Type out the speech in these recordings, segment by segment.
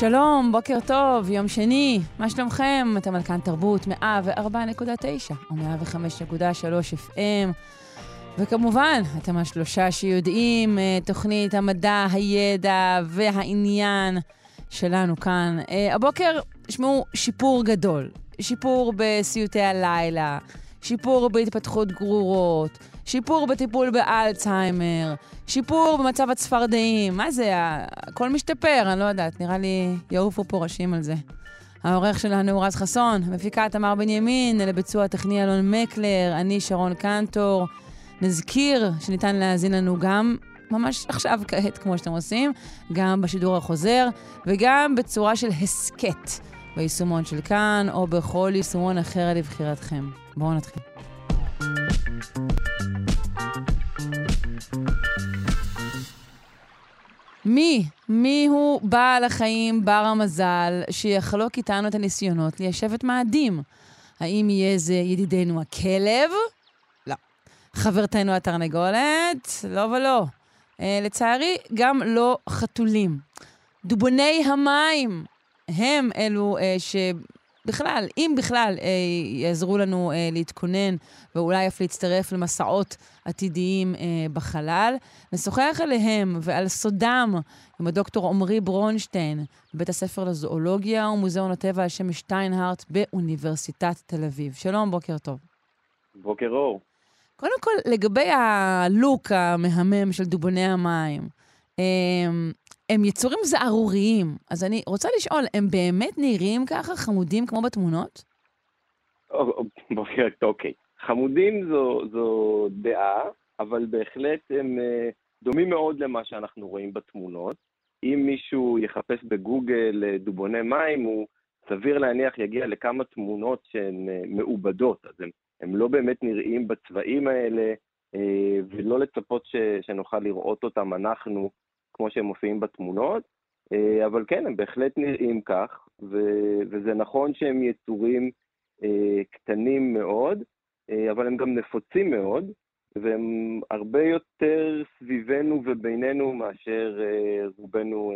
שלום, בוקר טוב, יום שני, מה שלומכם? אתם על כאן תרבות 104.9 או 105.3 FM. וכמובן, אתם השלושה שיודעים, אה, תוכנית המדע, הידע והעניין שלנו כאן. אה, הבוקר, שמעו, שיפור גדול. שיפור בסיוטי הלילה, שיפור בהתפתחות גרורות, שיפור בטיפול באלצהיימר, שיפור במצב הצפרדעים. מה זה, הכל משתפר, אני לא יודעת, נראה לי יעופו פה ראשים על זה. העורך שלנו הוא רז חסון, מפיקה תמר בנימין, לביצוע הטכני אלון מקלר, אני שרון קנטור. נזכיר שניתן להאזין לנו גם ממש עכשיו כעת, כמו שאתם עושים, גם בשידור החוזר וגם בצורה של הסכת ביישומון של כאן או בכל יישומון אחר לבחירתכם. בואו נתחיל. מי? מי הוא בעל החיים בר המזל שיחלוק איתנו את הניסיונות ליישב את מאדים? האם יהיה זה ידידנו הכלב? לא. חברתנו התרנגולת? לא ולא. Uh, לצערי, גם לא חתולים. דובוני המים הם אלו uh, ש... בכלל, אם בכלל אה, יעזרו לנו אה, להתכונן ואולי אף להצטרף למסעות עתידיים אה, בחלל. נשוחח עליהם ועל סודם עם הדוקטור עמרי ברונשטיין בבית הספר לזואולוגיה ומוזיאון הטבע על שם שטיינהארט באוניברסיטת תל אביב. שלום, בוקר טוב. בוקר אור. קודם כל, לגבי הלוק המהמם של דובוני המים, אה, הם יצורים זערוריים, אז אני רוצה לשאול, הם באמת נראים ככה חמודים כמו בתמונות? אוקיי. חמודים זו, זו דעה, אבל בהחלט הם אה, דומים מאוד למה שאנחנו רואים בתמונות. אם מישהו יחפש בגוגל אה, דובוני מים, הוא סביר להניח יגיע לכמה תמונות שהן אה, מעובדות, אז הם, הם לא באמת נראים בצבעים האלה, ולא לצפות ש, שנוכל לראות אותם אנחנו כמו שהם מופיעים בתמונות, אה, אבל כן, הם בהחלט נראים כך, ו- וזה נכון שהם יצורים אה, קטנים מאוד, אה, אבל הם גם נפוצים מאוד, והם הרבה יותר סביבנו ובינינו מאשר רובנו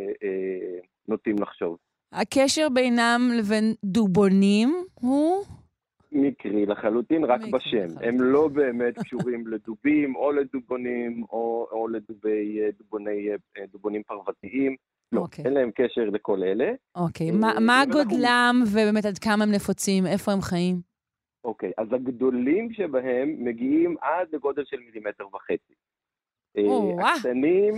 נוטים לחשוב. הקשר בינם לבין דובונים הוא? מקרי לחלוטין, רק מקרי בשם. לחלוטין. הם לא באמת קשורים לדובים או לדובונים או, או לדובי אה, דובוני, אה, דובונים פרוותיים. לא, אוקיי. אין להם קשר לכל אלה. אוקיי, מה, אה, מה גודלם. ובאמת עד כמה הם נפוצים? איפה הם חיים? אוקיי, אז הגדולים שבהם מגיעים עד לגודל של מילימטר וחצי. או, הקטנים,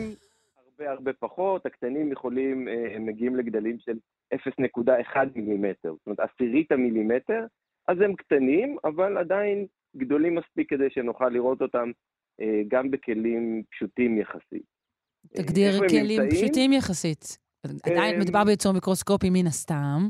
הרבה הרבה פחות, הקטנים יכולים, הם מגיעים לגדלים של 0.1 מילימטר, זאת אומרת עשירית המילימטר, אז הם קטנים, אבל עדיין גדולים מספיק כדי שנוכל לראות אותם אה, גם בכלים פשוטים יחסית. תגדיר כלים פשוטים יחסית. עדיין אה, מדובר ביצור מיקרוסקופי מן הסתם.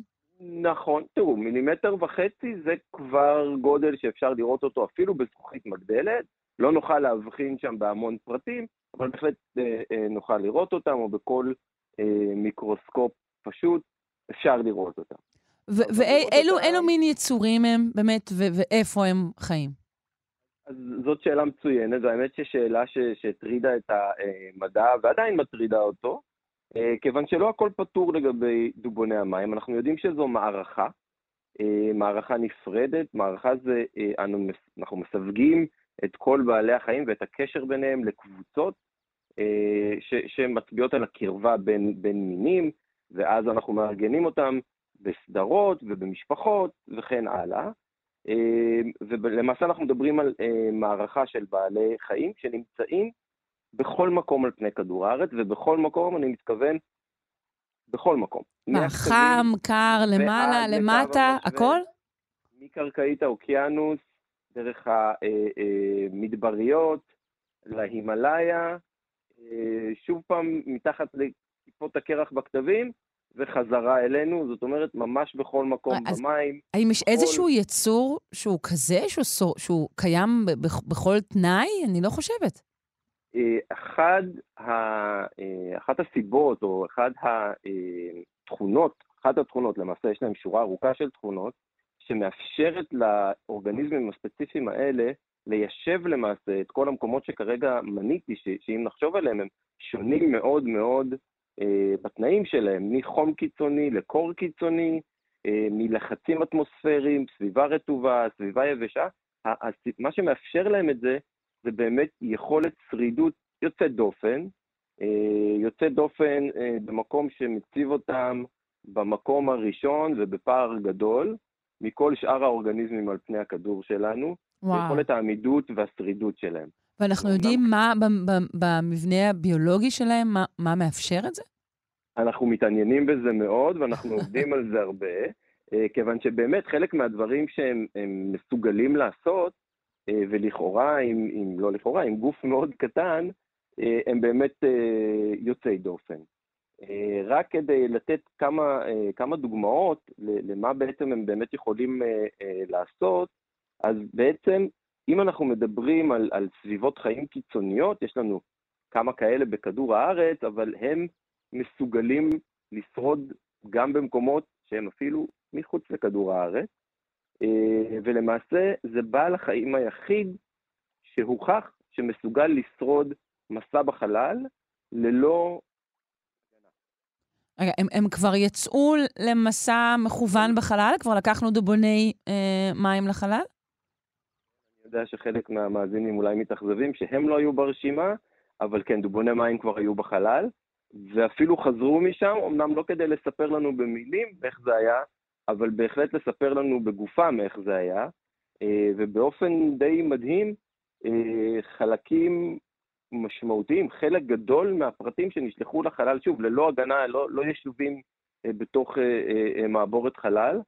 נכון, תראו, מילימטר וחצי זה כבר גודל שאפשר לראות אותו אפילו בזכוכית מגדלת. לא נוכל להבחין שם בהמון פרטים, אבל בהחלט אה, אה, נוכל לראות אותם, או בכל אה, מיקרוסקופ פשוט אפשר לראות אותם. ואילו מין יצורים הם באמת, ואיפה הם חיים? אז זאת שאלה מצוינת, והאמת ששאלה שהטרידה את המדע ועדיין מטרידה אותו, אה, כיוון שלא הכל פתור לגבי דובוני המים. אנחנו יודעים שזו מערכה, אה, מערכה נפרדת, מערכה זה, אה, אנחנו מסווגים את כל בעלי החיים ואת הקשר ביניהם לקבוצות שמצביעות על הקרבה בין, בין מינים, ואז אנחנו מארגנים אותם בסדרות ובמשפחות וכן הלאה. אה, ולמעשה אנחנו מדברים על אה, מערכה של בעלי חיים שנמצאים בכל מקום על פני כדור הארץ, ובכל מקום אני מתכוון בכל מקום. מה, חם, קר, למעלה, למטה, הכל? מקרקעית האוקיינוס, דרך המדבריות, אה, להימאליה, שוב פעם מתחת לטיפות הקרח בכתבים, וחזרה אלינו, זאת אומרת, ממש בכל מקום אז במים. האם יש בכל- איזשהו יצור שהוא כזה, שהוא, שהוא קיים בכל תנאי? אני לא חושבת. אה, אחד ה, אה, אחת הסיבות, או אחת התכונות, אחת התכונות, למעשה יש להם שורה ארוכה של תכונות, שמאפשרת לאורגניזמים הספציפיים האלה ליישב למעשה את כל המקומות שכרגע מניתי, ש, שאם נחשוב עליהם, הם שונים מאוד מאוד אה, בתנאים שלהם, מחום קיצוני לקור קיצוני, אה, מלחצים אטמוספריים, סביבה רטובה, סביבה יבשה. מה שמאפשר להם את זה, זה באמת יכולת שרידות יוצאת דופן, אה, יוצאת דופן אה, במקום שמציב אותם במקום הראשון ובפער גדול מכל שאר האורגניזמים על פני הכדור שלנו, וואו. ויכולת העמידות והשרידות שלהם. ואנחנו יודעים מה במבנה הביולוגי שלהם, מה, מה מאפשר את זה? אנחנו מתעניינים בזה מאוד ואנחנו עובדים על זה הרבה, אה, כיוון שבאמת חלק מהדברים שהם הם מסוגלים לעשות, אה, ולכאורה, אם, אם לא לכאורה, עם גוף מאוד קטן, אה, הם באמת יוצאי דופן. רק כדי לתת כמה, כמה דוגמאות למה בעצם הם באמת יכולים לעשות, אז בעצם אם אנחנו מדברים על, על סביבות חיים קיצוניות, יש לנו כמה כאלה בכדור הארץ, אבל הם מסוגלים לשרוד גם במקומות שהם אפילו מחוץ לכדור הארץ, אה, ולמעשה זה בעל החיים היחיד שהוכח שמסוגל לשרוד מסע בחלל ללא... רגע, הם, הם כבר יצאו למסע מכוון בחלל? כבר לקחנו דובוני אה, מים לחלל? יודע שחלק מהמאזינים אולי מתאכזבים שהם לא היו ברשימה, אבל כן, דובוני מים כבר היו בחלל, ואפילו חזרו משם, אמנם לא כדי לספר לנו במילים איך זה היה, אבל בהחלט לספר לנו בגופם איך זה היה, אה, ובאופן די מדהים, אה, חלקים משמעותיים, חלק גדול מהפרטים שנשלחו לחלל, שוב, ללא הגנה, לא, לא ישובים אה, בתוך מעבורת חלל,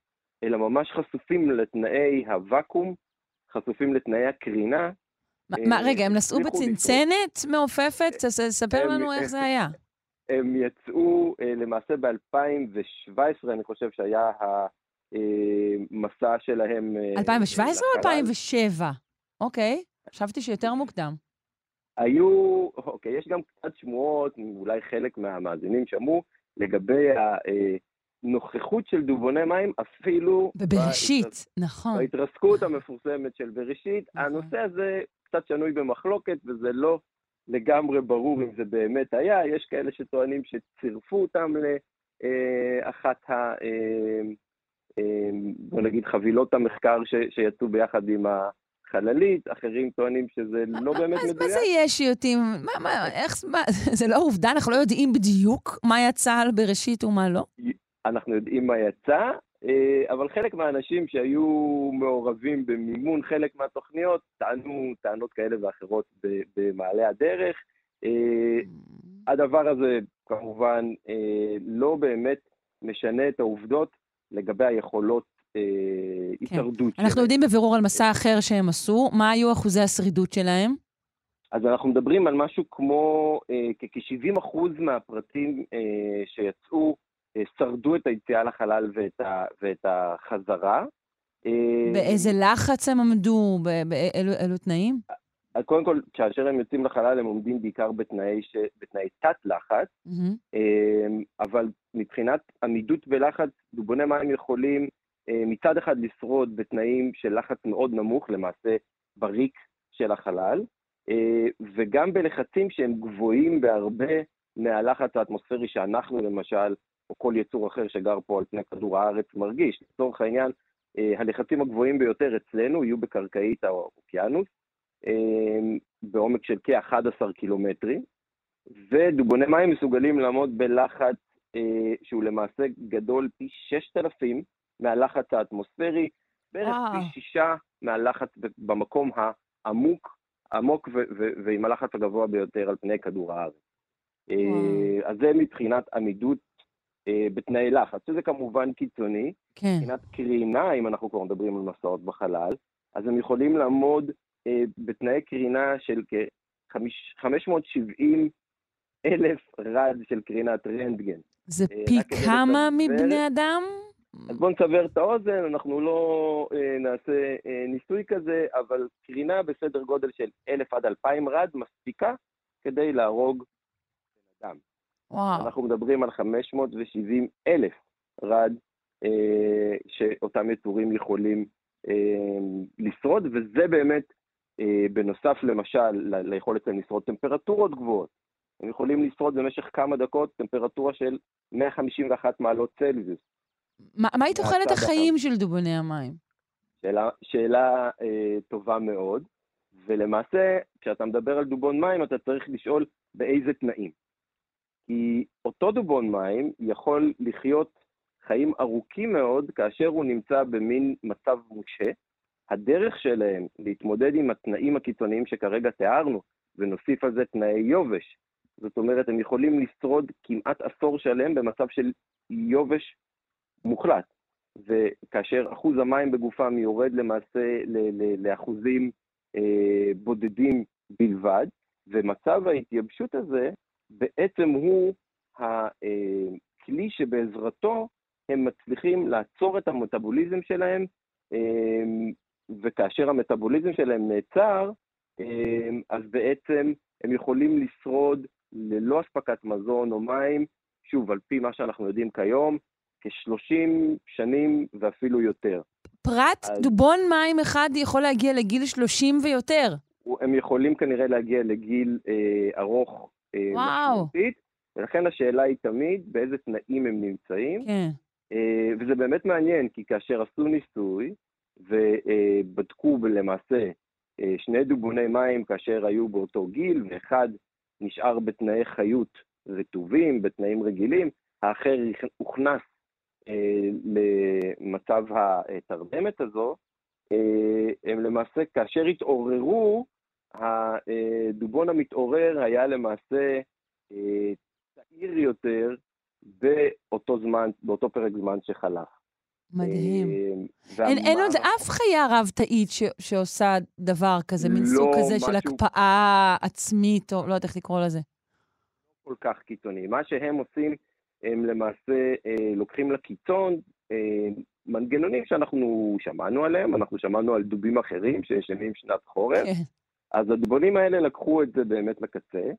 אלא ממש חשופים לתנאי הוואקום, חשופים לתנאי הקרינה. מה, אה, רגע, הם נסעו בצנצנת מעופפת? ספר לנו איך זה היה. הם יצאו אה, למעשה ב-2017, אני חושב שהיה המסע שלהם. אה, 2017 או לחלל. 2007? אוקיי, חשבתי שיותר מוקדם. היו, אוקיי, יש גם קצת שמועות, אולי חלק מהמאזינים שמעו, לגבי הנוכחות של דובוני מים אפילו... בבראשית, נכון. בהתרסקות המפורסמת של בראשית. נכון. הנושא הזה קצת שנוי במחלוקת, וזה לא לגמרי ברור אם זה באמת היה. יש כאלה שטוענים שצירפו אותם לאחת ה... אה, אה, בוא נגיד חבילות המחקר ש- שיצאו ביחד עם החללית, אחרים טוענים שזה לא באמת מה- מה מדויק. זה ישיותים? מה, מה, איך, מה, זה לא עובדה? אנחנו לא יודעים בדיוק מה יצא על בראשית ומה לא? אנחנו יודעים מה יצא, אה, אבל חלק מהאנשים שהיו מעורבים במימון חלק מהתוכניות טענו טענות כאלה ואחרות במעלה הדרך. אה, הדבר הזה כמובן אה, לא באמת משנה את העובדות לגבי היכולות אה, הישרדות אנחנו. יודעים בבירור על מסע אחר שהם עשו. מה היו אחוזי השרידות שלהם? אז אנחנו מדברים על משהו כמו אה, כ-70 אחוז מהפרטים אה, שיצאו, שרדו את היציאה לחלל ואת, ה, ואת החזרה. אה, באיזה לחץ הם עמדו? באילו אילו תנאים? אז קודם כל, כאשר הם יוצאים לחלל הם עומדים בעיקר בתנאי, ש... בתנאי תת-לחץ. אה, אבל מבחינת עמידות בלחץ, דובוני מים יכולים אה, מצד אחד לשרוד בתנאים של לחץ מאוד נמוך, למעשה בריק של החלל, אה, וגם בלחצים שהם גבוהים בהרבה מהלחץ האטמוספרי שאנחנו למשל, או כל יצור אחר שגר פה על פני כדור הארץ מרגיש. לצורך העניין, אה, הלחצים הגבוהים ביותר אצלנו יהיו בקרקעית האוקיינוס, אה, בעומק של כ-11 קילומטרים, ודובוני מים מסוגלים לעמוד בלחץ אה, שהוא למעשה גדול פי 6,000 מהלחץ האטמוספרי, בערך וואו. פי שישה מהלחץ ב- במקום העמוק, עמוק ועם הלחץ הגבוה ביותר על פני כדור הארץ. וואו. אז זה מבחינת עמידות בתנאי לחץ, שזה כמובן קיצוני. כן. מבחינת קרינה, אם אנחנו כבר מדברים על מסעות בחלל, אז הם יכולים לעמוד אה, בתנאי קרינה של כ-570 אלף רד של קרינת רנטגן. זה אה, פי כמה מבני אדם? אז בואו נסבר את האוזן, אנחנו לא אה, נעשה אה, ניסוי כזה, אבל קרינה בסדר גודל של אלף עד אלפיים רד מספיקה כדי להרוג אדם. וואו. אנחנו מדברים על 570 אלף רד אה, שאותם יצורים יכולים אה, לשרוד, וזה באמת אה, בנוסף למשל ל- ליכולת שלהם לשרוד טמפרטורות גבוהות. הם יכולים לשרוד במשך כמה דקות טמפרטורה של 151 מעלות צלזיוס. מה מהי תוחלת החיים של דובוני המים? שאלה, שאלה אה, טובה מאוד, ולמעשה, כשאתה מדבר על דובון מים, אתה צריך לשאול באיזה תנאים. כי אותו דובון מים יכול לחיות חיים ארוכים מאוד כאשר הוא נמצא במין מצב מושה. הדרך שלהם להתמודד עם התנאים הקיצוניים שכרגע תיארנו, ונוסיף על זה תנאי יובש, זאת אומרת, הם יכולים לשרוד כמעט עשור שלם במצב של יובש מוחלט. וכאשר אחוז המים בגופם יורד למעשה לאחוזים אה, בודדים בלבד, ומצב ההתייבשות הזה בעצם הוא הכלי שבעזרתו הם מצליחים לעצור את המטאבוליזם שלהם, אה, וכאשר המטאבוליזם שלהם נעצר, אה, אז בעצם הם יכולים לשרוד ללא אספקת מזון או מים, שוב, על פי מה שאנחנו יודעים כיום, כ-30 שנים ואפילו יותר. פרט אז- דובון מים אחד יכול להגיע לגיל 30 ויותר. הם יכולים כנראה להגיע לגיל אה, ארוך. משמעותית, ולכן השאלה היא תמיד באיזה תנאים הם נמצאים, כן. אה, וזה באמת מעניין, כי כאשר עשו ניסוי ובדקו למעשה אה, שני דובוני מים כאשר היו באותו גיל, ואחד נשאר בתנאי חיות רטובים, בתנאים רגילים, האחר הוכנס אה, למצב התרדמת הזו, אה, הם למעשה, כאשר התעוררו, הדובון המתעורר היה למעשה אה, צעיר יותר באותו זמן, באותו פרק זמן שחלף. מדהים. אה, אין, אין עוד אף חיה רב-תאית ש, שעושה דבר כזה, מין לא סוג כזה של משהו- הקפאה עצמית, או לא יודעת איך לקרוא לזה. כל כך קיצוני. מה שהם עושים, הם למעשה אה, לוקחים לקיצון אה, מנגנונים שאנחנו שמענו עליהם, אנחנו שמענו על דובים אחרים שישנים שנת חורף, כן. אז הדובונים האלה לקחו את זה באמת לקצה,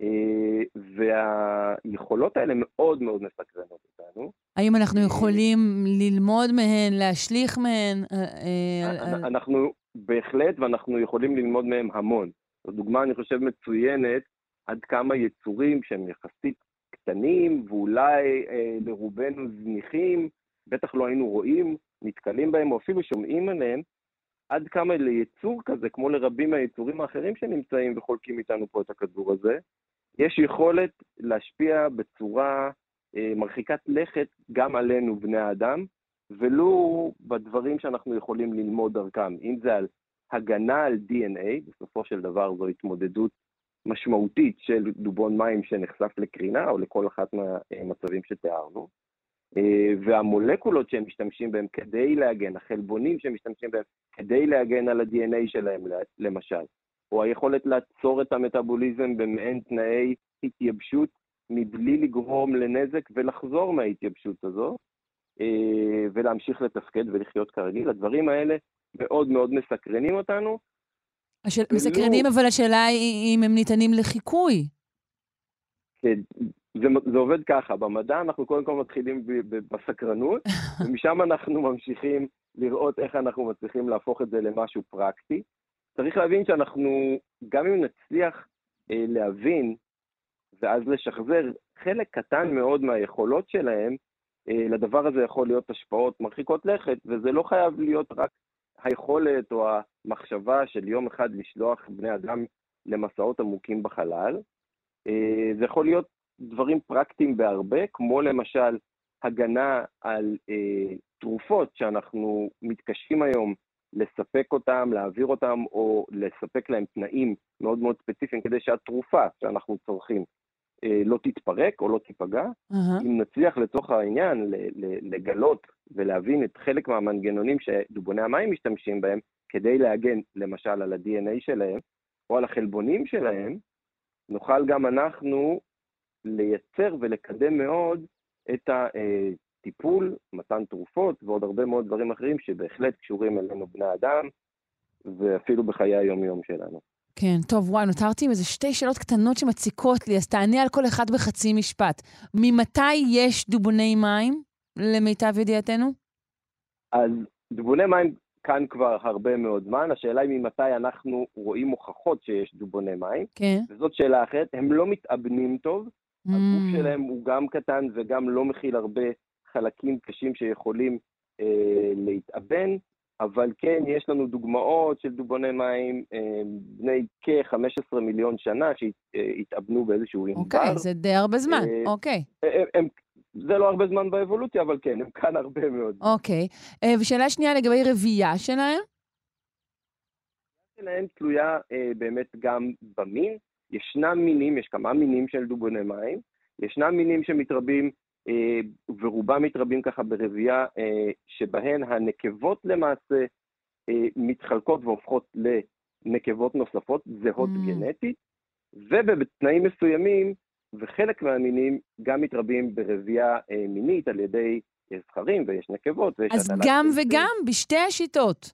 אה, והיכולות האלה מאוד מאוד מסקרנות אותנו. האם אנחנו יכולים ללמוד מהן, להשליך מהן? אה, אה, אנחנו בהחלט, ואנחנו יכולים ללמוד מהם המון. זו דוגמה, אני חושב, מצוינת עד כמה יצורים שהם יחסית קטנים, ואולי אה, לרובנו זניחים, בטח לא היינו רואים, נתקלים בהם, או אפילו שומעים עליהם, עד כמה ליצור כזה, כמו לרבים מהיצורים האחרים שנמצאים וחולקים איתנו פה את הכדור הזה, יש יכולת להשפיע בצורה אה, מרחיקת לכת גם עלינו, בני האדם, ולו בדברים שאנחנו יכולים ללמוד דרכם, אם זה על הגנה על DNA, בסופו של דבר זו התמודדות משמעותית של דובון מים שנחשף לקרינה, או לכל אחת מהמצבים שתיארנו, והמולקולות שהם משתמשים בהם כדי להגן, החלבונים שהם משתמשים בהם כדי להגן על ה-DNA שלהם, למשל, או היכולת לעצור את המטאבוליזם במעין תנאי התייבשות מבלי לגרום לנזק ולחזור מההתייבשות הזו, אה, ולהמשיך לתפקד ולחיות כרגיל. הדברים האלה מאוד מאוד מסקרנים אותנו. השאל... מסקרנים, אבל השאלה היא אם הם ניתנים לחיקוי. כן, זה, זה עובד ככה, במדע אנחנו קודם כל מתחילים ב, ב, בסקרנות, ומשם אנחנו ממשיכים לראות איך אנחנו מצליחים להפוך את זה למשהו פרקטי. צריך להבין שאנחנו, גם אם נצליח אה, להבין ואז לשחזר חלק קטן מאוד מהיכולות שלהם, אה, לדבר הזה יכול להיות השפעות מרחיקות לכת, וזה לא חייב להיות רק היכולת או המחשבה של יום אחד לשלוח בני אדם למסעות עמוקים בחלל. אה, זה יכול להיות דברים פרקטיים בהרבה, כמו למשל הגנה על אה, תרופות שאנחנו מתקשים היום לספק אותם, להעביר אותם, או לספק להם תנאים מאוד מאוד ספציפיים כדי שהתרופה שאנחנו צורכים אה, לא תתפרק או לא תיפגע. אהה. אם נצליח לצורך העניין לגלות ולהבין את חלק מהמנגנונים שדובוני המים משתמשים בהם כדי להגן למשל על ה-DNA שלהם או על החלבונים שלהם, נוכל גם אנחנו לייצר ולקדם מאוד את הטיפול, מתן תרופות ועוד הרבה מאוד דברים אחרים שבהחלט קשורים אלינו בני אדם, ואפילו בחיי היום-יום שלנו. כן, טוב, וואי, נותרתי עם איזה שתי שאלות קטנות שמציקות לי, אז תענה על כל אחד בחצי משפט. ממתי יש דובוני מים, למיטב ידיעתנו? אז דובוני מים כאן כבר הרבה מאוד זמן, השאלה היא ממתי אנחנו רואים הוכחות שיש דובוני מים. כן. וזאת שאלה אחרת, הם לא מתאבנים טוב, Mm, הגוף שלהם הוא גם קטן וגם לא מכיל הרבה חלקים קשים שיכולים אה, להתאבן, אבל כן, יש לנו דוגמאות של דובוני מים אה, בני כ-15 מיליון שנה שהתאבנו באיזשהו ענבר. אוקיי, זה די הרבה זמן, אה, אוקיי. הם, זה לא הרבה זמן באבולוציה, אבל כן, הם כאן הרבה מאוד. אוקיי. אה, ושאלה שנייה לגבי רבייה שלהם? שלהם תלויה אה, באמת גם במין. ישנם מינים, יש כמה מינים של דובוני מים, ישנם מינים שמתרבים, אה, ורובם מתרבים ככה ברבייה, אה, שבהן הנקבות למעשה אה, מתחלקות והופכות לנקבות נוספות, זהות Mm. גנטית, ובתנאים מסוימים, וחלק מהמינים גם מתרבים ברבייה אה, מינית על ידי זכרים ויש נקבות ויש אז גם ביצים. וגם, בשתי השיטות.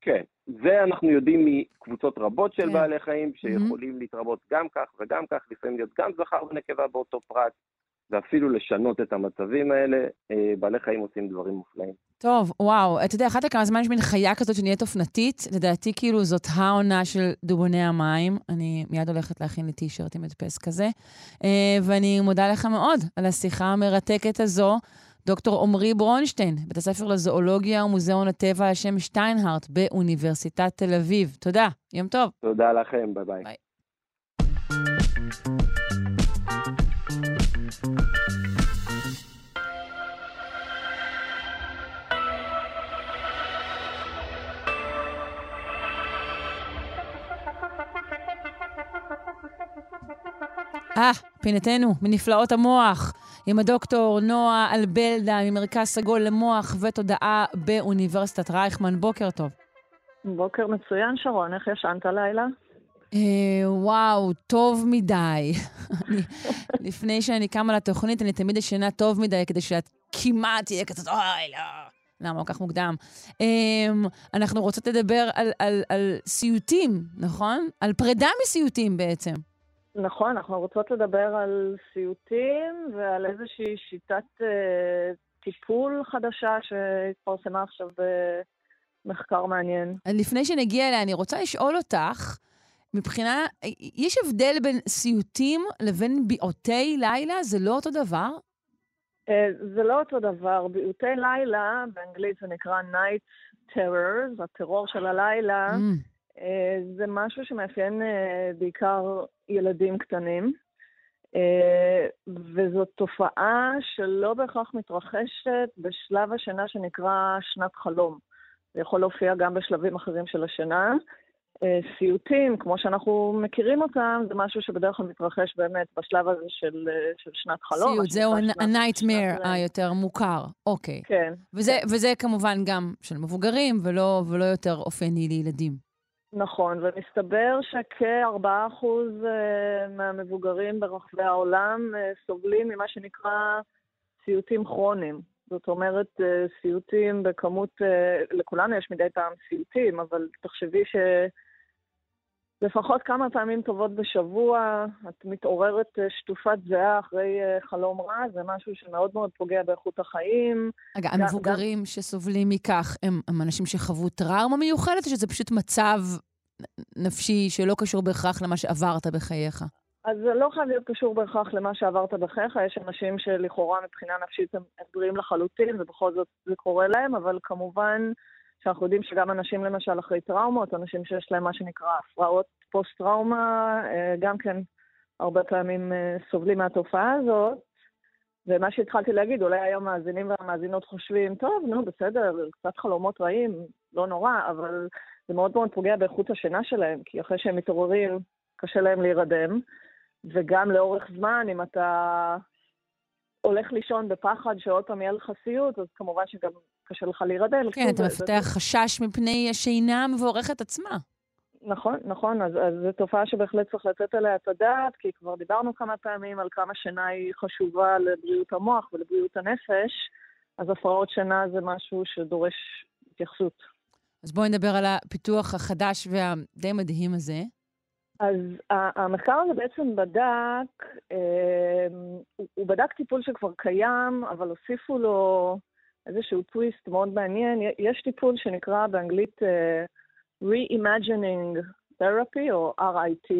כן, זה אנחנו יודעים מקבוצות רבות של כן. בעלי חיים, שיכולים להתרבות גם כך וגם כך, לפעמים להיות גם זכר ונקבה באותו פרט, ואפילו לשנות את המצבים האלה. אה, בעלי חיים עושים דברים מופלאים. טוב, וואו, אתה יודע, אחת לכמה זמן יש מין חיה כזאת שנהיית אופנתית, לדעתי כאילו זאת העונה של דובוני המים. אני מיד הולכת להכין לי טי-שירט עם הדפס כזה. אה, ואני מודה לך מאוד על השיחה המרתקת הזו. דוקטור עמרי ברונשטיין, בית הספר לזואולוגיה ומוזיאון הטבע על שם שטיינהארט באוניברסיטת תל אביב. תודה, יום טוב. תודה לכם, ביי ביי. ביי. אה, פינתנו, מנפלאות המוח, עם הדוקטור נועה אלבלדה ממרכז סגול למוח ותודעה באוניברסיטת רייכמן. בוקר טוב. בוקר מצוין, שרון, איך ישנת לילה? אה, וואו, טוב מדי. לפני שאני קמה לתוכנית, אני תמיד ישנה טוב מדי, כדי שאת כמעט תהיה כזאת, אוי, לא. למה כל כך מוקדם? Um, אנחנו רוצות לדבר על, על, על סיוטים, נכון? על פרידה מסיוטים בעצם. נכון, אנחנו רוצות לדבר על סיוטים ועל איזושהי שיטת אה, טיפול חדשה שהתפרסמה עכשיו במחקר מעניין. לפני שנגיע אליה, אני רוצה לשאול אותך, מבחינה, יש הבדל בין סיוטים לבין ביעוטי לילה? זה לא אותו דבר? אה, זה לא אותו דבר. ביעוטי לילה, באנגלית זה נקרא Night Terrors, הטרור של הלילה. Mm, אה, זה משהו שמאפיין אה, בעיקר ילדים קטנים, וזו תופעה שלא בהכרח מתרחשת בשלב השינה שנקרא שנת חלום. זה יכול להופיע גם בשלבים אחרים של השינה. אה, סיוטים, כמו שאנחנו מכירים אותם, זה משהו שבדרך כלל מתרחש באמת בשלב הזה של, אה, של שנת חלום. סיוט, זהו ה-nightmare היותר מוכר. אוקיי. כן. וזה, וזה כמובן גם של מבוגרים, ולא, ולא יותר אופייני לילדים. נכון, ומסתבר שכ-4% אה, מהמבוגרים ברחבי העולם סובלים ממה שנקרא סיוטים כרוניים. זאת אומרת, סיוטים בכמות, לכולנו יש מדי פעם סיוטים, אבל תחשבי שלפחות כמה פעמים טובות בשבוע את מתעוררת אה, שטופת זיעה אחרי אה, חלום רע, זה משהו שמאוד מאוד פוגע באיכות החיים. רגע, גם- המבוגרים שסובלים מכך הם, הם אנשים שחוו טראומה מיוחדת, או שזה פשוט מצב נפשי שלא קשור בהכרח למה שעברת בחייך? אז זה לא חייב להיות קשור בהכרח למה שעברת בחייך, יש אנשים שלכאורה מבחינה נפשית הם הם בריאים לחלוטין, ובכל זאת זה קורה להם, אבל כמובן שאנחנו יודעים שגם אנשים למשל אחרי טראומות, אנשים שיש להם מה שנקרא הפרעות פוסט-טראומה, אה, גם כן הרבה פעמים אה, סובלים מהתופעה הזאת. ומה שהתחלתי להגיד, אולי היום המאזינים והמאזינות חושבים, טוב, נו, בסדר, קצת חלומות רעים, לא נורא, אבל זה מאוד מאוד פוגע באיכות השינה שלהם, כי אחרי שהם מתעוררים, קשה להם להירדם. וגם לאורך זמן, אם אתה הולך לישון בפחד שעוד פעם יהיה לך סיוט, אז כמובן שגם קשה לך להירדם. כן, אתה מפתח חשש מפני השינה המבורכת עצמה. נכון, נכון, אז, אז זו תופעה שבהחלט צריך לתת עליה את הדעת, כי כבר דיברנו כמה פעמים על כמה שינה היא חשובה לבריאות המוח ולבריאות הנפש, אז הפרעות שינה זה משהו שדורש התייחסות. אז בואי נדבר על הפיתוח החדש והדי מדהים הזה. אז המחקר הזה בעצם בדק, אה, הוא בדק טיפול שכבר קיים, אבל הוסיפו לו איזשהו טוויסט מאוד מעניין. יש טיפול שנקרא באנגלית אה, Reimagining Therapy, או RIT,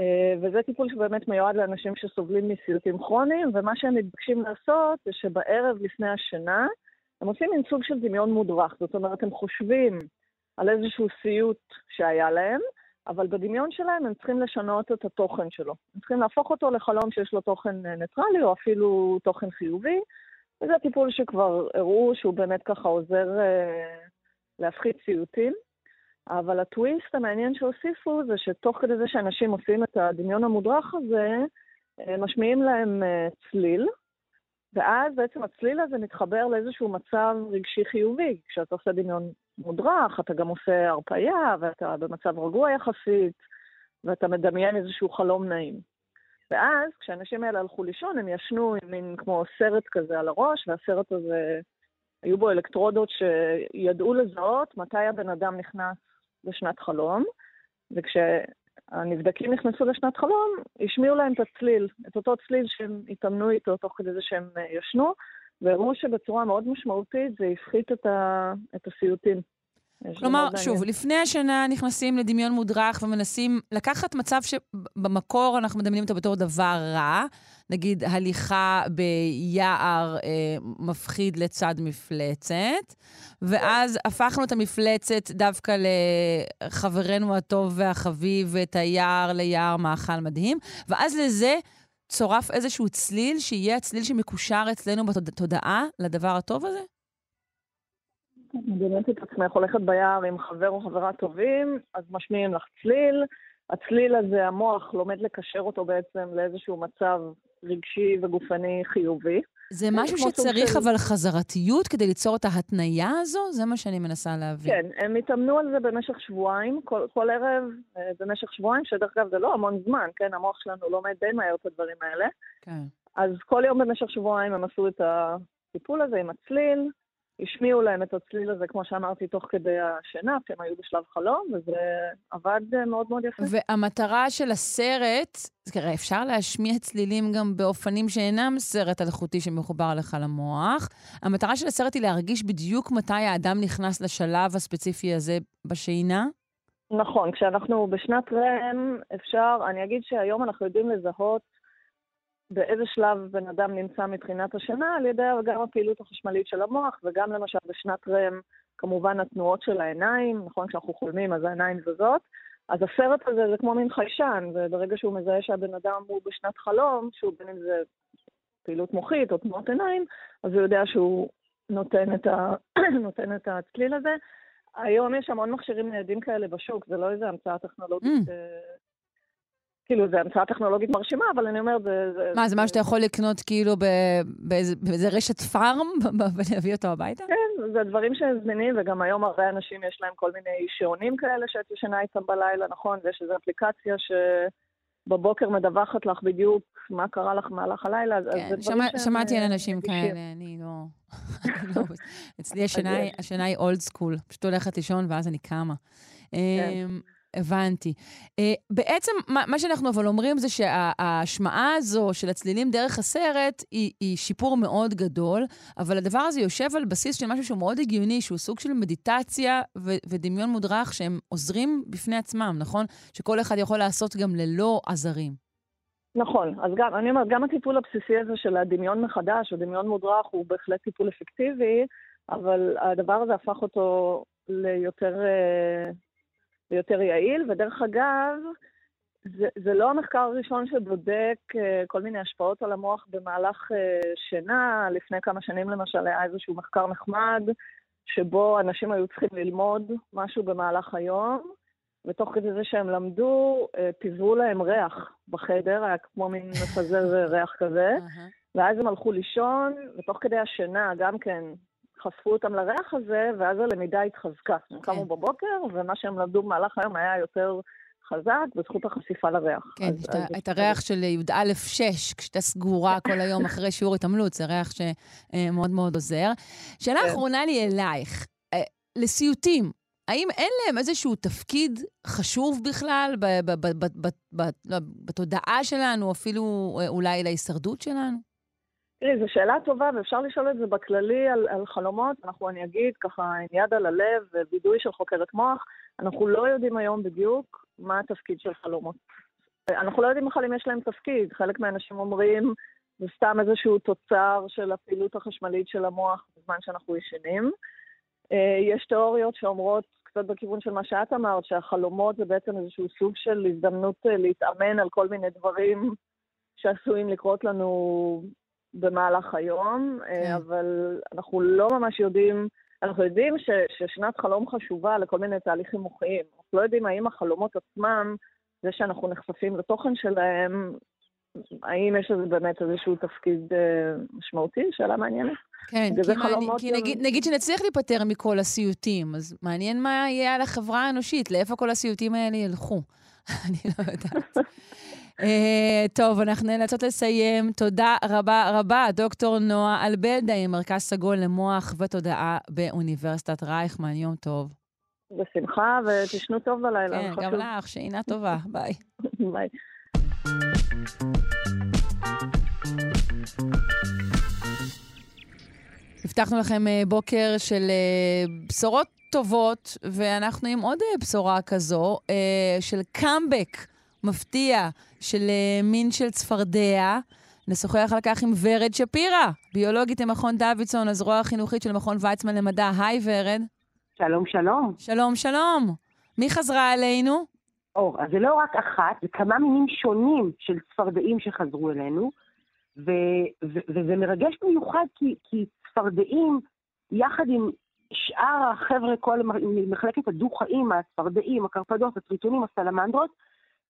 אה, וזה טיפול שבאמת מיועד לאנשים שסובלים מסיוטים כרוניים, ומה שהם מתבקשים לעשות זה שבערב לפני השינה, הם עושים מין סוג של דמיון מודרך. זאת אומרת, הם חושבים על איזשהו סיוט שהיה להם, אבל בדמיון שלהם הם צריכים לשנות את התוכן שלו. הם צריכים להפוך אותו לחלום שיש לו תוכן אה, ניטרלי, או אפילו תוכן חיובי, וזה טיפול שכבר הראו שהוא באמת ככה עוזר אה, להפחית סיוטים. אבל הטוויסט המעניין שהוסיפו זה שתוך כדי זה שאנשים עושים את הדמיון המודרך הזה, אה, משמיעים להם אה, צליל, ואז בעצם הצליל הזה מתחבר לאיזשהו מצב רגשי חיובי. כשאתה עושה דמיון מודרך, אתה גם עושה הרפאיה, ואתה במצב רגוע יחסית, ואתה מדמיין איזשהו חלום נעים. ואז, כשהאנשים האלה הלכו לישון, הם ישנו עם מין כמו סרט כזה על הראש, והסרט הזה, היו בו אלקטרודות שידעו לזהות מתי הבן אדם נכנס לשנת חלום, וכשהנבדקים נכנסו לשנת חלום, השמיעו להם את הצליל, את אותו צליל שהם התאמנו איתו תוך כדי זה שהם אה, ישנו, והראו שבצורה מאוד משמעותית זה הפחית את, ה... את הסיוטים. כלומר, שוב, מעניין. לפני השנה נכנסים לדמיון מודרך ומנסים לקחת מצב שבמקור אנחנו מדמיינים אותו בתור דבר רע, נגיד הליכה ביער אה, מפחיד לצד מפלצת, ואז הפכנו את המפלצת דווקא לחברנו הטוב והחביב, ואת היער ליער מאכל מדהים, ואז לזה צורף איזשהו צליל, שיהיה הצליל שמקושר אצלנו בתודעה לדבר הטוב הזה? מדמיינת את עצמך הולכת ביער עם חבר או חברה טובים, אז משמיעים לך צליל. הצליל הזה, המוח לומד לקשר אותו בעצם לאיזשהו מצב רגשי וגופני חיובי. זה משהו שצריך של... אבל חזרתיות כדי ליצור את ההתניה הזו? זה מה שאני מנסה להבין. כן, הם התאמנו על זה במשך שבועיים, כל, כל ערב אה, במשך שבועיים, שדרך אגב זה לא המון זמן, כן? המוח שלנו לומד די מהר את הדברים האלה. כן. אז כל יום במשך שבועיים הם עשו את הטיפול הזה עם הצליל. השמיעו להם את הצליל הזה, כמו שאמרתי, תוך כדי השינה, כשהם היו בשלב חלום, וזה עבד מאוד מאוד יפה. והמטרה של הסרט, תראה, אפשר להשמיע צלילים גם באופנים שאינם סרט אלחוטי שמחובר לך למוח. המטרה של הסרט היא להרגיש בדיוק מתי האדם נכנס לשלב הספציפי הזה בשינה? נכון, כשאנחנו בשנת רם, אפשר, אני אגיד שהיום אנחנו יודעים לזהות באיזה שלב בן אדם נמצא מבחינת השינה, על ידי גם הפעילות החשמלית של המוח, וגם למשל בשנת רם, כמובן התנועות של העיניים, נכון, כשאנחנו חולמים אז העיניים זזות, אז הסרט הזה זה כמו מין חיישן, וברגע שהוא מזהה שהבן אדם הוא בשנת חלום, שהוא בין אם זה פעילות מוחית או תנועות עיניים, אז הוא יודע שהוא נותן את, ה... נותן את הצליל הזה. היום יש המון מכשירים ניידים כאלה בשוק, זה לא איזה המצאה טכנולוגית mm. כאילו, זו המצאה טכנולוגית מרשימה, אבל אני אומרת, זה... מה, זה מה שאתה יכול לקנות כאילו באיזה רשת פארם ולהביא אותו הביתה? כן, זה דברים שהם זמינים, וגם היום הרבה אנשים יש להם כל מיני שעונים כאלה שאת ישנה איתם בלילה, נכון? ויש איזו אפליקציה שבבוקר מדווחת לך בדיוק מה קרה לך במהלך הלילה, כן, זה שהם... שמעתי על אה, אנשים כאלה, אני לא... לא אצלי השינה היא אולד סקול, פשוט הולכת לישון ואז אני קמה. הבנתי. Uh, בעצם, מה, מה שאנחנו אבל אומרים זה שההשמעה הזו של הצלילים דרך הסרט היא, היא שיפור מאוד גדול, אבל הדבר הזה יושב על בסיס של משהו שהוא מאוד הגיוני, שהוא סוג של מדיטציה ו- ודמיון מודרך שהם עוזרים בפני עצמם, נכון? שכל אחד יכול לעשות גם ללא עזרים. נכון, אז גם, אני אומרת, גם הטיפול הבסיסי הזה של הדמיון מחדש, או דמיון מודרך, הוא בהחלט טיפול אפקטיבי, אבל הדבר הזה הפך אותו ליותר אה, ויותר יעיל, ודרך אגב, זה, זה לא המחקר הראשון שבודק uh, כל מיני השפעות על המוח במהלך uh, שינה. לפני כמה שנים למשל היה איזשהו מחקר נחמד, שבו אנשים היו צריכים ללמוד משהו במהלך היום, ותוך כדי זה שהם למדו, uh, פיזרו להם ריח בחדר, היה כמו מין מפזר ריח כזה, ואז הם הלכו לישון, ותוך כדי השינה גם כן חשפו אותם לריח הזה, ואז הלמידה התחזקה. הם כן. קמו בבוקר, ומה שהם למדו במהלך היום היה יותר חזק בזכות החשיפה לריח. כן, אז- את אז- את הריח של י"א 6, כשאתה סגורה כל היום אחרי שיעור התעמלות, זה ריח שמאוד מאוד עוזר. שאלה כן. אחרונה לי אלייך, אה, לסיוטים, האם אין להם איזשהו תפקיד חשוב בכלל ב- ב- ב- לא, בתודעה שלנו, אפילו אה, אולי להישרדות שלנו? תראי, זו שאלה טובה, ואפשר לשאול את זה בכללי על, על חלומות. אנחנו, אני אגיד, ככה, עם יד על הלב ווידוי של חוקרת מוח, אנחנו לא יודעים היום בדיוק מה התפקיד של חלומות. אנחנו לא יודעים בכלל אם יש להם תפקיד. חלק מהאנשים אומרים, זה סתם איזשהו תוצר של הפעילות החשמלית של המוח בזמן שאנחנו ישנים. אה, יש תיאוריות שאומרות, קצת בכיוון של מה שאת אמרת, שהחלומות זה בעצם איזשהו סוג של הזדמנות אה, להתאמן על כל מיני דברים שעשויים לקרות לנו במהלך היום, כן. כן. אבל אנחנו לא ממש יודעים, אנחנו יודעים ש, ששנת חלום חשובה לכל מיני תהליכים מוחיים. אנחנו לא יודעים האם החלומות עצמם, זה שאנחנו נחשפים לתוכן שלהם, האם יש לזה באמת איזשהו תפקיד אה, משמעותי? שאלה מעניינת. כן, כי, חלומות כי נגיד, נגיד שנצליח להיפטר מכל הסיוטים, אז מעניין מה יהיה על החברה האנושית, לאיפה כל הסיוטים האלה ילכו. אני לא יודעת. uh, טוב, אנחנו נאלצות לסיים. תודה רבה רבה, דוקטור נועה אלבלדה, עם מרכז סגול למוח ותודעה באוניברסיטת רייכמן. יום טוב. בשמחה, ותשנו טוב בלילה. כן. גם לך, שינה טובה. ביי. ביי. הבטחנו לכם אה, בוקר של אה, בשורות טובות, ואנחנו עם עוד אה, בשורה כזו, אה, של קאמבק מפתיע של אה, מין של צפרדע. נשוחח על כך עם ורד שפירא, ביולוגית ממכון דוידסון, הזרוע החינוכית של מכון ויצמן למדע. היי ורד. שלום, שלום. שלום, שלום. מי חזרה אלינו? או, אז זה לא רק אחת, זה כמה מינים שונים של צפרדעים שחזרו אלינו, ו- ו- וזה מרגש במיוחד כי, כי צפרדעים, יחד עם שאר החבר'ה, כל מחלקת הדו-חיים, הצפרדעים, הקרפדות, הטריטונים, הסלמנדרות,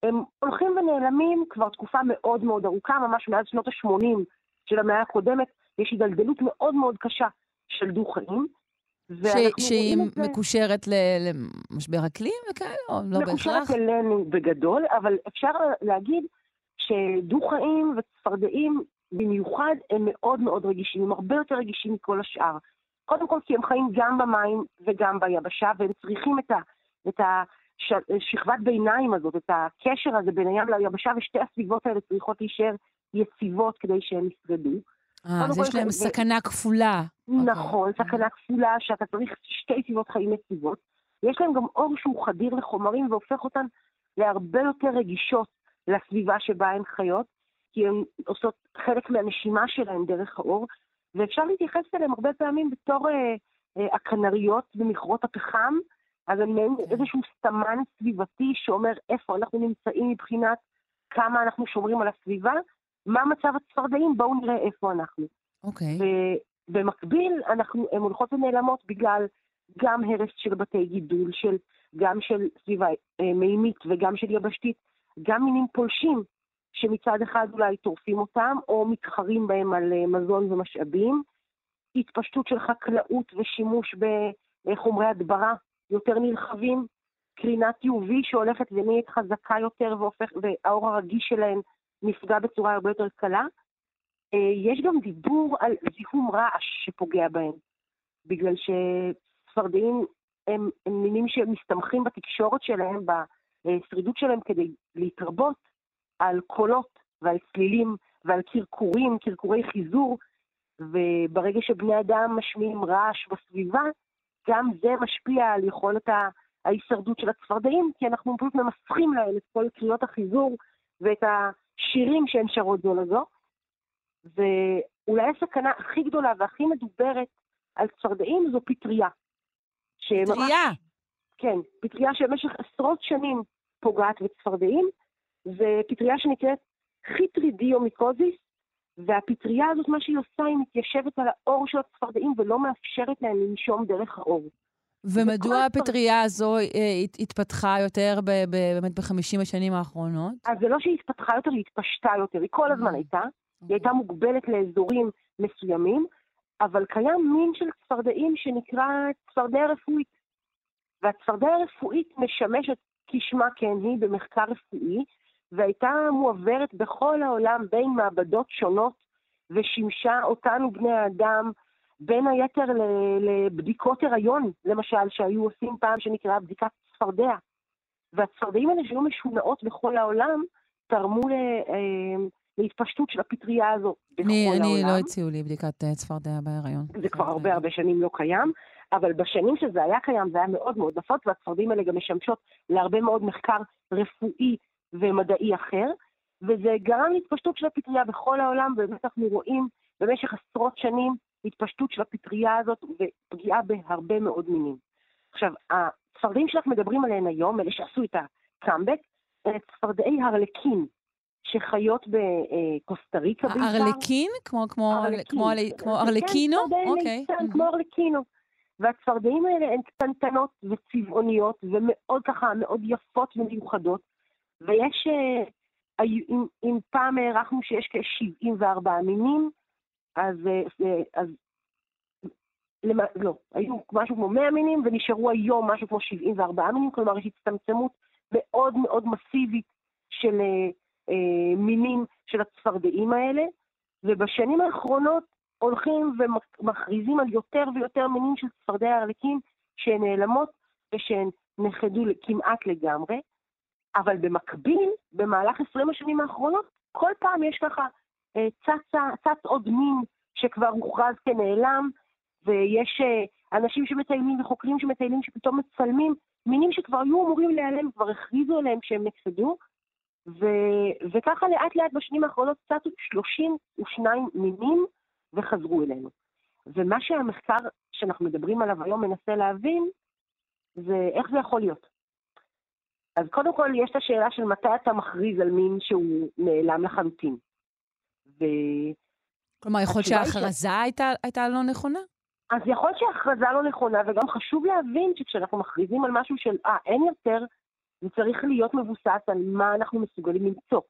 הם הולכים ונעלמים כבר תקופה מאוד מאוד ארוכה, ממש מאז שנות ה-80 של המאה הקודמת, יש הידלדלות מאוד מאוד קשה של דו-חיים. ש- שהיא זה- מקושרת ל- למשבר אקלים וכאלה, או לא בהכרח? מקושרת אלינו בגדול, אבל אפשר להגיד שדו-חיים וצפרדעים במיוחד הם מאוד מאוד רגישים, הם הרבה יותר רגישים מכל השאר. קודם כל כי הם חיים גם במים וגם ביבשה, והם צריכים את, ה, את השכבת ביניים הזאת, את הקשר הזה בין הים ליבשה, ושתי הסביבות האלה צריכות להישאר יציבות כדי שהם ישרדו. אה, אז יש להם זה- סכנה כפולה. נכון, אוקיי. סכנה כפולה שאתה צריך שתי סביבות חיים יציבות. יש להם גם אור שהוא חדיר לחומרים והופך אותן להרבה יותר רגישות לסביבה שבה הן חיות, כי הן עושות חלק מהנשימה שלהן דרך האור, ואפשר להתייחס אליהן הרבה פעמים בתור אה, אה, הכנריות במכרות הפחם, אז הן מעין כן. איזשהו סמן סביבתי שאומר איפה אנחנו נמצאים מבחינת כמה אנחנו שומרים על הסביבה, מה מצב הצפרדעים, בואו נראה איפה אנחנו. אוקיי. ובמקביל, אנחנו, הן הולכות ונעלמות בגלל גם הרס של בתי גידול, של, גם של סביבה אה, מימית וגם של יבשתית, גם מינים פולשים, שמצד אחד אולי טורפים אותם, או מתחרים בהם על אה, מזון ומשאבים, התפשטות של חקלאות ושימוש בחומרי הדברה יותר נרחבים, קרינת UV שהולכת ונהיית חזקה יותר והופך, והאור הרגיש שלהן נפגע בצורה הרבה יותר קלה. אה, יש גם דיבור על זיהום רעש שפוגע בהם, בגלל שצפרדעים הם, הם מינים שמסתמכים בתקשורת שלהם, בשרידות שלהם כדי להתרבות על קולות ועל צלילים ועל קרקורים, קרקורי חיזור, וברגע שבני אדם משמיעים רעש בסביבה, גם זה משפיע על יכולת ההישרדות של הצפרדעים, כי אנחנו פשוט ממסכים להם את כל קריאות החיזור ואת השירים שהן שרות זו לזו. ואולי הסכנה הכי גדולה והכי מדוברת על צפרדעים זו פטריה. שממש- טריה. כן, פטריה שבמשך עשרות שנים פוגעת בצפרדעים, זה פטריה שנקראת חיטרידיומיקוזיס, והפטריה הזאת, מה שהיא עושה, היא מתיישבת על האור של הצפרדעים ולא מאפשרת להם לנשום דרך האור. ומדוע הפטריה הזו אה, הת- התפתחה יותר ב- ב- באמת בחמישים השנים האחרונות? אז זה לא שהיא התפתחה יותר, היא התפשטה יותר, היא כל הזמן Mm. הייתה. היא הייתה מוגבלת לאזורים מסוימים, אבל קיים מין של צפרדעים שנקרא צפרדע רפואית. והצפרדע הרפואית משמשת כשמה כן היא במחקר רפואי, והייתה מועברת בכל העולם בין מעבדות שונות, ושימשה אותנו בני האדם בין היתר לבדיקות הריון, למשל, שהיו עושים פעם שנקראה בדיקת צפרדע. והצפרדעים האלה שהיו משונעות בכל העולם, תרמו ל, אה, להתפשטות של הפטריה הזו בכל אני, העולם. אני לא הציעו לי בדיקת אה, צפרדע בהיריון. זה כבר הרבה הרבה שנים לא קיים, אבל בשנים שזה היה קיים זה היה מאוד מאוד נפוץ, והצפרדעים האלה גם משמשות להרבה מאוד מחקר רפואי ומדעי אחר, וזה גרם להתפשטות של הפטריה בכל העולם, ובאמת אנחנו רואים במשך עשרות שנים התפשטות של הפטריה הזאת ופגיעה בהרבה מאוד מינים. עכשיו, הצפרדעים שאנחנו מדברים עליהן היום, אלה שעשו את הקאמבק, אלה צפרדעי הרלקין, שחיות בקוסטה ריקה בעיקר. ארלקין? כמו, כמו, כמו, כמו ארלקינו? כן, אוקיי. כן, כמו ארלקינו. והצפרדעים האלה הן קטנטנות וצבעוניות, ומאוד ככה, מאוד יפות ומיוחדות. ויש, אה, אם, פעם הערכנו שיש כ-74 מינים, אז, אה, אז למה, לא, היו משהו כמו 100 מינים ונשארו היום משהו כמו 74 מינים, כלומר יש הצטמצמות מאוד מאוד מסיבית של אה, אה, מינים של הצפרדעים האלה, ובשנים האחרונות הולכים ומכריזים על יותר ויותר מינים של צפרדעי הרלקים שהן נעלמות ושהן נכחדו כמעט לגמרי, אבל במקביל, במהלך 20 השנים האחרונות, כל פעם יש ככה אה, צץ, עוד מין שכבר הוכרז כנעלם, ויש אה, אנשים שמטיילים וחוקרים שמטיילים שפתאום מצלמים מינים שכבר היו אמורים להיעלם, כבר הכריזו עליהם שהם נכחדו, ו- וככה לאט לאט בשנים האחרונות צצו 32 מינים וחזרו אלינו. ומה שהמחקר שאנחנו מדברים עליו היום מנסה להבין, זה איך זה יכול להיות. אז קודם כל יש את השאלה של מתי אתה מכריז על מין שהוא נעלם לחלוטין. ו... כלומר, יכול להיות שההכרזה ש... הייתה, הייתה לא נכונה? אז יכול להיות שההכרזה לא נכונה, וגם חשוב להבין שכשאנחנו מכריזים על משהו של, אה, אין יותר, זה צריך להיות מבוסס על מה אנחנו מסוגלים למצוא.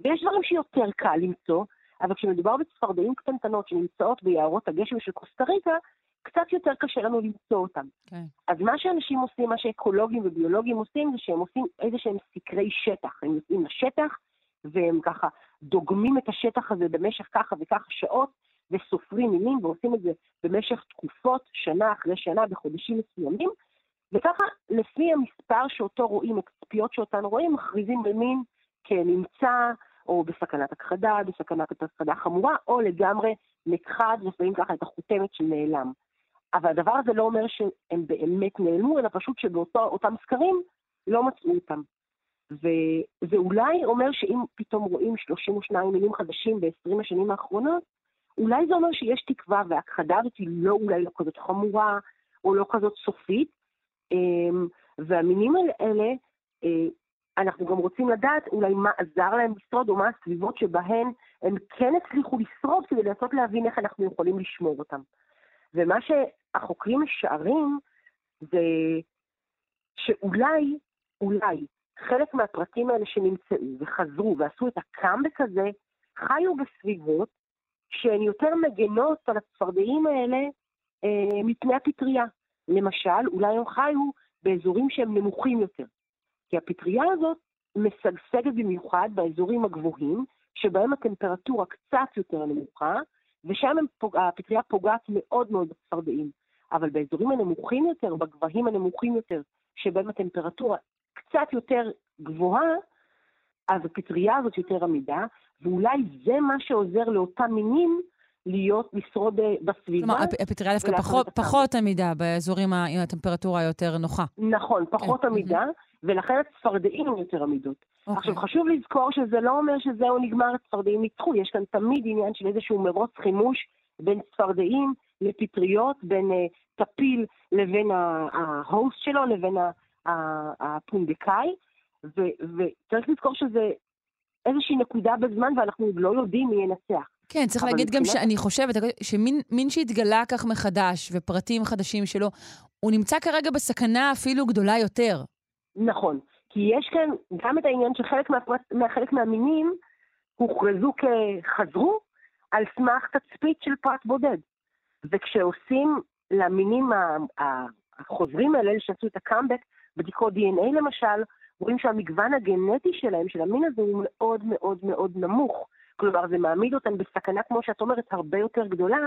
ויש דברים שיותר קל למצוא, אבל כשמדובר בצפרדעים קטנטנות שנמצאות ביערות הגשם של קוסטה ריקה, קצת יותר קשה לנו למצוא אותם. Okay. כן. אז מה שאנשים עושים, מה שאקולוגים וביולוגים עושים, זה שהם עושים איזה שהם סקרי שטח. הם יוצאים לשטח, והם ככה דוגמים את השטח הזה במשך ככה וככה שעות, וסופרים מינים, ועושים את זה במשך תקופות, שנה אחרי שנה, בחודשים מסוימים, וככה, לפי המספר שאותו רואים, הקצפיות שאותן רואים, מכריזים במין כנמצא, או בסכנת הכחדה, בסכנת הכחדה חמורה, או לגמרי נכחד, ושמים ככה את החותמת של נעלם. אבל הדבר הזה לא אומר שהם באמת נעלמו, אלא פשוט שבאותם סקרים לא מצאו אותם. וזה אולי אומר שאם פתאום רואים 32 מינים חדשים ב-20 השנים האחרונות, אולי זה אומר שיש תקווה וההכחדה הזאת היא לא אולי לא כזאת חמורה, או לא כזאת סופית, אמ, והמינים האלה, אה, אנחנו גם רוצים לדעת אולי מה עזר להם לשרוד, או מה הסביבות שבהן הם כן הצליחו לשרוד, כדי לנסות להבין איך אנחנו יכולים לשמור אותם. ומה שהחוקרים משערים זה שאולי, אולי, חלק מהפרטים האלה שנמצאו וחזרו ועשו את הקאמבק הזה, חיו בסביבות שהן יותר מגנות על הצפרדעים האלה אה, מפני הפטריה. למשל, אולי הם חיו באזורים שהם נמוכים יותר. כי הפטריה הזאת משגשגת במיוחד באזורים הגבוהים, שבהם הטמפרטורה קצת יותר נמוכה, ושם פוג... הפטריה פוגעת מאוד מאוד בצפרדעים. אבל באזורים הנמוכים יותר, בגבהים הנמוכים יותר, שבהם הטמפרטורה קצת יותר גבוהה, אז הפטריה הזאת יותר עמידה, ואולי זה מה שעוזר לאותם מינים להיות, לשרוד אה, בסביבה. כלומר, הפטריה דווקא פחות, פחות עמידה באזורים עם הטמפרטורה היותר נוחה. נכון, פחות כן. עמידה, ולכן הצפרדעים הן יותר עמידות. Okay. אוקיי. עכשיו, חשוב לזכור שזה לא אומר שזהו נגמר, הצפרדעים ניצחו, יש כאן תמיד עניין של איזשהו מרוץ חימוש בין צפרדעים לפטריות, בין uh, טפיל לבין ההוסט שלו, לבין הפונדקאי, וצריך לזכור שזה איזושהי נקודה בזמן ואנחנו עוד לא יודעים מי ינצח. כן, צריך להגיד גם שאני חושבת שמין שהתגלה כך מחדש, ופרטים חדשים שלו, הוא נמצא כרגע בסכנה אפילו גדולה יותר. נכון, כי יש כאן גם את העניין שחלק מהפרט, חלק מהמינים הוכרזו כחזרו על סמך תצפית של פרט בודד. וכשעושים למינים החוזרים האלה, אלה שעשו את הקאמבק, בדיקות DNA למשל, רואים שהמגוון הגנטי שלהם, של המין הזה, הוא מאוד מאוד מאוד נמוך. כלומר, זה מעמיד אותם בסכנה, כמו שאת אומרת, הרבה יותר גדולה,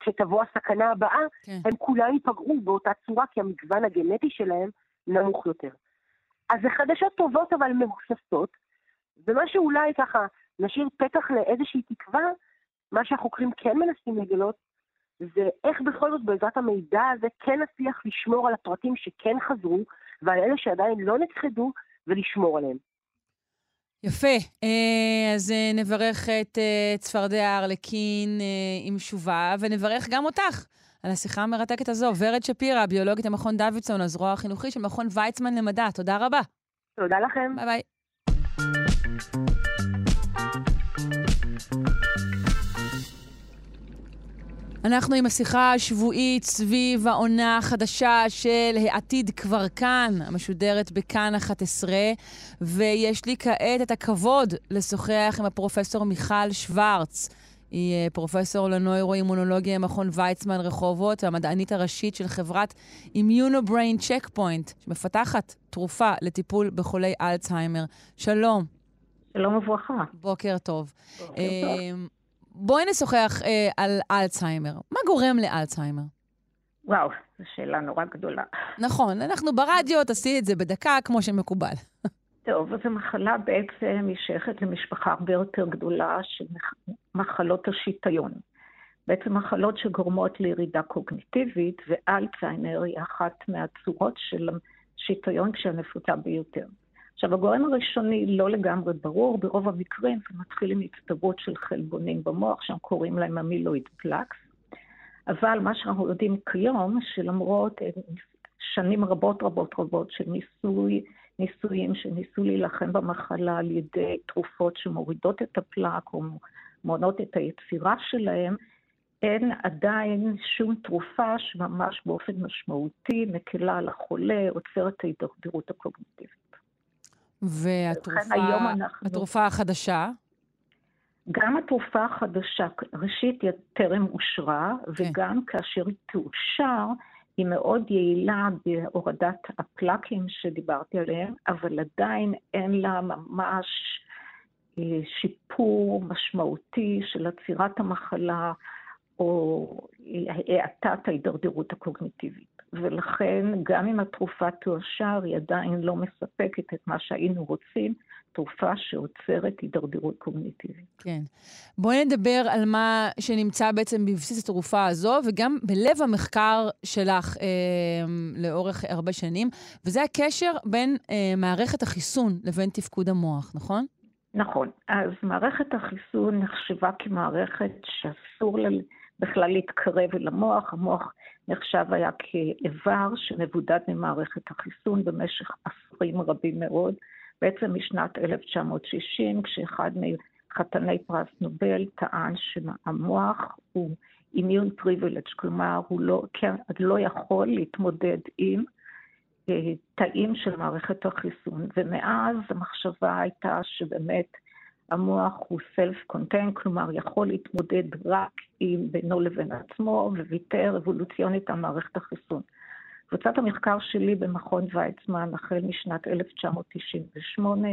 כשתבוא הסכנה הבאה, כן. הם כולם ייפגעו באותה צורה, כי המגוון הגנטי שלהם נמוך יותר. אז זה חדשות טובות אבל מהוססות, ומה שאולי ככה נשאיר פתח לאיזושהי תקווה, מה שהחוקרים כן מנסים לגלות, זה איך בכל זאת בעזרת המידע הזה כן נצליח לשמור על הפרטים שכן חזרו, ועל אלה שעדיין לא נכחדו, ולשמור עליהם. יפה. אה, אז אה, נברך את אה, צפרדע ארלקין עם שובה, ונברך גם אותך על השיחה המרתקת הזו. ורד שפירא, ביולוגית המכון דוידסון, הזרוע החינוכי של מכון ויצמן למדע. תודה רבה. תודה לכם. ביי ביי. אנחנו עם השיחה השבועית סביב העונה החדשה של העתיד כבר כאן, המשודרת בכאן 11, ויש לי כעת את הכבוד לשוחח עם הפרופסור מיכל שוורץ. היא אה, פרופסור לנוירו-אימונולוגיה במכון ויצמן רחובות, המדענית הראשית של חברת Immunobrain Checkpoint, שמפתחת תרופה לטיפול בחולי אלצהיימר. שלום. שלום וברכה. בוקר טוב. בוקר טוב. בואי נשוחח אה, על אלצהיימר. מה גורם לאלצהיימר? וואו, זו שאלה נורא גדולה. נכון, אנחנו ברדיו, תעשי את זה בדקה כמו שמקובל. טוב, אז המחלה בעצם היא שייכת למשפחה הרבה יותר גדולה של מחלות השיטיון. בעצם מחלות שגורמות לירידה קוגניטיבית, ואלצהיימר היא אחת מהצורות של השיטיון כשהנפוצה ביותר. עכשיו, הגורם הראשוני לא לגמרי ברור, ברוב המקרים זה מתחיל עם הצטברות של חלבונים במוח, שם קוראים להם המילואיד פלקס. אבל מה שאנחנו יודעים כיום, שלמרות אה, שנים רבות רבות רבות של ניסוי, ניסויים שניסו להילחם במחלה על ידי תרופות שמורידות את הפלק או מונות את היצירה שלהם, אין עדיין שום תרופה שממש באופן משמעותי מקלה על החולה, עוצרת ההידרדרות הקוגניטיבית. והתרופה החדשה? גם התרופה החדשה, ראשית, היא טרם אושרה, כן. וגם כאשר היא תאושר, היא מאוד יעילה בהורדת הפלאקים שדיברתי עליהם, אבל עדיין אין לה ממש אה, שיפור משמעותי של עצירת המחלה או האטת ההידרדרות הקוגניטיבית. ולכן גם אם התרופה תאושר, היא עדיין לא מספקת את מה שהיינו רוצים, תרופה שעוצרת הידרדרות קוגניטיבית. כן. בואי נדבר על מה שנמצא בעצם בבסיס התרופה הזו, וגם בלב המחקר שלך אה, לאורך הרבה שנים, וזה הקשר בין אה, מערכת החיסון לבין תפקוד המוח, נכון? נכון. אז מערכת החיסון נחשבה כמערכת שאסור לה בכלל להתקרב אל המוח. המוח נחשב היה כאיבר שמבודד ממערכת החיסון במשך עשורים רבים מאוד. בעצם משנת 1960, כשאחד מחתני פרס נובל טען שהמוח הוא אימיון פריבילג', כלומר הוא לא, כן, לא יכול להתמודד עם אה, תאים של מערכת החיסון. ומאז המחשבה הייתה שבאמת המוח הוא self-contained, כלומר יכול להתמודד רק עם בינו לבין עצמו, וויתר אבולוציונית על מערכת החיסון. קבוצת המחקר שלי במכון ויצמן, החל משנת 1998,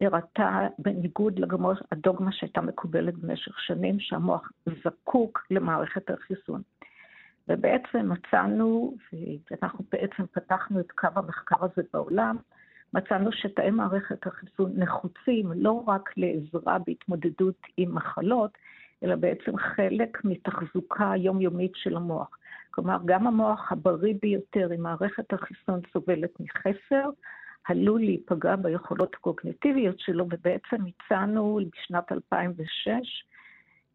הראתה, בניגוד לדוגמה שהייתה מקובלת במשך שנים, שהמוח זקוק למערכת החיסון. ובעצם מצאנו, ואנחנו בעצם פתחנו את קו המחקר הזה בעולם, מצאנו שתאי מערכת החיסון נחוצים לא רק לעזרה בהתמודדות עם מחלות, אלא בעצם חלק מתחזוקה היומיומית של המוח. כלומר, גם המוח הבריא ביותר, אם מערכת החיסון סובלת מחסר, עלול להיפגע ביכולות הקוגניטיביות שלו, ובעצם הצענו בשנת 2006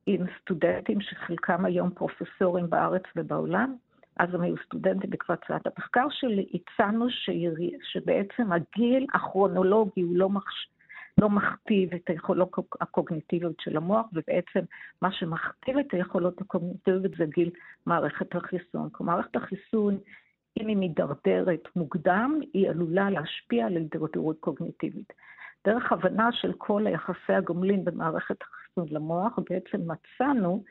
עם סטודנטים שחלקם היום פרופסורים בארץ ובעולם, אז הם היו סטודנטים בקבוצת המחקר שלי, הצענו שבעצם הגיל הכרונולוגי הוא לא, מחש... לא מכתיב את היכולות הקוגניטיביות של המוח, ובעצם מה שמכתיב את היכולות הקוגניטיביות זה גיל מערכת החיסון. כלומר, מערכת החיסון, אם היא מידרדרת מוקדם, היא עלולה להשפיע על הידרדרות קוגניטיבית. דרך הבנה של כל היחסי הגומלין במערכת החיסון למוח, בעצם מצאנו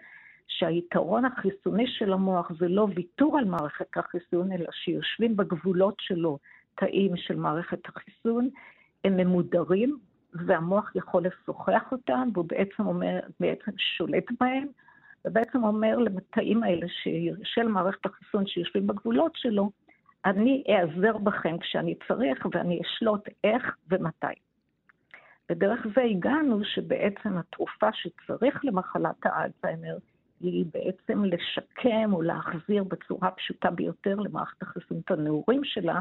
שהיתרון החיסוני של המוח זה לא ויתור על מערכת החיסון, אלא שיושבים בגבולות שלו תאים של מערכת החיסון, הם ממודרים, והמוח יכול לשוחח אותם, והוא בעצם, אומר, בעצם שולט בהם, ובעצם אומר לתאים האלה של מערכת החיסון שיושבים בגבולות שלו, אני אעזר בכם כשאני צריך ואני אשלוט איך ומתי. ודרך זה הגענו שבעצם התרופה שצריך למחלת האלצהיימר היא בעצם לשקם או להחזיר בצורה פשוטה ביותר למערכת החיסון את הנעורים שלה,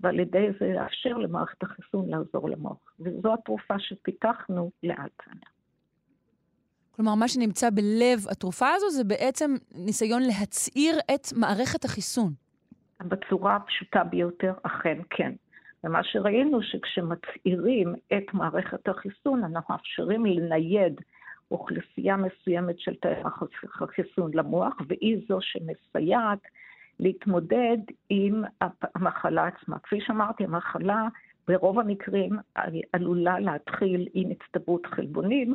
ועל ידי זה לאפשר למערכת החיסון לעזור למוח. וזו התרופה שפיתחנו לאלצהיימר. כלומר, מה שנמצא בלב התרופה הזו זה בעצם ניסיון להצעיר את מערכת החיסון. בצורה הפשוטה ביותר, אכן כן. ומה שראינו שכשמצעירים את מערכת החיסון, אנחנו מאפשרים לנייד אוכלוסייה מסוימת של תאי החיסון למוח, והיא זו שמסייעת להתמודד עם המחלה עצמה. כפי שאמרתי, המחלה ברוב המקרים עלולה להתחיל עם הצטברות חלבונים,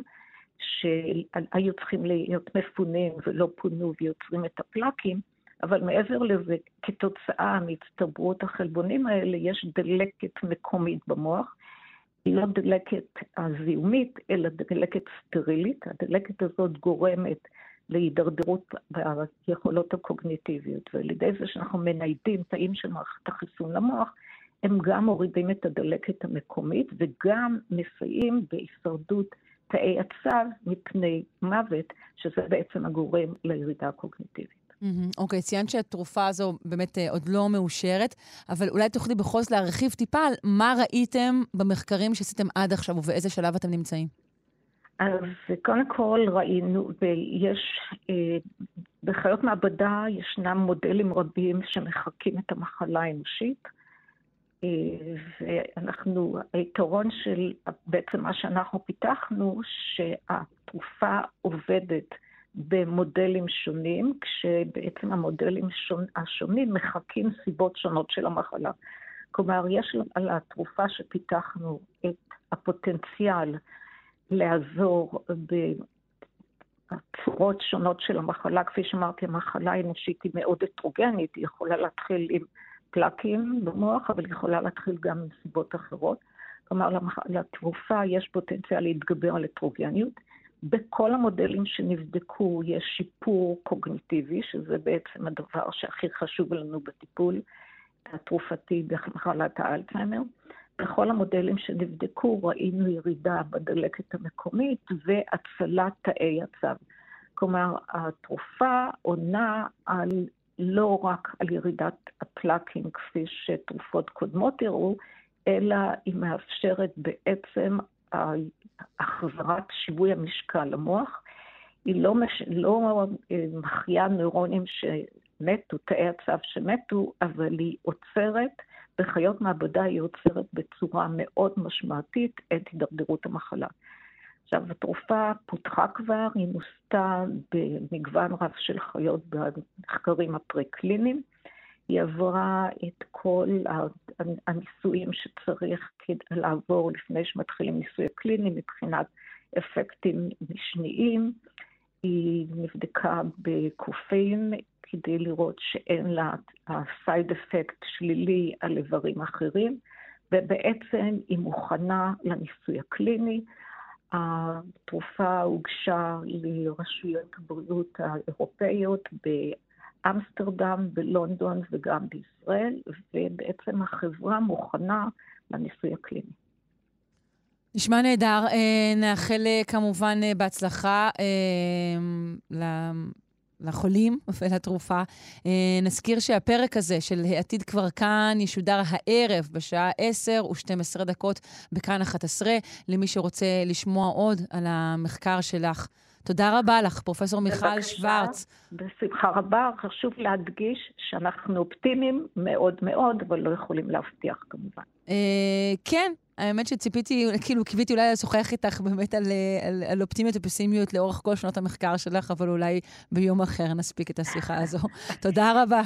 שהיו צריכים להיות מפונים ולא פונו ויוצרים את הפלקים, אבל מעבר לזה, כתוצאה מהצטברות החלבונים האלה, יש דלקת מקומית במוח. היא לא דלקת הזיהומית, אלא דלקת סטרילית. הדלקת הזאת גורמת להידרדרות ביכולות הקוגניטיביות, ועל ידי זה שאנחנו מניידים תאים של מערכת החיסון למוח, הם גם מורידים את הדלקת המקומית וגם מסייעים בהישרדות תאי הצו מפני מוות, שזה בעצם הגורם לירידה הקוגניטיבית. אוקיי, ציינת שהתרופה הזו באמת uh, עוד לא מאושרת, אבל אולי תוכלי בכל זאת להרחיב טיפה על מה ראיתם במחקרים שעשיתם עד עכשיו ובאיזה שלב אתם נמצאים. אז קודם כל ראינו, ויש, אה, בחיות מעבדה ישנם מודלים רבים שמחקים את המחלה האנושית, אה, ואנחנו, היתרון של בעצם מה שאנחנו פיתחנו, שהתרופה עובדת במודלים שונים, כשבעצם המודלים השונים מחקים סיבות שונות של המחלה. כלומר, יש על התרופה שפיתחנו את הפוטנציאל לעזור בצורות שונות של המחלה. כפי שאמרתי, המחלה האנושית היא מאוד הטרוגנית, היא יכולה להתחיל עם פלאקים במוח, אבל היא יכולה להתחיל גם עם סיבות אחרות. כלומר, לתרופה יש פוטנציאל להתגבר על הטרוגניות. בכל המודלים שנבדקו יש שיפור קוגניטיבי, שזה בעצם הדבר שהכי חשוב לנו בטיפול התרופתי במחלת האלצהיימר. בכל המודלים שנבדקו ראינו ירידה בדלקת המקומית והצלת תאי הצו. כלומר, התרופה עונה על, לא רק על ירידת הפלאקים כפי שתרופות קודמות הראו, אלא היא מאפשרת בעצם החזרת שיווי המשקל למוח. היא לא, מש... לא אה, מחיה נוירונים שמתו, תאי הצו שמתו, אבל היא עוצרת, בחיות מעבדה היא עוצרת בצורה מאוד משמעותית את הידרדרות המחלה. עכשיו, התרופה פותחה כבר, היא נוסתה במגוון רב של חיות במחקרים הפרה-קליניים. היא עברה את כל הניסויים שצריך לעבור לפני שמתחילים ניסוי הקליני מבחינת אפקטים משניים. היא נבדקה בקופים כדי לראות שאין לה סייד אפקט שלילי על איברים אחרים, ובעצם היא מוכנה לניסוי הקליני. התרופה הוגשה לרשויות הבריאות האירופאיות באמסטרדם, בלונדון וגם בישראל, ובעצם החברה מוכנה לניסוי הקליני. נשמע נהדר. אה, נאחל אה, כמובן אה, בהצלחה לחולים ולתרופה. נזכיר שהפרק הזה של העתיד כבר כאן ישודר הערב בשעה 10 ו-12 דקות בכאן 11, למי שרוצה לשמוע עוד על המחקר שלך. תודה רבה לך, פרופ' מיכל שוורץ. בשמחה רבה. חשוב להדגיש שאנחנו אופטימיים מאוד מאוד, אבל לא יכולים להבטיח כמובן. אה, כן, האמת שציפיתי, כאילו קיוויתי אולי לשוחח איתך באמת על, על, על אופטימיות ופסימיות לאורך כל שנות המחקר שלך, אבל אולי ביום אחר נספיק את השיחה הזו. תודה רבה.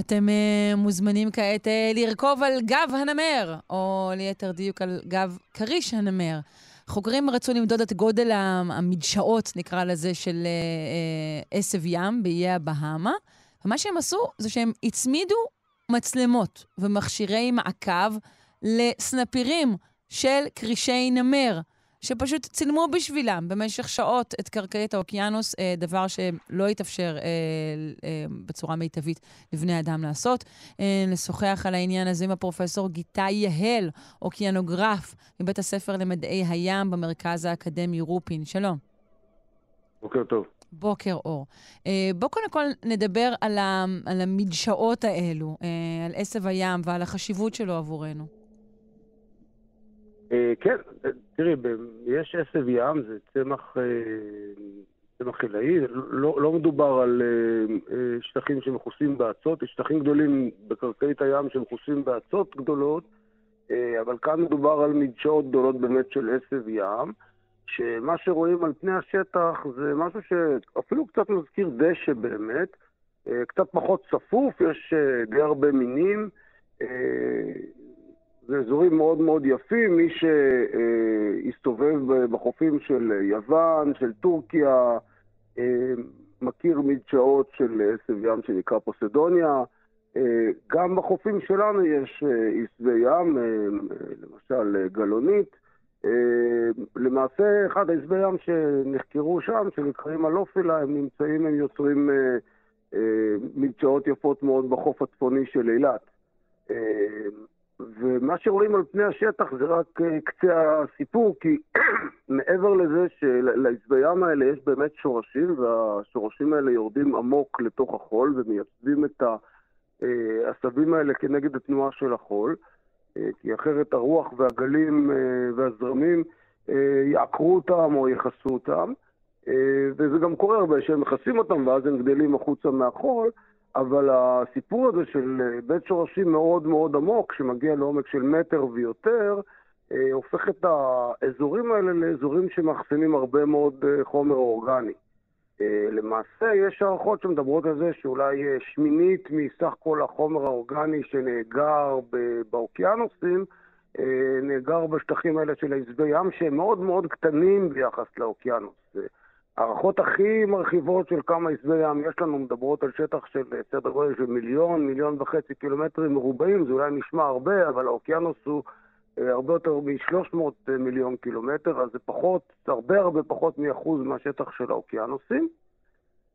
אתם uh, מוזמנים כעת uh, לרכוב על גב הנמר, או ליתר דיוק על גב כריש הנמר. חוקרים רצו למדוד את גודל המדשאות, נקרא לזה, של uh, עשב ים באיי הבהאמה, ומה שהם עשו זה שהם הצמידו מצלמות ומכשירי מעקב לסנפירים של כרישי נמר. שפשוט צילמו בשבילם במשך שעות את קרקעית האוקיינוס, אה, דבר שלא התאפשר אה, אה, בצורה מיטבית לבני אדם לעשות. נשוחח על העניין הזה עם הפרופסור גיתי יהל, אוקיינוגרף מבית הספר למדעי הים במרכז האקדמי רופין. שלום. בוקר טוב. בוקר אור. בואו קודם כל נדבר על, המדשאות האלו, על עשב הים ועל החשיבות שלו עבורנו. אה, כן, תראי, יש עשב ים, זה צמח, אה, צמח חילאי, לא, לא מדובר על אה, שטחים שמכוסים באצות, יש שטחים גדולים בקרקעית הים שמכוסים באצות גדולות, אבל כאן מדובר על מדשאות גדולות באמת של עשב ים, שמה שרואים על פני השטח זה משהו שאפילו קצת מזכיר דשא באמת, קצת פחות צפוף, יש די הרבה מינים. זה אזורים מאוד מאוד יפים. מי שהסתובב בחופים של יוון, של טורקיה, אה, מכיר מדשאות של עשב ים שנקרא פוסדוניה. אה, גם בחופים שלנו יש אה, עשבי ים, למשל גלונית. למעשה, אחד העשבי ים שנחקרו שם, שנקראים אלופילה, הם נמצאים, הם יוצרים מדשאות יפות מאוד בחוף הצפוני של אילת. ומה שרואים על פני השטח זה רק אה, קצה הסיפור, כי מעבר לזה שלעצבי ים האלה יש באמת שורשים, והשורשים האלה יורדים עמוק לתוך החול ומייצבים את העשבים אה, האלה כנגד התנועה של החול, אה, כי אחרת הרוח והגלים והזרמים יעקרו אותם או יכסו אותם. וזה גם קורה הרבה שהם מכסים אותם ואז הם גדלים החוצה מהחול. אבל הסיפור הזה של אה, בית שורשים מאוד מאוד עמוק, שמגיע לעומק של מטר ויותר, אה, הופך את האזורים האלה לאזורים שמאחסנים הרבה מאוד אה, חומר אורגני. למעשה יש הערכות שמדברות על זה שאולי שמינית מסך כל החומר האורגני שנאגר באוקיינוסים, נאגר בשטחים האלה של העזבי ים, שהם מאוד מאוד קטנים ביחס לאוקיינוס. הערכות הכי מרחיבות של כמה עשבי ים יש לנו מדברות על שטח של סדר גודל של מיליון, מיליון וחצי קילומטרים מרובעים, זה אולי נשמע הרבה, אבל האוקיינוס הוא אה, הרבה יותר מ-300 מיליון קילומטר, אז זה פחות, הרבה הרבה פחות מאחוז מהשטח של האוקיינוסים.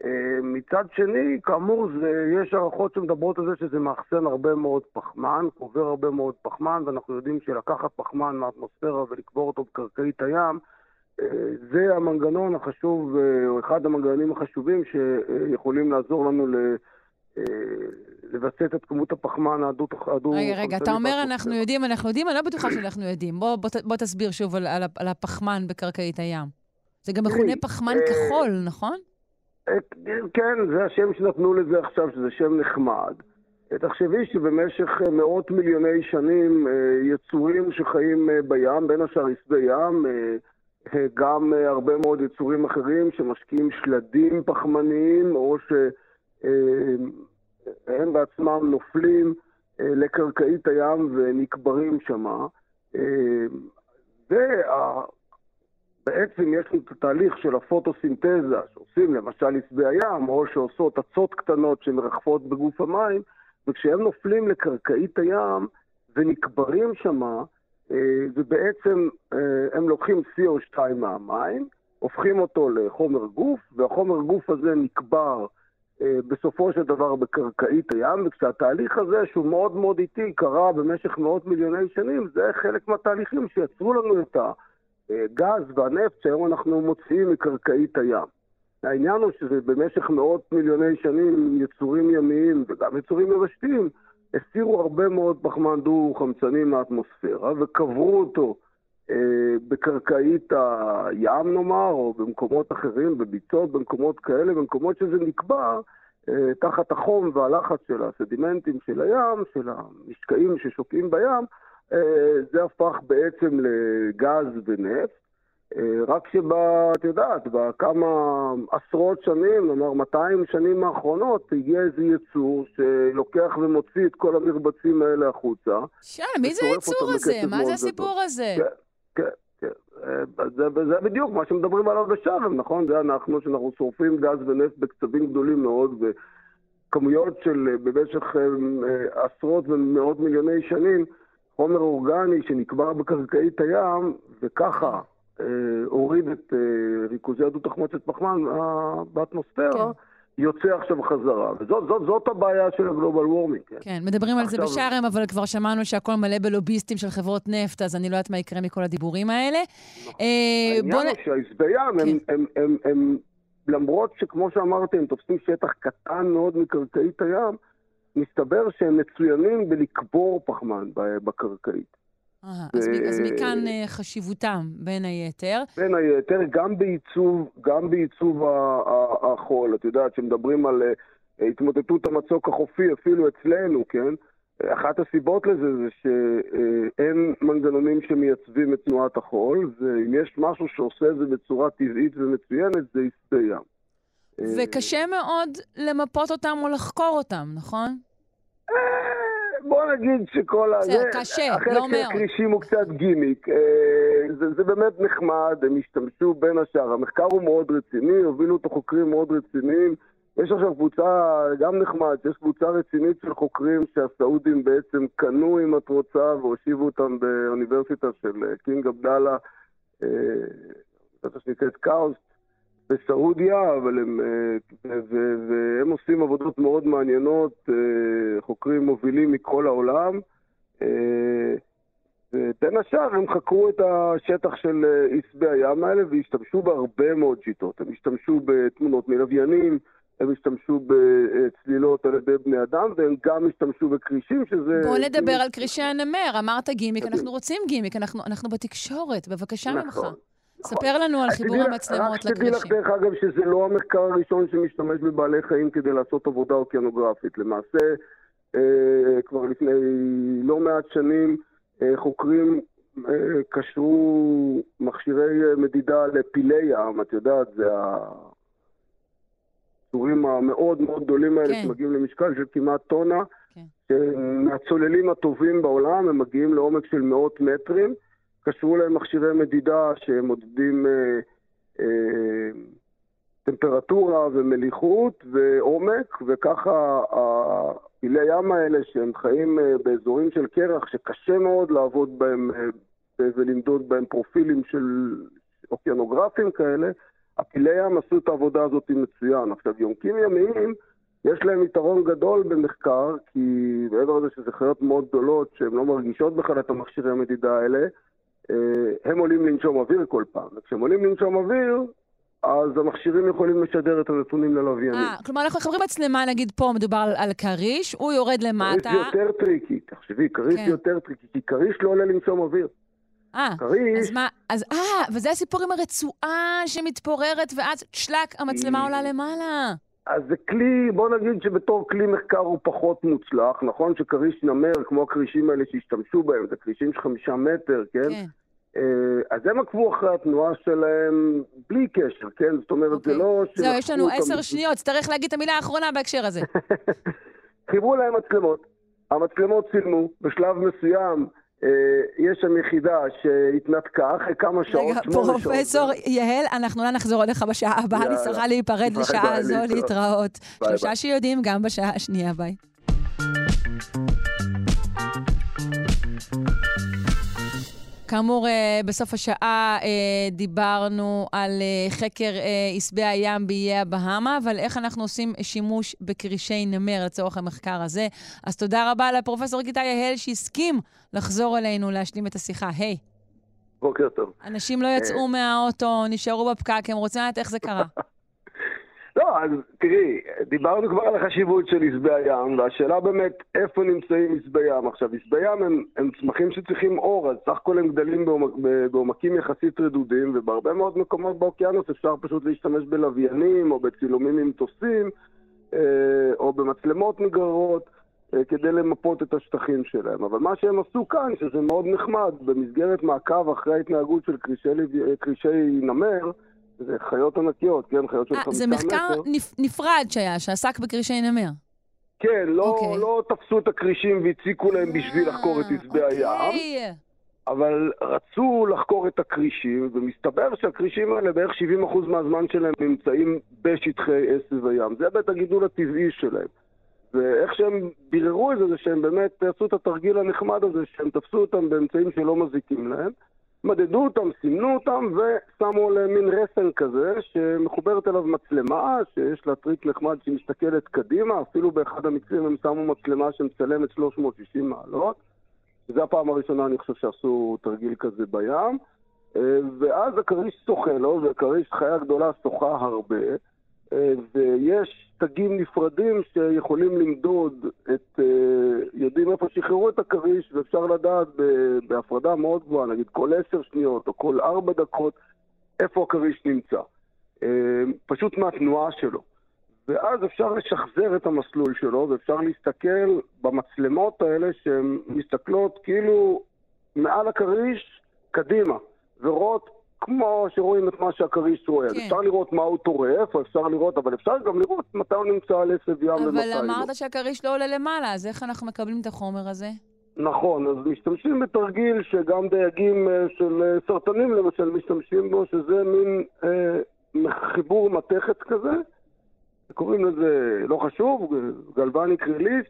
אה, מצד שני, כאמור, זה, יש הערכות שמדברות על זה שזה מאחסן הרבה מאוד פחמן, קובר הרבה מאוד פחמן, ואנחנו יודעים שלקחת פחמן מהאטמוספירה ולקבור אותו בקרקעית הים, זה המנגנון החשוב, אה, או אחד המנגנונים החשובים שיכולים לעזור לנו ל... אה, לווסת את כמות הפחמן הדו... רגע, רגע, אתה אומר אנחנו יודעים, אנחנו יודעים, אני לא בטוחה שאנחנו יודעים. בוא, בוא, בוא תסביר שוב על, על, על הפחמן בקרקעית הים. זה גם מכונה פחמן אה, כחול, נכון? כן, זה השם שנתנו לזה עכשיו, שזה שם נחמד. תחשבי שבמשך מאות מיליוני שנים יצורים שחיים בים, בין השאר עשבי ים, גם אה, הרבה מאוד יצורים אחרים שמשקיעים שלדים פחמניים, או שהם אה, בעצמם נופלים אה, לקרקעית הים ונקברים שמה. ובעצם יש לנו את התהליך של הפוטוסינתזה שעושים למשל עשבי הים, או שעושות אצות קטנות שמרחפות בגוף המים, וכשהם נופלים לקרקעית הים ונקברים שמה, ובעצם אה, הם לוקחים CO2 מהמים, הופכים אותו לחומר גוף, והחומר גוף הזה נקבר אה, בסופו של דבר בקרקעית הים, וכשהתהליך הזה, שהוא מאוד מאוד איטי, קרה במשך מאות מיליוני שנים, זה חלק מהתהליכים שיצרו לנו את הגז והנפט שהיום אנחנו מוציאים מקרקעית הים. העניין הוא שזה במשך מאות מיליוני שנים יצורים ימיים וגם יצורים יבשתיים הסירו הרבה מאוד פחמן דו-חמצני מהאטמוספירה וקברו אותו אה, בקרקעית הים נאמר, או במקומות אחרים, בביצות, במקומות כאלה, במקומות שזה נקבע אה, תחת החום והלחץ של הסדימנטים של הים, של המשקעים ששוקעים בים, אה, זה הפך בעצם לגז ונפט. אה, רק שבה, את יודעת, בכמה עשרות שנים, נאמר 200 שנים האחרונות, הגיע איזה יצור שלוקח ומוציא את כל המרבצים האלה החוצה. שלום, מי זה היצור הזה? מה זה. הסיפור הזה? כן, כן, כן. אה, זה, זה בדיוק מה שמדברים עליו בשארם, נכון? זה אנחנו, שאנחנו שורפים גז ונפט בקצבים גדולים מאוד, וכמויות של אה, במשך אה, עשרות ומאות מיליוני שנים, חומר אורגני שנקבע בקרקעית הים, וככה הוריד את אה, ריכוזי עדות תחמוצת פחמן אה, באטמוספירה, יוצא עכשיו חזרה. וזאת זאת, זאת הבעיה של הגלובל וורמינג. כן? כן, מדברים על זה בשארם, אבל כבר שמענו שהכל מלא בלוביסטים של חברות נפט, אז אני לא יודעת מה יקרה מכל הדיבורים האלה. אה, בוא העניין הוא שהעזבי ים, הם, כן. הם, הם, הם, למרות שכמו שאמרתי, הם תופסים שטח קטן מאוד מקרקעית הים, מסתבר שהם מצוינים בלקבור פחמן בקרקעית. אה, אז אז מכאן אה, חשיבותם, בין היתר. בין היתר, גם בעיצוב, גם בעיצוב החול. את יודעת, כשמדברים על אה, התמוטטות המצוק החופי, אפילו אצלנו, כן? אחת הסיבות לזה זה שאין מנגנונים שמייצבים את תנועת החול, ואם יש משהו שעושה את זה בצורה טבעית ומצוינת, זה עשבי ים. אה, וקשה מאוד למפות אותם או לחקור אותם, נכון? בוא נגיד שכל ה... בסדר, זה- קשה, לא החלק של מאוד. הכרישים הוא קצת גימיק. אה, זה, זה באמת נחמד, הם השתמשו בין השאר. המחקר הוא מאוד רציני, הובילו אותו חוקרים מאוד רציניים. יש עכשיו קבוצה, גם נחמד, שיש קבוצה רצינית של חוקרים שהסעודים בעצם קנו, אם את רוצה, והושיבו אותם באוניברסיטה של אה, King עבדאללה, אה, אוניברסיטה שנקראת קאוסט. בסעודיה, אבל הם, אה, והם עושים עבודות מאוד מעניינות, אה, חוקרים מובילים מכל העולם, אה, ובין השאר הם חקרו את השטח של עשבי הים האלה והשתמשו בהרבה מאוד שיטות. הם השתמשו בתמונות מלוויינים, הם השתמשו בצלילות על ידי בני אדם, והם גם השתמשו בכרישים, שזה... בוא נדבר על כרישי הנמר. אמרת גימיק. אנחנו רוצים גימיק, אנחנו אנחנו בתקשורת, בבקשה ממך. ספר לנו על חיבור תדעי המצלמות רק שתדעי לך. דרך אגב, שזה לא המחקר הראשון שמשתמש בבעלי חיים כדי לעשות עבודה אוקיינוגרפית. למעשה, אה, כבר לפני לא מעט שנים, אה, חוקרים אה, קשרו מכשירי מדידה לפילי ים, את יודעת, זה הצורים המאוד מאוד גדולים האלה כן. שמגיעים למשקל של כמעט טונה. כן. מהצוללים הטובים בעולם, הם מגיעים לעומק של מאות מטרים. קשרו להם מכשירי מדידה שמודדים אה, אה, טמפרטורה ומליחות ועומק, וככה הפילי ים האלה שהם חיים אה, באזורים של קרח שקשה מאוד לעבוד בהם אה, ולמדוד בהם פרופילים של אוקיינוגרפים כאלה, הפילי ים עשו את העבודה הזאת מצוין. עכשיו, יונקים ימיים, יש להם יתרון גדול במחקר, כי מעבר לזה שזה חיות מאוד גדולות שהן לא מרגישות בכלל את המכשירי המדידה האלה, הם עולים לנשום אוויר כל פעם. וכשהם עולים לנשום אוויר, אז המכשירים יכולים לשדר את הנתונים ללוויינים. אה, כלומר, אנחנו מחברים מצלמה, נגיד פה מדובר על- כריש, הוא יורד כריש למטה. זה יותר טריקי, תחשבי, כריש כן. יותר tricky, כי כריש לא עולה לנשום אוויר. אה, כריש, אז מה, אז אה, וזה הסיפור עם הרצועה שמתפוררת, ואז שלאק, המצלמה עולה למעלה. אז זה כלי, בוא נגיד שבתור כלי מחקר הוא פחות מוצלח, נכון שכריש נמר, כמו הכרישים האלה שהשתמשו בהם, זה כרישים של חמישה מטר, כן? כן. אה, אז הם עקבו אחרי התנועה שלהם בלי קשר, כן? זאת אומרת, אוקיי. זה לא זהו, יש לנו עשר שניות, צריך להגיד את המילה האחרונה בהקשר הזה. חיברו להם מצלמות, המצלמות צילמו, בשלב מסוים יש שם יחידה שהתנתקה אחרי כמה שעות, רגע. פרופסור יהל, אנחנו לא נחזור אליך בשעה הבאה, אני. צריכה להיפרד לשעה הזו, להתראות. שלושה. שיודעים גם בשעה השנייה, ביי. כאמור, אה, בסוף השעה אה, דיברנו על אה, חקר עשבי הים באיי הבהאמה, אבל איך אנחנו עושים שימוש בכרישי נמר לצורך המחקר הזה. אז תודה רבה לפרופסור גיטה יהל שהסכים לחזור אלינו להשלים את השיחה. היי, בוקר טוב. אנשים לא יצאו מהאוטו, נשארו בפקק, הם רוצים לדעת איך זה קרה. לא, אז תראי, דיברנו כבר על החשיבות של עשבי הים, והשאלה באמת איפה נמצאים עשבי ים. עכשיו, עשבי ים הם, הם צמחים שצריכים אור, אז סך הכל הם גדלים בעומק, בעומקים יחסית רדודים, ובהרבה מאוד מקומות באוקיינוס אפשר פשוט להשתמש בלוויינים, או בצילומים עם מטוסים, אה, או במצלמות נגררות. אה, כדי למפות את השטחים שלהם. אבל מה שהם עשו כאן, שזה מאוד נחמד, במסגרת מעקב אחרי ההתנהגות של קרישי, קרישי נמר, זה חיות ענקיות, כן, חיות של אה, חמישה זה מטר. מחקר נפ- נפרד שהיה, שעסק בקרישי נמר. כן, לא, אוקיי. לא תפסו את הכרישים והציקו להם בשביל לחקור את עשבי הים, אוקיי. אבל רצו לחקור את הכרישים, ומסתבר שהכרישים האלה, בערך 70% מהזמן שלהם נמצאים בשטחי עשב הים. זה בית הגידול הטבעי שלהם. ואיך שהם ביררו את זה, זה שהם באמת עשו את התרגיל הנחמד הזה, שהם תפסו אותם באמצעים שלא מזיקים להם, מדדו אותם, סימנו אותם, ושמו עליהם מין רסן כזה, שמחוברת אליו מצלמה, שיש לה טריק נחמד שמסתכלת קדימה, אפילו באחד המקרים הם שמו מצלמה שמצלמת 360 מעלות. זו הפעם הראשונה, אני חושב, שעשו תרגיל כזה בים. אה, ואז הכריש שוחה לו, וכריש חיה גדולה שוחה הרבה, ויש תגים נפרדים שיכולים למדוד את, אה, יודעים איפה שחררו את הכריש, ואפשר לדעת בהפרדה מאוד גבוהה, נגיד כל עשר שניות או כל ארבע דקות, איפה הכריש נמצא. אה, פשוט מהתנועה שלו. ואז אפשר לשחזר את המסלול שלו, ואפשר להסתכל במצלמות האלה שהן מסתכלות כאילו מעל הכריש קדימה, ורואות כמו שרואים את מה שהכריש רואה. כן. אפשר לראות מה הוא טורף, אפשר לראות, אבל אפשר גם לראות מתי הוא נמצא על עשב ים אבל ומתי לא. אמרת שהכריש לא עולה למעלה, אז איך אנחנו מקבלים את החומר הזה? נכון, אז משתמשים בתרגיל שגם דייגים אה, של אה, סרטנים למשל משתמשים בו, שזה מין אה, חיבור מתכת כזה, קוראים לזה, לא חשוב, גלבניק ריליס,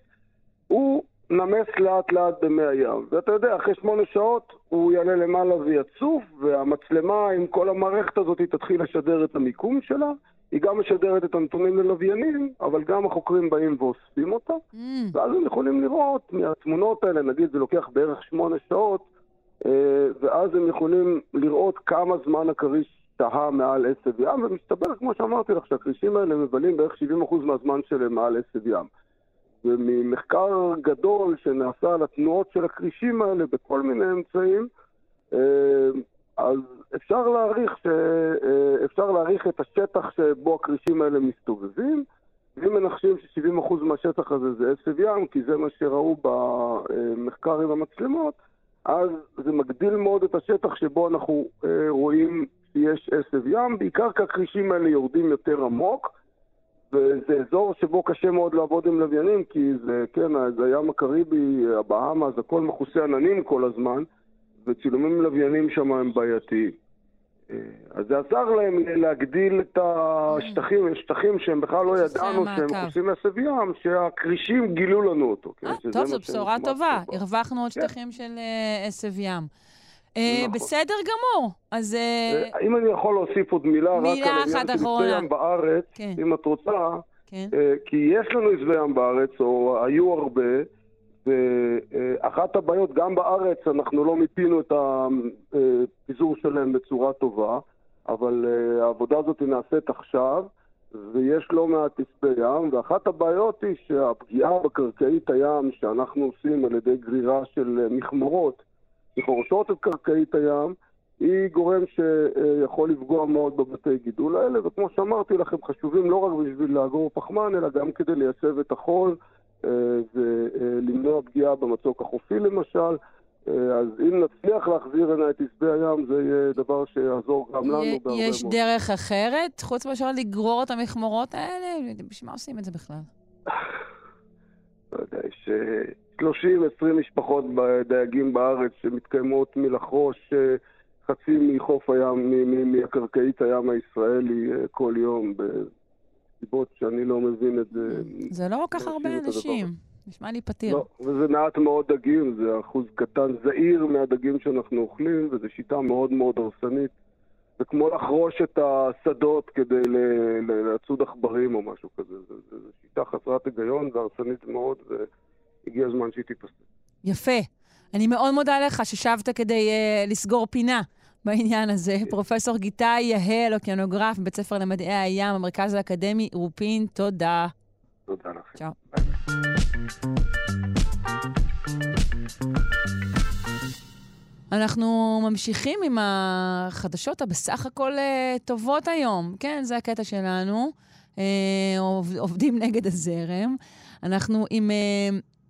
הוא נמס לאט לאט במי הים. ואתה יודע, אחרי שמונה שעות הוא יעלה למעלה ויצוף, והמצלמה עם כל המערכת הזאת היא תתחיל לשדר את המיקום שלה. היא גם משדרת את הנתונים ללוויינים, אבל גם החוקרים באים ואוספים אותה. Mm, ואז הם יכולים לראות מהתמונות האלה, נגיד זה לוקח בערך שמונה שעות, אה, ואז הם יכולים לראות כמה זמן הכריש תהה מעל עשב ים, ומסתבר, כמו שאמרתי לך, שהכרישים האלה מבלים בערך 70% מהזמן שלהם מעל עשב ים. וממחקר גדול שנעשה על התנועות של הכרישים האלה בכל מיני אמצעים, אה, אז אפשר להעריך, ש... אה, אפשר להעריך את השטח שבו הכרישים האלה מסתובבים, ואם מנחשים ש-70% מהשטח הזה זה עשב ים, כי זה מה שראו במחקר עם המצלמות, אז זה מגדיל מאוד את השטח שבו אנחנו אה, רואים שיש עשב ים, בעיקר כי הכרישים האלה יורדים יותר עמוק, וזה אזור שבו קשה מאוד לעבוד עם לוויינים, כי זה, כן, זה הים הקריבי, הבאהמה, זה הכל מכוסה עננים כל הזמן, וצילומים עם לוויינים שם הם בעייתיים. אה, אז זה עזר להם להגדיל את השטחים, יש שטחים שהם בכלל לא ידענו שהם. מכוסים מעשב ים, שהכרישים גילו לנו אותו. כן, אה, טוב, זו בשורה טובה. טוב. הרווחנו עוד כן. שטחים של אה, עשב ים. אה, נכון. בסדר גמור. אז אה, אה, אם אני יכול להוסיף עוד מילה, רק על העניין של אחרונה. ים בארץ, כן. אם את רוצה, כן. כי יש לנו עשבי ים בארץ, או היו הרבה, ואחת הבעיות, גם בארץ אנחנו לא מיפינו את הפיזור שלהם בצורה טובה, אבל העבודה הזאת נעשית עכשיו, ויש לא מעט עשבי ים, ואחת הבעיות היא שהפגיעה בקרקעית הים שאנחנו עושים על ידי גרירה של מכמורות שחורשות את קרקעית הים, היא גורם שיכול לפגוע מאוד בבתי גידול האלה, וכמו שאמרתי לכם, חשובים לא רק בשביל לאגור פחמן, אלא גם כדי ליישב את החול אה, ולמנוע פגיעה במצוק החופי למשל. אה, אז אם נצליח להחזיר הנה את עשבי הים, זה יהיה דבר שיעזור גם לנו בהרבה יש מאוד. דרך אחרת, חוץ מאשר לגרור את המכמורות האלה? בשביל מה עושים את זה בכלל? לא יודע, יש אה, 30-20 משפחות דייגים בארץ שמתקיימות מלחרוש אה, חצי מחוף הים, מקרקעית הים הישראלי אה, כל יום, בסיבות שאני לא מבין את זה. זה לא כל כך עושים הרבה אנשים. נשמע לי פתיר. לא, וזה מעט מאוד דגים, זה אחוז קטן זעיר מהדגים שאנחנו אוכלים, וזו שיטה מאוד מאוד הרסנית. זה כמו לחרוש את השדות כדי ל- ל- לצוד עכברים או משהו כזה. זו שיטה חסרת היגיון והרסנית מאוד, והגיע הזמן שהיא תיפסק. יפה. אני מאוד מודה לך ששבת כדי uh, לסגור פינה בעניין הזה. פרופסור גיתי יהל, אוקיינוגרף, בית ספר למדעי הים, המרכז האקדמי רופין, תודה. תודה לכם. צ'או. אנחנו ממשיכים עם החדשות הבסך הכל אה, טובות היום. כן, זה הקטע שלנו. אה, עובד- עובדים נגד הזרם. אנחנו עם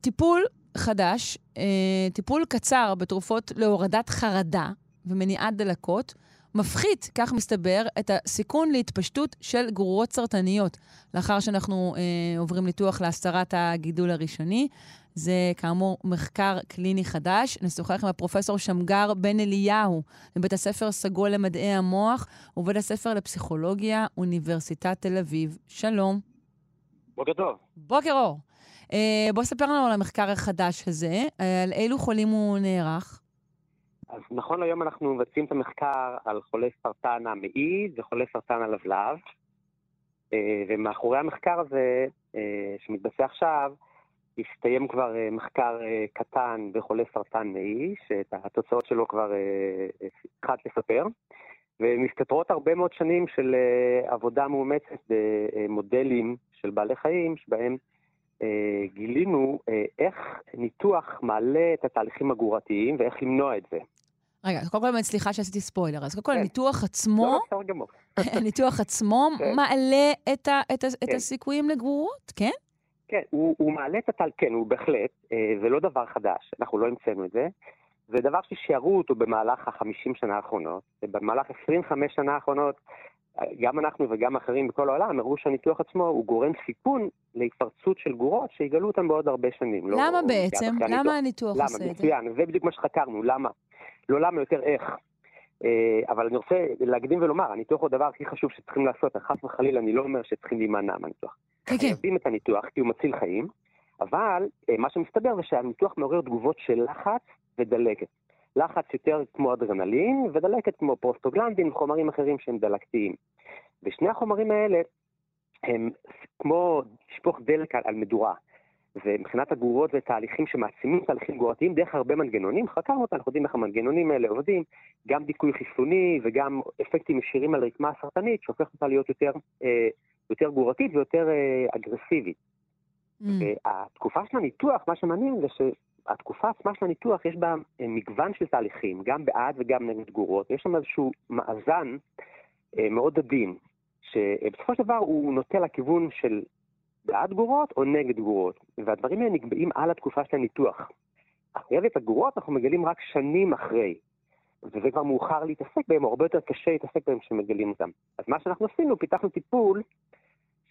טיפול חדש, אה, טיפול קצר בתרופות להורדת חרדה ומניעת דלקות, מפחית, כך מסתבר, את הסיכון להתפשטות של גרורות סרטניות, לאחר שאנחנו אה, עוברים ניתוח להסתרת הגידול הראשוני. זה כאמור מחקר קליני חדש. נשוחח עם הפרופסור שמגר בן אליהו מבית הספר סגול למדעי המוח ובית הספר לפסיכולוגיה, אוניברסיטת תל אביב. שלום. בוקר טוב. בוקר אור. אה, בוא ספר לנו על המחקר החדש הזה, על אילו חולים הוא נערך. אז נכון להיום אנחנו מבצעים את המחקר על חולי סרטן המעי וחולי סרטן הלבלב, אה, ומאחורי המחקר הזה, אה, שמתבצע עכשיו, הסתיים כבר אה, מחקר קטן בחולי סרטן מעי, שאת התוצאות שלו כבר התחלת לספר, ומסתתרות הרבה מאוד שנים של עבודה מאומצת במודלים של בעלי חיים, שבהם גילינו איך ניתוח מעלה את התהליכים הגורתיים ואיך למנוע את זה. רגע, קודם כל, סליחה שעשיתי ספוילר. אז קודם כל, הניתוח כן. עצמו, לא, גמור. הניתוח עצמו כן. מעלה את כן. הסיכויים לגרורות, כן? כן, הוא, הוא מעלה את הטל, כן, הוא בהחלט, אה, זה לא דבר חדש, אנחנו לא המצאנו את זה. זה דבר ששיערו אותו במהלך החמישים שנה האחרונות, ובמהלך 25 שנה האחרונות, אה, גם אנחנו וגם אחרים בכל העולם הראו שהניתוח עצמו הוא גורם סיכון להתפרצות של גורות שיגלו אותם בעוד הרבה שנים. לא למה מיד בעצם? למה הניתוח. הניתוח למה? עושה את זה? מצוין, זה בדיוק מה שחקרנו, למה? לא למה, יותר איך. אה, אבל אני רוצה להקדים ולומר, הניתוח הוא הדבר הכי חשוב שצריכים לעשות, חס וחלילה אני לא אומר שצריכים להימנע מהניתוח. כן, כן. חייבים את הניתוח כי הוא מציל חיים, אבל אה, מה שמסתבר זה שהניתוח מעורר תגובות של לחץ ודלקת. לחץ יותר כמו אדרנלין, ודלקת כמו פרוסטוגלנדין וחומרים אחרים שהם דלקתיים. ושני החומרים האלה הם כמו לשפוך דלק על, על מדורה. ומבחינת הגרורות ותהליכים שמעצימים תהליכים גרורתיים דרך הרבה מנגנונים, חקרנו אותם, אנחנו יודעים איך המנגנונים האלה עובדים, גם דיכוי חיסוני וגם אפקטים ישירים על רקמה הסרטנית, שהופכת אותה להיות יותר, אה, יותר גרורתית ויותר אה, אגרסיבית. Mm. והתקופה של הניתוח, מה שמעניין זה שהתקופה עצמה של הניתוח יש בה אה, מגוון של תהליכים, גם בעד וגם נגד גרורות, יש שם איזשהו מאזן אה, מאוד עדין, שבסופו של דבר הוא נוטה לכיוון של בעד גורות או נגד גורות, והדברים האלה נקבעים על התקופה של הניתוח. אחרי זה את הגורות אנחנו מגלים רק שנים אחרי, וזה כבר מאוחר להתעסק בהם, או הרבה יותר קשה להתעסק בהם כשמגלים אותם. אז מה שאנחנו עשינו, פיתחנו טיפול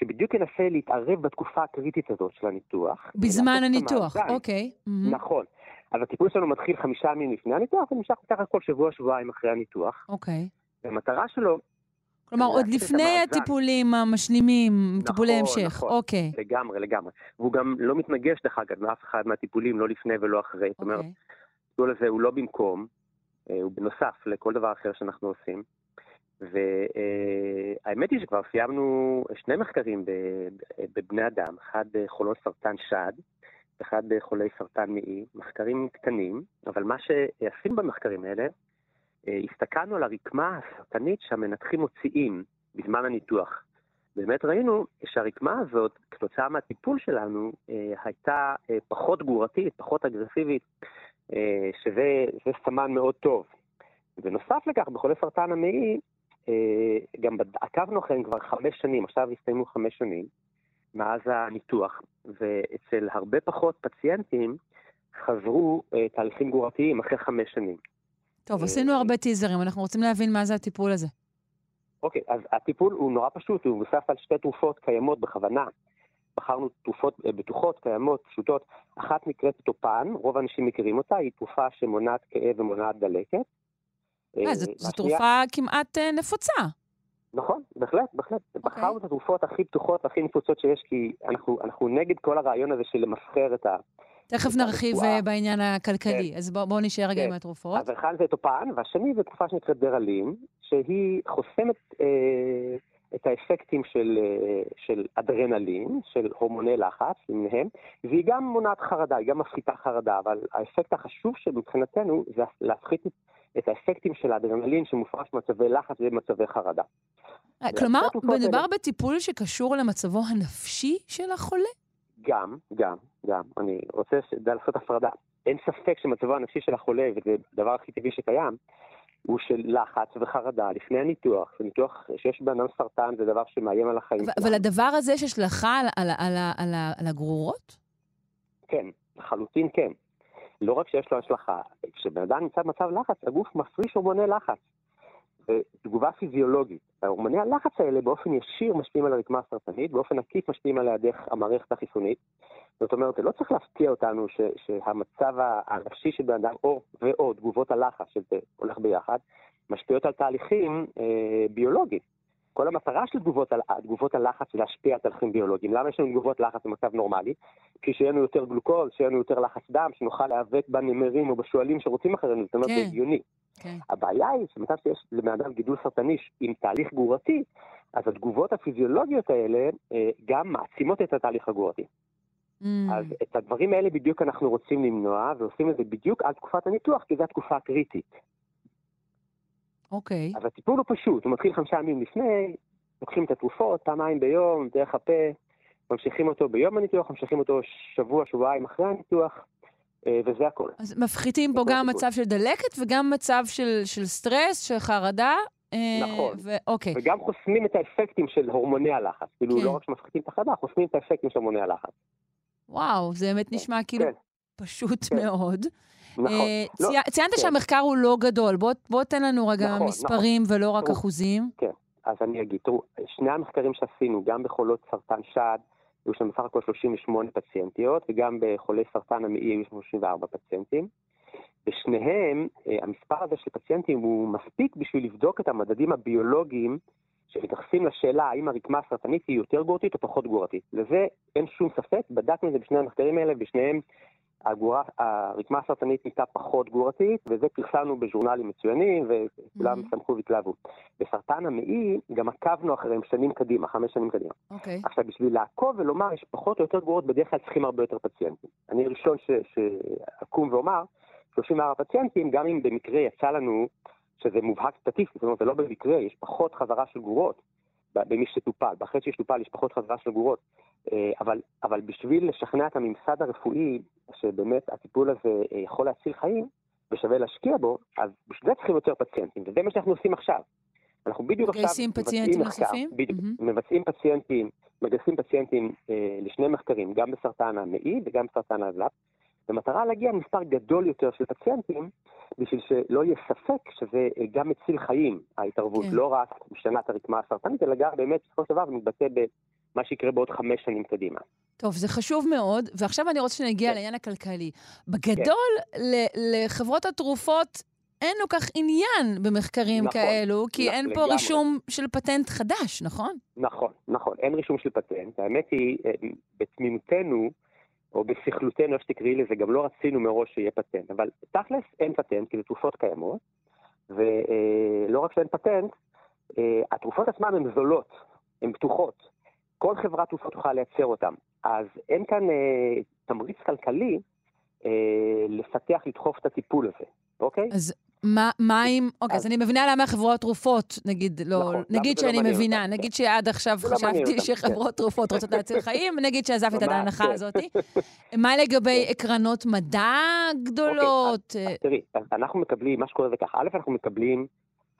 שבדיוק ינסה להתערב בתקופה הקריטית הזאת של הניתוח. בזמן הניתוח. אוקיי. מהמם. נכון. אז הטיפול שלנו מתחיל חמישה ימים לפני הניתוח, ונמשך ככה כל שבוע-שבועיים אחרי הניתוח. אוקיי. והמטרה שלו כלומר, עוד לפני. הטיפולים המשלימים, טיפולי נכון, המשך. נכון. אוקיי. לגמרי, לגמרי. והוא גם לא מתנגש, דרך אגב, מאף אחד מהטיפולים, לא לפני ולא אחרי. זאת אומרת, אוקיי. הטיפול הזה הוא לא במקום, אה, הוא בנוסף לכל דבר אחר שאנחנו עושים. והאמת היא שכבר סיימנו שני מחקרים בבני אדם, אחד בחולות סרטן שד, אחד בחולי סרטן מעי, מחקרים קטנים, אבל מה שעשינו במחקרים האלה, אה, הסתכלנו על הרקמה הסרטנית שהמנתחים מוציאים בזמן הניתוח. באמת ראינו שהרקמה הזאת, כתוצאה מהטיפול שלנו, אה, הייתה אה, פחות גרורתית, פחות אגרסיבית, שזה זה סמן מאוד טוב. ונוסף לכך, בחולי סרטן המעי, גם בד- עקבנו אחריהם כבר חמש שנים, עכשיו הסתיימו חמש שנים, מאז הניתוח, ואצל הרבה פחות פציינטים חזרו אה, תהליכים גרורתיים אחרי חמש שנים. טוב, אה, עשינו הרבה טיזרים, אנחנו רוצים להבין מה זה הטיפול הזה. אוקיי, אז הטיפול הוא נורא פשוט, הוא מבוסס על שתי תרופות קיימות בכוונה. בחרנו תרופות אה, בטוחות, קיימות, פשוטות. אחת נקראת טופן, רוב האנשים מכירים אותה, היא תרופה שמונעת כאב ומונעת דלקת. אה, אה, זו תרופה כמעט אה, נפוצה. נכון, בהחלט, בהחלט. אוקיי. בחרנו את התרופות הכי פתוחות והכי נפוצות שיש, כי אנחנו, אנחנו נגד כל הרעיון הזה של למסחר את ה... תכף נרחיב בעניין הכלכלי. אז בואו נשאר רגע כן. עם התרופות. אז אחד זה טופן, והשני זה תרופה שנקראת דרלין, שהיא חוסמת אה, את האפקטים של, אה, של אדרנלין, של הורמוני לחץ למיניהם, והיא גם מונעת חרדה, היא גם מפחיתה חרדה, אבל האפקט החשוב שמבחינתנו זה להפחית את, את האפקטים של האדרנלין שמופרש במצבי לחץ ובמצבי חרדה. אה, כלומר, התרופות האלה- מדובר בטיפול שקשור למצבו הנפשי של החולה? גם, גם, גם. אני רוצה לעשות הפרדה. אין ספק שמצבו הנפשי של החולה, וזה הדבר הכי טבעי שקיים, הוא של לחץ וחרדה לפני הניתוח. ניתוח שיש בן אדם סרטן זה דבר שמאיים על החיים. אבל הדבר הזה יש השלכה על- על- על על על הגרורות? כן. לחלוטין כן. לא רק שיש לו השלכה, כשבן אדם נמצא במצב לחץ, הגוף מפריש הורמוני לחץ. ותגובה פיזיולוגית. הורמוני הלחץ האלה באופן ישיר משפיעים על הרקמה הסרטנית, באופן עקיף משפיעים עליה דרך המערכת החיסונית. זאת אומרת, זה לא צריך להפתיע אותנו ש, שהמצב הנפשי של בן אדם, או ואו תגובות הלחץ, שזה הולך ביחד, משפיעות על תהליכים אה, ביולוגיים. כל המטרה של תגובות, תגובות הלחץ זה להשפיע על תהליכים ביולוגיים. למה יש לנו תגובות לחץ במצב נורמלי? כי שיהיה לנו יותר גלוקוז, שיהיה לנו יותר לחץ דם, שנוכל להיאבק בנמרים או בשועלים שרוצים אחרינו, זאת אומרת, זה כן. הגיוני. כן. הבעיה היא שבמצב שיש לבן אדם גידול סרטני עם תהליך גרורתי, אז התגובות הפיזיולוגיות האלה אה, גם מעצימות את התהליך הגרורתי. Mm, אז את הדברים האלה בדיוק אנחנו רוצים למנוע, ועושים את זה בדיוק על תקופת הניתוח, כי זו התקופה הקריטית. אוקיי. אז הטיפול הוא פשוט, הוא מתחיל חמישה ימים לפני, לוקחים את התרופות פעמיים ביום, דרך הפה, ממשיכים אותו ביום הניתוח, ממשיכים אותו שבוע, שבועיים אחרי הניתוח, אה, וזה הכל. אז מפחיתים פה גם. מצב של דלקת וגם מצב של, של סטרס, של חרדה. אה, נכון. ואוקיי. וגם חוסמים את האפקטים של הורמוני הלחץ. כאילו, כן. לא רק שמפחיתים את החרדה, חוסמים את האפקטים של הורמוני הלחץ. וואו, זה באמת נשמע כאילו כן. פשוט כן. מאוד. נכון. אה, לא, צי- ציינת כן. שהמחקר הוא לא גדול. בוא, בוא תן לנו רגע נכון, מספרים ולא רק תראו. אחוזים. אז אני אגיד, תראו, שני המחקרים שעשינו, גם בחולות סרטן שד, היו שם בסך הכל 38 פציינטיות, וגם בחולי סרטן המעי היו שם 34 פציינטים. בשניהם, אה, המספר הזה של פציינטים הוא מספיק בשביל לבדוק את המדדים הביולוגיים שמתייחסים לשאלה האם הרקמה הסרטנית היא יותר גרורתית או פחות גרורתית. לזה אין שום ספק, בדקנו את זה בשני המחקרים האלה, בשניהם הגורה, הרקמה הסרטנית נהייתה פחות גרורתית, וזה פרסמנו בז'ורנלים מצוינים, וכולם Mhm. שמחו והתלהבו. בסרטן המעי גם עקבנו אחריהם שנים קדימה, חמש שנים קדימה. אוקיי. עכשיו, בשביל לעקוב ולומר, יש פחות או יותר גרועות, בדרך כלל צריכים הרבה יותר פציינטים. אני הראשון ש- שאקום ואומר, 34 פציינטים, גם אם במקרה יצא לנו שזה מובהק סטטיסטית, זאת אומרת, זה לא במקרה, יש פחות חזרה של גרורות ב- במי שטופל. אחרי שיש טופל יש פחות חזרה של גרורות. אה, אבל, אבל בשביל לשכנע את הממסד הרפואי, שבאמת הטיפול הזה אה, יכול להציל חיים, ושווה להשקיע בו, אז בשביל זה צריכים יותר פציינטים, וזה מה שאנחנו עושים עכשיו. אנחנו בדיוק עכשיו מגייסים פציינטים מבצעים מחקר? בדיוק, מהמם. מבצעים פציינטים, מגייסים פציינטים אה, לשני מחקרים, גם בסרטן המעי וגם בסרטן האבלף, במטרה להגיע למספר גדול יותר של פציינטים, בשביל שלא יהיה ספק שזה אה, גם מציל חיים, ההתערבות, כן. לא רק משנה את הרקמה הסרטנית, אלא גם באמת, בסופו של דבר, מתבטא במה שיקרה בעוד חמש שנים קדימה. טוב, זה חשוב מאוד, ועכשיו אני רוצה שנגיע כן. לעניין הכלכלי. בגדול, ל- לחברות התרופות אין כל כך עניין במחקרים נכון, כאלו, כי נ- אין פה לגמרי. רישום של פטנט חדש, נכון? נכון, נכון, אין רישום של פטנט. האמת היא, אה, בתמימותנו, או בסכלותנו, איך שתקראי לזה, גם לא רצינו מראש שיהיה פטנט. אבל תכלס אין פטנט, כי זה תרופות קיימות, ולא רק שאין פטנט, אה, התרופות עצמן הן זולות, הן פתוחות. כל חברת תרופות תוכל לייצר אותן. אז אין כאן אה, תמריץ כלכלי אה, לפתח, לדחוף את הטיפול הזה, אוקיי? אז מה, מה אם... אוקיי, אז אז- אני מבינה למה חברות תרופות, נגיד, לא... נכון, נגיד לא שאני מעניין מבינה, אותם, נגיד שעד עכשיו לא חשבתי אותם, שחברות תרופות רוצות להציל חיים, ונגיד שעזבתי את ההנחה כן. הזאת. מה לגבי קרנות מדע גדולות? אז תראי, אז אנחנו מקבלים, מה שקורה זה ככה, א', אנחנו מקבלים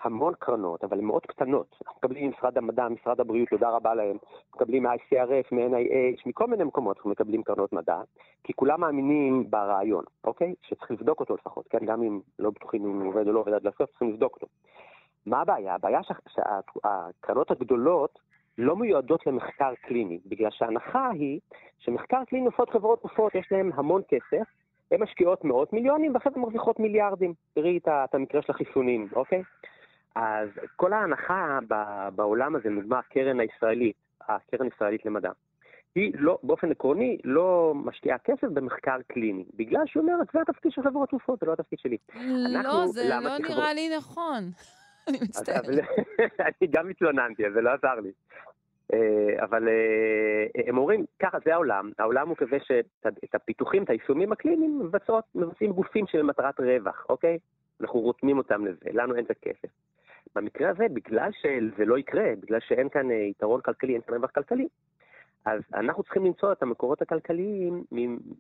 המון קרנות, אבל הן מאוד קטנות. אנחנו מקבלים ממשרד המדע, משרד הבריאות, תודה רבה להם, מקבלים מ-ICRF, מ-NIH, מכל מיני מקומות אנחנו מקבלים קרנות מדע, כי כולם מאמינים ברעיון, אוקיי? שצריך לבדוק אותו לפחות, כן? גם אם לא בטוחים אם הוא עובד או לא עובד עד לסוף, צריכים לבדוק אותו. מה הבעיה? הבעיה שה- שהקרנות הגדולות לא מיועדות למחקר קליני, בגלל שההנחה היא שמחקר קליני עושות חברות תרופות, יש להן המון כסף, הן משקיעות מאות מיליונים ואחרי זה מרוויחות מיליארדים. תראי את המקרה של החיסונים, אוקיי? אז כל ההנחה בעולם הזה, לדוגמה הקרן הישראלית, הקרן הישראלית למדע, היא לא, באופן עקרוני, לא משקיעה כסף במחקר קליני, בגלל שהיא אומרת, זה התפקיד של חברות תרופות, זה לא התפקיד שלי. לא, זה? לא נראה לי נכון. אני מצטערת. אני גם התלוננתי, אז זה לא עזר לי. אה, אבל אה, הם אומרים, ככה זה העולם, העולם הוא כזה שאת הפיתוחים, את היישומים הקליניים, מבצעות, מבצעים גופים של מטרת רווח, אוקיי? אנחנו רותמים אותם לזה, לנו אין את הכסף. במקרה הזה, בגלל שזה לא יקרה, בגלל שאין כאן אה, יתרון כלכלי, אין כאן רווח כלכלי, אז אנחנו צריכים למצוא את המקורות הכלכליים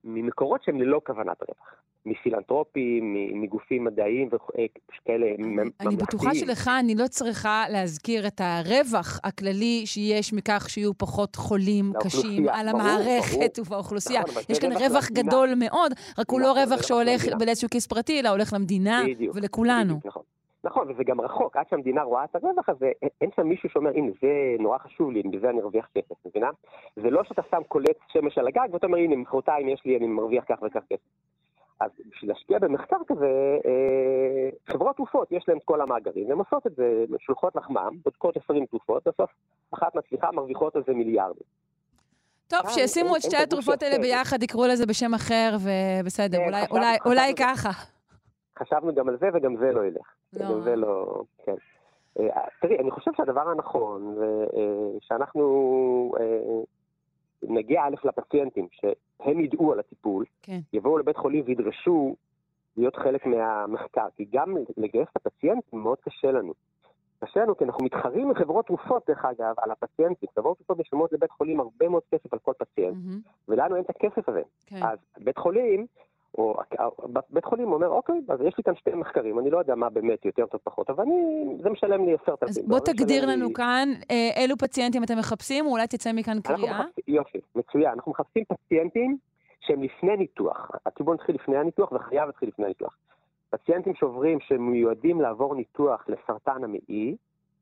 ממקורות שהם ללא כוונת רווח. מפילנטרופים, מגופים מדעיים וכאלה ממלכתיים. אני בטוחה שלך אני לא צריכה להזכיר את הרווח הכללי שיש מכך שיהיו פחות חולים קשים על המערכת ובאוכלוסייה. נכון, יש כאן רווח גדול מאוד, רק הוא לא נכון, רווח שהולך באיזשהו כיס פרטי, אלא הולך למדינה ולכולנו. נכון. נכון, וזה גם רחוק, עד שהמדינה רואה את הרווח הזה, אין שם מישהו שאומר, הנה, זה נורא חשוב לי, בזה אני ארוויח כסף, מבינה? זה לא שאתה שם קולט שמש על הגג, ואתה אומר, הנה, מחרתיים יש לי, אני מרוויח כך וכך כסף. אז בשביל להשקיע במחקר כזה, אה, חברות תרופות, יש להן את כל המאגרים, והן עושות את זה, שולחות לחמם, בודקות 20 תרופות, בסוף אחת מצליחה, מרוויחות על זה מיליארדים. טוב, שישימו את שתי התרופות האלה ביחד, יקראו לזה בשם אחר, ובסדר, כן, אולי ככה. חשבנו גם על זה, וגם זה לא ילך. לא. גם זה לא... כן. אה, תראי, אני חושב שהדבר הנכון, זה אה, שאנחנו נגיע א' לפציינטים, שהם ידעו על הטיפול, כן. יבואו לבית חולים וידרשו להיות חלק מהמחקר, כי גם לגייס את הפציינטים מאוד קשה לנו. קשה לנו כי אנחנו מתחרים עם חברות תרופות, דרך אגב, על הפציינטים. חברות תרופות משלמות לבית חולים הרבה מאוד כסף על כל פציינט, mm-hmm. ולנו אין את הכסף הזה. כן. אז בית חולים או בית חולים אומר, אוקיי, אז יש לי כאן שתי מחקרים, אני לא יודע מה באמת יותר טוב פחות, אבל אני, זה משלם לי עשרת אלפים. אז בוא תגדיר לנו לי... כאן אה, אילו פציינטים אתם מחפשים, או אולי תצא מכאן קריאה. מחפש, יופי, מצוין. אנחנו מחפשים פציינטים שהם לפני ניתוח. הטיפול מתחיל לפני הניתוח וחייב להתחיל לפני הניתוח. פציינטים שעוברים, שמיועדים לעבור ניתוח לסרטן המעי,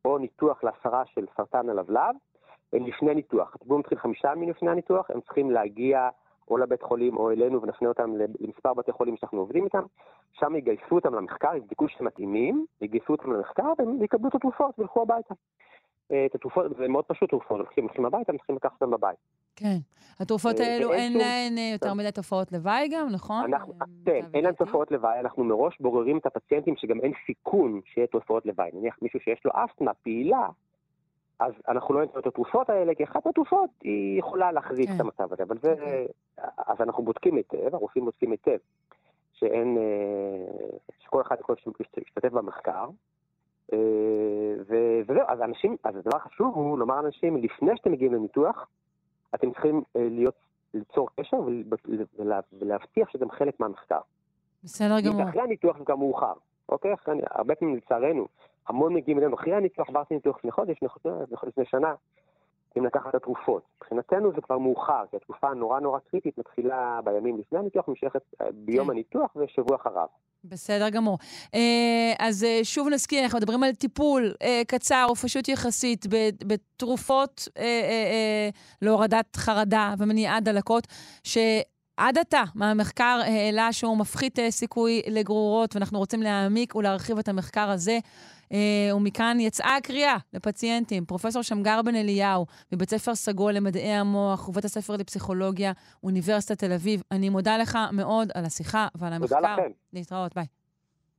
או ניתוח להסרה של סרטן הלבלב, הם לפני ניתוח. הטיפול מתחיל חמישה ימים לפני הניתוח, הם צריכים להגיע... או לבית חולים או אלינו ונפנה אותם למספר בתי חולים שאנחנו עובדים איתם, שם יגייסו אותם למחקר, יבדקו שהם מתאימים, יגייסו אותם למחקר והם יקבלו את התרופות וילכו הביתה. אה, את התרופות, זה מאוד פשוט, תרופות, הולכים, הולכים הביתה, הם צריכים לקחת אותם בבית. כן. התרופות אה, האלו אין להן אה, יותר מדי תופעות לוואי גם, נכון? כן, אין להן תופעות לוואי, אנחנו מראש בוררים את הפציינטים שגם אין סיכון שיהיה תופעות לוואי. נניח מישהו שיש לו אסטמה פעילה, אז אנחנו לא ניתן את התרופות האלה, כי אחת התרופות היא יכולה להחזיק כן. את המצב הזה, אבל זה... אוקיי. אז אנחנו בודקים היטב, הרופאים בודקים היטב, שאין... אה, שכל אחד יכול להשתתף במחקר, אה, וזהו, אז אנשים, אז הדבר החשוב הוא לומר לאנשים, לפני שאתם מגיעים לניתוח, אתם צריכים אה, להיות, ליצור קשר ולהבטיח שאתם חלק מהמחקר. בסדר גמור. אחרי הניתוח זה גם מאוחר, אוקיי? אחרי, הרבה פעמים לצערנו, המון מגיעים אלינו אחרי הניתוח, עברתי ניתוח לפני חודש, לפני שנה, אם לקחת את התרופות. מבחינתנו זה כבר מאוחר, כי התקופה הנורא נורא קריטית מתחילה בימים לפני הניתוח, נמשכת אה, ביום כן. הניתוח ושבוע אחריו. בסדר גמור. אה, אז אה, שוב נזכיר, אנחנו מדברים על טיפול קצר ופשוט יחסית בתרופות להורדת חרדה ומניעת דלקות, ש... עד עתה, מהמחקר העלה שהוא מפחית סיכוי לגרורות, ואנחנו רוצים להעמיק ולהרחיב את המחקר הזה. אה, ומכאן יצאה הקריאה לפציינטים. פרופסור שמגר בן אליהו, מבית ספר סגול למדעי המוח ובית הספר לפסיכולוגיה, אוניברסיטת תל אביב, אני מודה לך מאוד על השיחה ועל המחקר. תודה לכם. להתראות, ביי.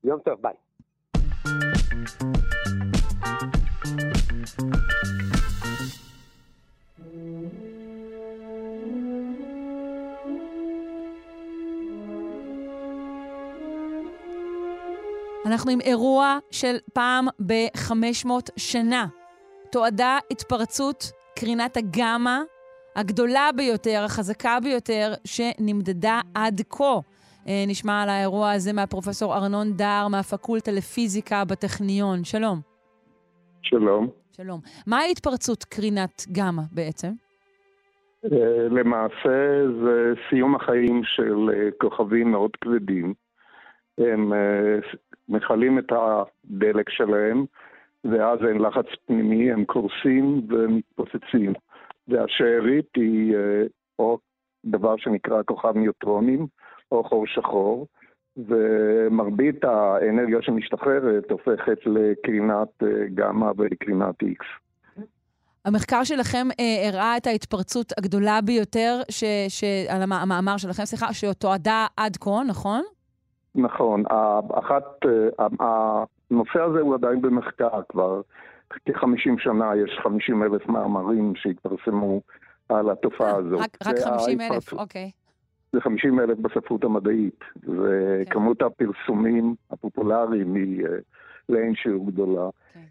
יום טוב, ביי. אנחנו עם אירוע של פעם ב-500 שנה. תועדה התפרצות קרינת הגמא הגדולה ביותר, החזקה ביותר, שנמדדה עד כה. אה, נשמע על האירוע הזה מהפרופסור ארנון דהר מהפקולטה לפיזיקה בטכניון. שלום. שלום. שלום. מהי התפרצות קרינת גמא בעצם? אה, למעשה זה סיום החיים של אה, כוכבים מאוד כבדים. הם מכלים את הדלק שלהם, ואז אין לחץ פנימי, הם קורסים ומתפוצצים. והשארית היא אה, או דבר שנקרא כוכב ניוטרונים, או חור שחור, ומרבית האנרגיה שמשתחררת הופכת לקרינת אה, גמא ולקרינת איקס. המחקר שלכם אה, הראה את ההתפרצות הגדולה ביותר, ש, ש, על המאמר שלכם, סליחה, שתועדה עד כה, נכון? נכון. אחת, אה, הנושא הזה הוא עדיין במחקר כבר כ-50 שנה, יש 50 אלף מאמרים שהתפרסמו על התופעה אה, הזאת. רק, רק 50 אלף, אוקיי. זה 50 אלף בספרות המדעית, וכמות כן. הפרסומים הפופולריים היא אה, לאין שיעור גדולה. Okay. כן.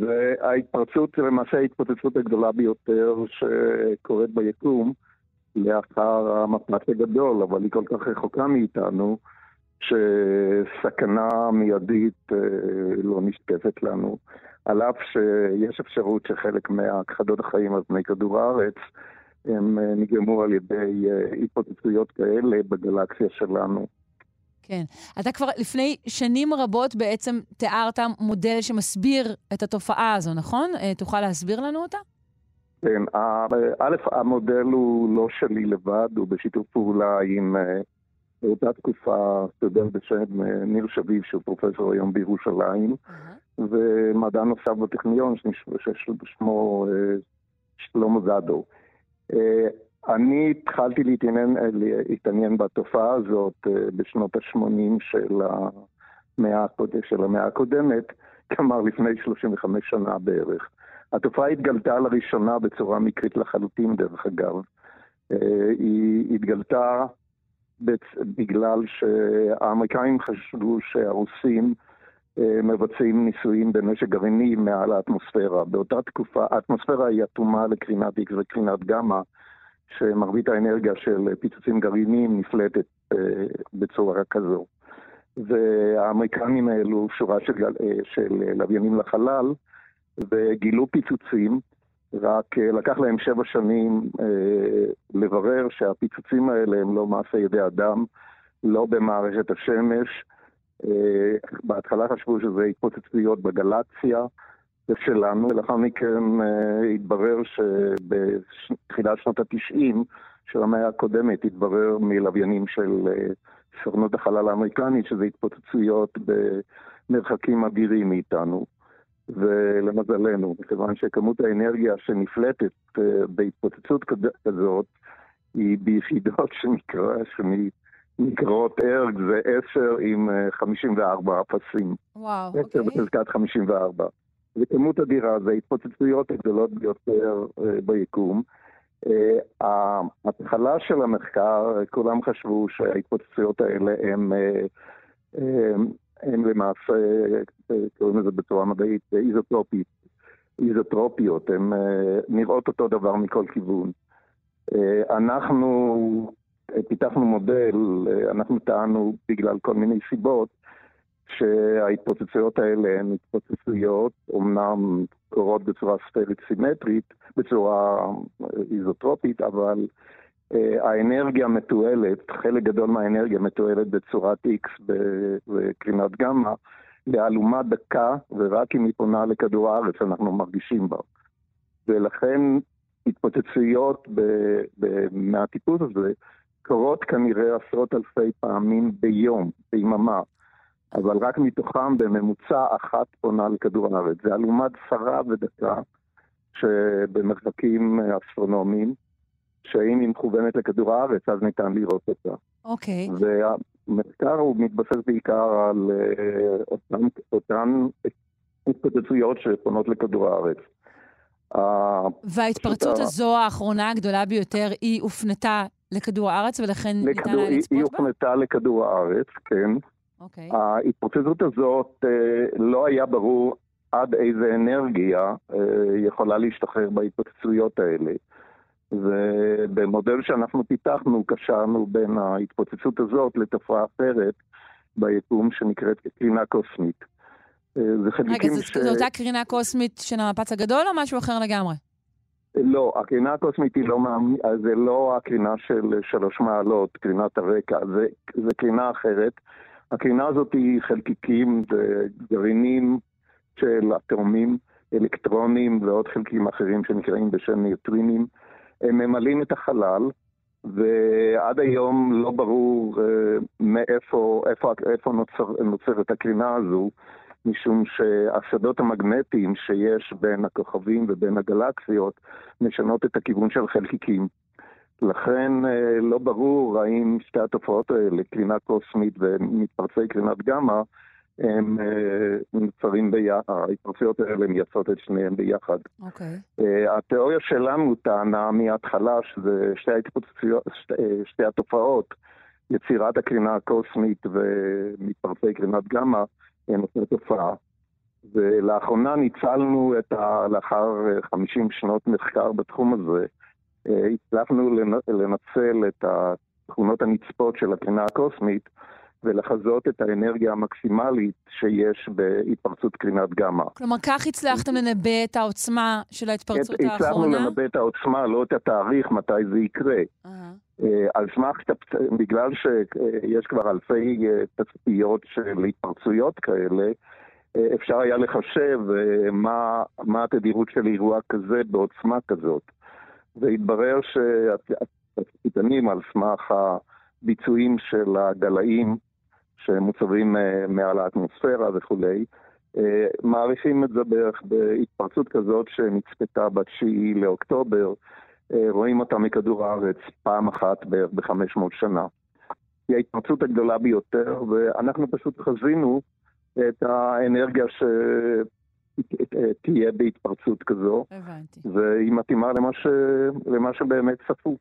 זה ההתפרצות, זה למעשה ההתפוצצות הגדולה ביותר שקורית ביקום לאחר המפץ הגדול, אבל היא כל כך רחוקה מאיתנו, שסכנה מיידית אה, לא נשקפת לנו. על אף שיש אפשרות שחלק מהכחדות החיים על פני כדור הארץ הם אה, נגרמו על ידי התפוצצויות כאלה בגלקסיה שלנו. כן. אתה כבר לפני שנים רבות בעצם תיארת מודל שמסביר את התופעה הזו, נכון? אה, תוכל להסביר לנו אותה? כן, א', המודל הוא לא שלי לבד, הוא בשיתוף פעולה עם אה, באותה תקופה סטודנט בשם אה, ניר שביב, שהוא פרופסור היום בירושלים, uh-huh. ומדע נוסף בטכניון ששמו שלמה זאדו. אני התחלתי להתעניין, להתעניין בתופעה הזאת אה, בשנות ה-80 של המאה, של המאה הקודמת, כלומר לפני 35 שנה בערך. התופעה התגלתה לראשונה בצורה מקרית לחלוטין, דרך אגב. אה, היא התגלתה בגלל שהאמריקאים חשבו שהרוסים אה, מבצעים ניסויים בנשק גרעיני מעל האטמוספירה. באותה תקופה, האטמוספירה היא אטומה לקרינת X וקרינת גמא, שמרבית האנרגיה של פיצוצים גרעיניים נפלטת אה, בצורה כזו. והאמריקנים העלו שורה של, אה, של לוויינים לחלל וגילו פיצוצים, רק אה, לקח להם שבע שנים לברר שהפיצוצים האלה הם לא מעשה ידי אדם, לא במערכת השמש. בהתחלה חשבו שזה התפוצצויות בגלקסיה, שלנו, ולאחר מכן uh, התברר שבתחילת שנות התשעים של המאה הקודמת התברר מלוויינים של uh, סוכנות החלל האמריקנית שזה התפוצצויות במרחקים אדירים מאיתנו. ולמזלנו, מכיוון שכמות האנרגיה שנפלטת uh, בהתפוצצות כזאת היא ביחידות שנקרא, שנקראות ארג, זה 10 עם 54 אפסים. וואו, אוקיי. 10 בחזקת 54. זה כמות אדירה, זה ההתפוצצויות הגדולות ביותר אה, ביקום. אה, ההתחלה של המחקר, כולם חשבו שההתפוצצויות האלה הן הם למעשה, קוראים לזה בצורה מדעית, איזוטרופית, איזוטרופיות, הן נראות אותו דבר מכל כיוון. אנחנו פיתחנו מודל, אנחנו טענו בגלל כל מיני סיבות, שההתפוצצויות האלה הן התפוצצויות, אומנם קורות בצורה ספרית סימטרית, בצורה איזוטרופית, אבל אה, האנרגיה מתועלת, חלק גדול מהאנרגיה מתועלת בצורת X בקרינת גמא, באלומה דקה, ורק אם היא פונה לכדור הארץ אנחנו מרגישים בה. ולכן התפוצצויות מהטיפוס הזה קורות כנראה עשרות אלפי פעמים ביום, ביממה. אבל רק מתוכם בממוצע אחת פונה לכדור הארץ. זה אלומת צרה ודקה שבמרחקים אסטרונומיים, שאם היא מכוונת לכדור הארץ, אז ניתן לראות אותה. אוקיי. Okay. והמחקר הוא מתבסס בעיקר על uh, אותן, אותן התפוצצויות שפונות לכדור הארץ. וההתפרצות פשוט הזו, האחרונה הגדולה ביותר, היא הופנתה לכדור הארץ, ולכן ניתן היה לצפות בה? היא הופנתה לכדור הארץ, כן. אוקיי. ההתפוצצות הזאת, אה, לא היה ברור עד איזה אנרגיה אה, יכולה להשתחרר בהתפוצצויות האלה. ובמודל שאנחנו פיתחנו, קשרנו בין ההתפוצצות הזאת לתופעה אחרת ביקום שנקראת קרינה קוסמית. אה, זה חלקים רגע, ש... רגע, זו אותה קרינה קוסמית של המפץ הגדול או משהו אחר לגמרי? לא, הקרינה הקוסמית היא לא, זה לא הקרינה של שלוש מעלות, קרינת הרקע, זה, זה קרינה אחרת. הקרינה הזאת היא חלקיקים וגרעינים של אטומים, אלקטרונים ועוד חלקיקים אחרים שנקראים בשם ניוטרינים. הם ממלאים את החלל, ועד היום לא ברור uh, מאיפה איפה, איפה נוצר, נוצרת הקרינה הזו, משום שהשדות המגנטיים שיש בין הכוכבים ובין הגלקסיות משנות את הכיוון של חלקיקים. לכן אה, לא ברור האם שתי התופעות האלה, קרינה קוסמית ומתפרצי קרינת גמא, הם אה, נוצרים ביחד, ההתפרצויות האלה מייצרות את שניהם ביחד. אוקיי. Okay. אה, התיאוריה שלנו טענה מההתחלה שזה שתי ההתפוצצויות, שתי, שתי התופעות, יצירת הקרינה הקוסמית ומתפרצי קרינת גמא, הן אותה תופעה. ולאחרונה ניצלנו את ה... לאחר 50 שנות מחקר בתחום הזה, הצלחנו לנצל את התכונות הנצפות של הקרינה הקוסמית ולחזות את האנרגיה המקסימלית שיש בהתפרצות קרינת גמא. כלומר, כך הצלחתם לנבא את העוצמה של ההתפרצות האחרונה? הצלחנו לנבא את העוצמה, לא את התאריך מתי זה יקרה. Uh-huh. על סמך, בגלל שיש כבר אלפי תצפיות של התפרצויות כאלה, אפשר היה לחשב מה, מה התדירות של אירוע כזה בעוצמה כזאת. והתברר שהתצפיתנים על סמך הביצועים של הגלאים שמוצבים אה, מעל האטמוספירה וכולי, אה, מעריכים את זה בערך בהתפרצות כזאת שנצפתה ב-9 לאוקטובר, אה, רואים אותה מכדור הארץ פעם אחת בערך ב-500 שנה. היא ההתפרצות הגדולה ביותר, ואנחנו פשוט חזינו את האנרגיה שתהיה בהתפרצות כזו. הבנתי. והיא מתאימה למה, ש... למה שבאמת צפו.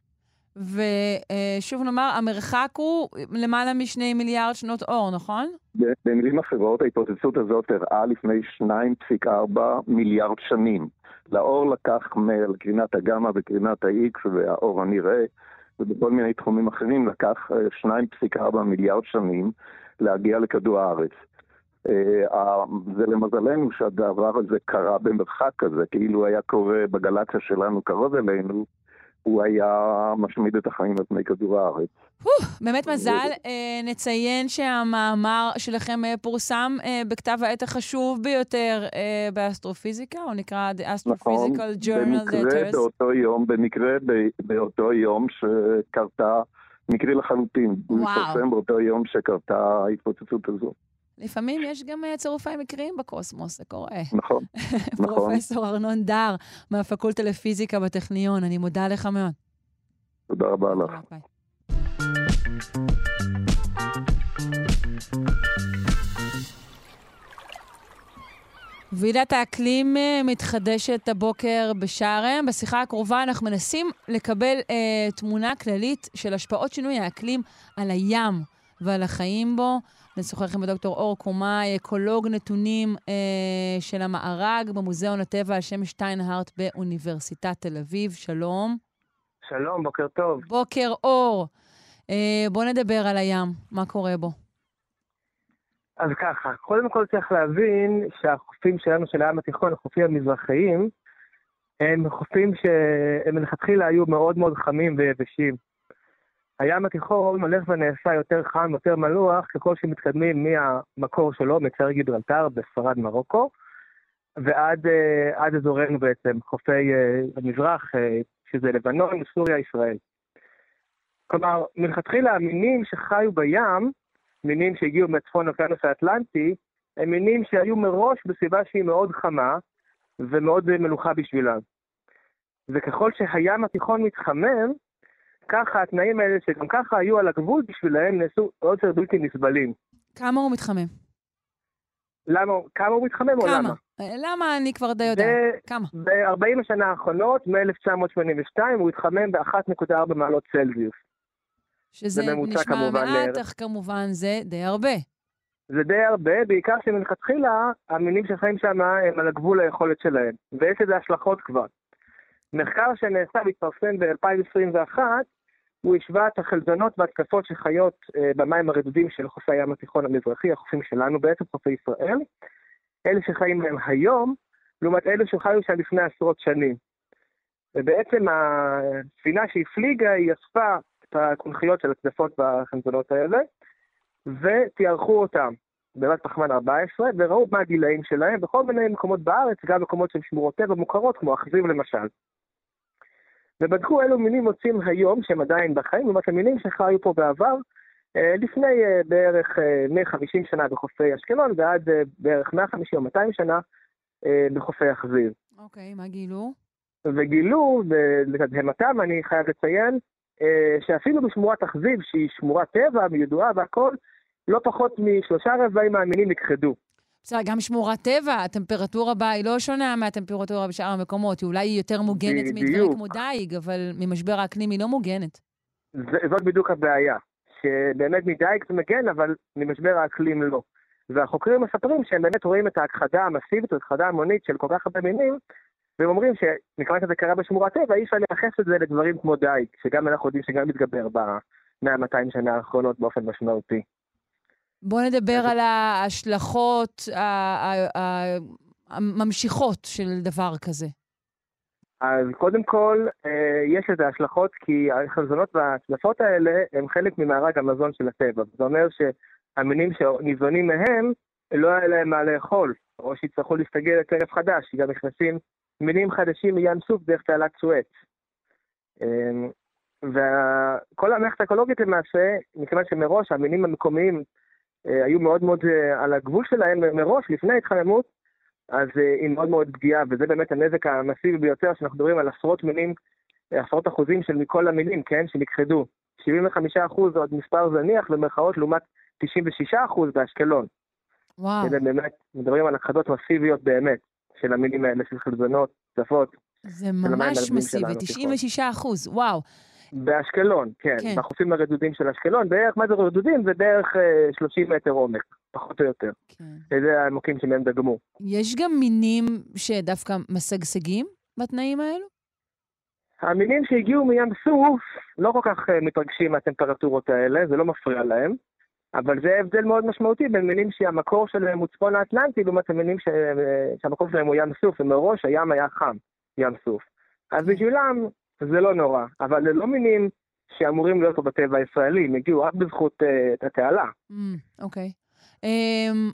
ושוב נאמר, המרחק הוא למעלה משני מיליארד שנות אור, נכון? במילים אחרות, ההתפוצצות הזאת הראה לפני 2.4 מיליארד שנים. לאור לקח מקרינת הגמא וקרינת ה-X והאור הנראה, ובכל מיני תחומים אחרים לקח 2.4 מיליארד שנים להגיע לכדור הארץ. אה, זה למזלנו שהדבר הזה קרה במרחק כזה, כאילו היה קורה בגלקסיה שלנו קרוב אלינו, הוא היה משמיד את החיים על פני כדור הארץ. באמת מזל. אה, נציין שהמאמר שלכם אה, פורסם אה, בכתב העת החשוב ביותר באסטרופיזיקה, הוא נקרא The Astrophysical נכון, Journal Letters. במקרה באותו יום, במקרה באותו יום שקרתה, מקרי לחלוטין. הוא התפרסם באותו יום שקרתה ההתפוצצות הזאת. לפעמים יש גם אה, צירופי מקרים בקוסמוס, זה קורה. נכון, נכון. פרופסור ארנון דר, מהפקולטה לפיזיקה בטכניון, אני מודה לך מאוד. תודה רבה לך. ביי. ועידת האקלים אה, מתחדשת הבוקר בשארם. בשיחה הקרובה אנחנו מנסים לקבל אה, תמונה כללית של השפעות שינוי האקלים על הים ועל החיים בו. נשוחח עם הדוקטור אור קומאי, אקולוג נתונים אה, של המארג במוזיאון הטבע על שם שטיינהארט באוניברסיטת תל אביב. שלום. שלום, בוקר טוב. בוקר אור. אה, בוא נדבר על הים, מה קורה בו? אז ככה, קודם כל צריך להבין שהחופים שלנו של הים התיכון, החופים המזרחיים, הם חופים שהם מלכתחילה היו מאוד מאוד חמים ויבשים. הים התיכון הולך ונעשה יותר חם, יותר מלוח, ככל שמתקדמים מהמקור שלו, מצער גיברלטר בספרד מרוקו, ועד uh, אזורנו בעצם, חופי uh, המזרח, uh, שזה לבנון, סוריה, ישראל. כלומר, מלכתחילה המינים שחיו בים, מינים שהגיעו מצפון אוקיינוס האטלנטי, הם מינים שהיו מראש בסביבה שהיא מאוד חמה ומאוד מלוכה בשבילם. וככל שהים התיכון מתחמם, ככה התנאים האלה, שגם ככה היו על הגבול בשבילהם, נעשו עוד יותר בלתי נסבלים. כמה הוא מתחמם? למה, כמה הוא מתחמם כמה? או למה? למה אני כבר די יודעת? כמה? ב-40 השנה האחרונות, מ-1982, הוא התחמם ב-1.4 מעלות צלזיוס. שזה נשמע מעט, אך כמובן זה די הרבה. זה די הרבה, בעיקר שמלכתחילה המינים שחיים שם הם על הגבול היכולת שלהם, ויש לזה השלכות כבר. מחקר שנעשה והתפרסם ב-2021 הוא השווה את החלזונות והתקפות שחיות אה, במים הרדודים של חופי הים התיכון המזרחי, החופים שלנו בעצם, חופי ישראל, אלה שחיים בהם היום, לעומת אלה שחיו שם לפני עשרות שנים. ובעצם הספינה שהפליגה, היא אספה את הקונכיות של הצדפות והחלזונות האלה, ותיארכו אותם בבת פחמן 14, וראו מה הגילאים שלהם בכל מיני מקומות בארץ, גם מקומות של שמורות טבע מוכרות, כמו אכזיב למשל. ובדקו אילו מינים מוצאים היום שהם עדיין בחיים, לעומת המינים שחיו פה בעבר, אה, לפני אה, בערך 150 אה, שנה בחופי אשקלון ועד בערך 150 או 200 שנה בחופי אכזיב. אוקיי, מה גילו? וגילו, לתדהמתם אני חייב לציין, שאפילו בשמורת אכזיב, שהיא שמורת טבע וידועה והכל, לא פחות משלושה רבעים מהמינים נכחדו. בסדר, גם שמורת טבע, הטמפרטורה בה היא לא שונה מהטמפרטורה בשאר המקומות. היא אולי יותר מוגנת מדברים כמו דייג, אבל ממשבר האקלים היא לא מוגנת. זאת בדיוק הבעיה, שבאמת מדייג זה מגן, אבל ממשבר האקלים לא. והחוקרים מספרים שהם באמת רואים את ההכחדה המסיבית, ההכחדה המונית של כל כך הרבה מינים, והם אומרים שמכיוון שזה קרה בשמורת טבע, אי אפשר לייחס את זה לדברים כמו דייג, שגם אנחנו יודעים שגם מתגבר ב-100-200 שנה האחרונות באופן משמעותי. בואו נדבר על ההשלכות הממשיכות של דבר כזה. אז קודם כל, אה, יש לזה השלכות, כי החזונות וההצלפות האלה הם חלק ממארג המזון של הטבע. זה אומר שהמינים שניזונים מהם, לא היה להם מה לאכול, או שיצטרכו להסתגל לטרף חדש, כי גם נכנסים מינים חדשים מים סוף דרך תעלת סואץ. אמ, וכל המערכת האקולוגית למעשה, מכיוון שמראש המינים המקומיים היו מאוד מאוד אה, על הגבול שלהם מראש, לפני ההתחממות, אז אה, היא מאוד מאוד פגיעה, וזה באמת הנזק המסיבי ביותר, שאנחנו מדברים על עשרות מינים, עשרות אחוזים של מכל המינים, כן, שנכחדו. 75 אחוז עוד מספר זניח במרכאות לעומת 96 אחוז באשקלון. וואו. זה באמת, מדברים על הכחדות מסיביות באמת, של המינים האלה, של חלזונות, צפות. זה ממש מסיבי, 96 אחוז, וואו. באשקלון, כן, כן. בחופים הרדודים של אשקלון, בערך, מה זה רדודים? זה בערך 30 אה, מטר עומק, פחות או יותר. כן. זה העמוקים שמהם דגמו. יש גם מינים שדווקא משגשגים בתנאים האלו? המינים שהגיעו מים סוף לא כל כך אה, מתרגשים מהטמפרטורות האלה, זה לא מפריע להם, אבל זה הבדל מאוד משמעותי בין מינים שהמקור שלהם הוא צפון האטלנטי, לעומת המינים ש... אה, שהמקור שלהם הוא ים סוף, ומראש הים היה חם, ים סוף. אז כן. בשבילם זה לא נורא, אבל זה לא מינים שאמורים להיות פה בטבע הישראלי, הם הגיעו רק בזכות uh, התעלה. Mm, אוקיי. Mm, okay. um,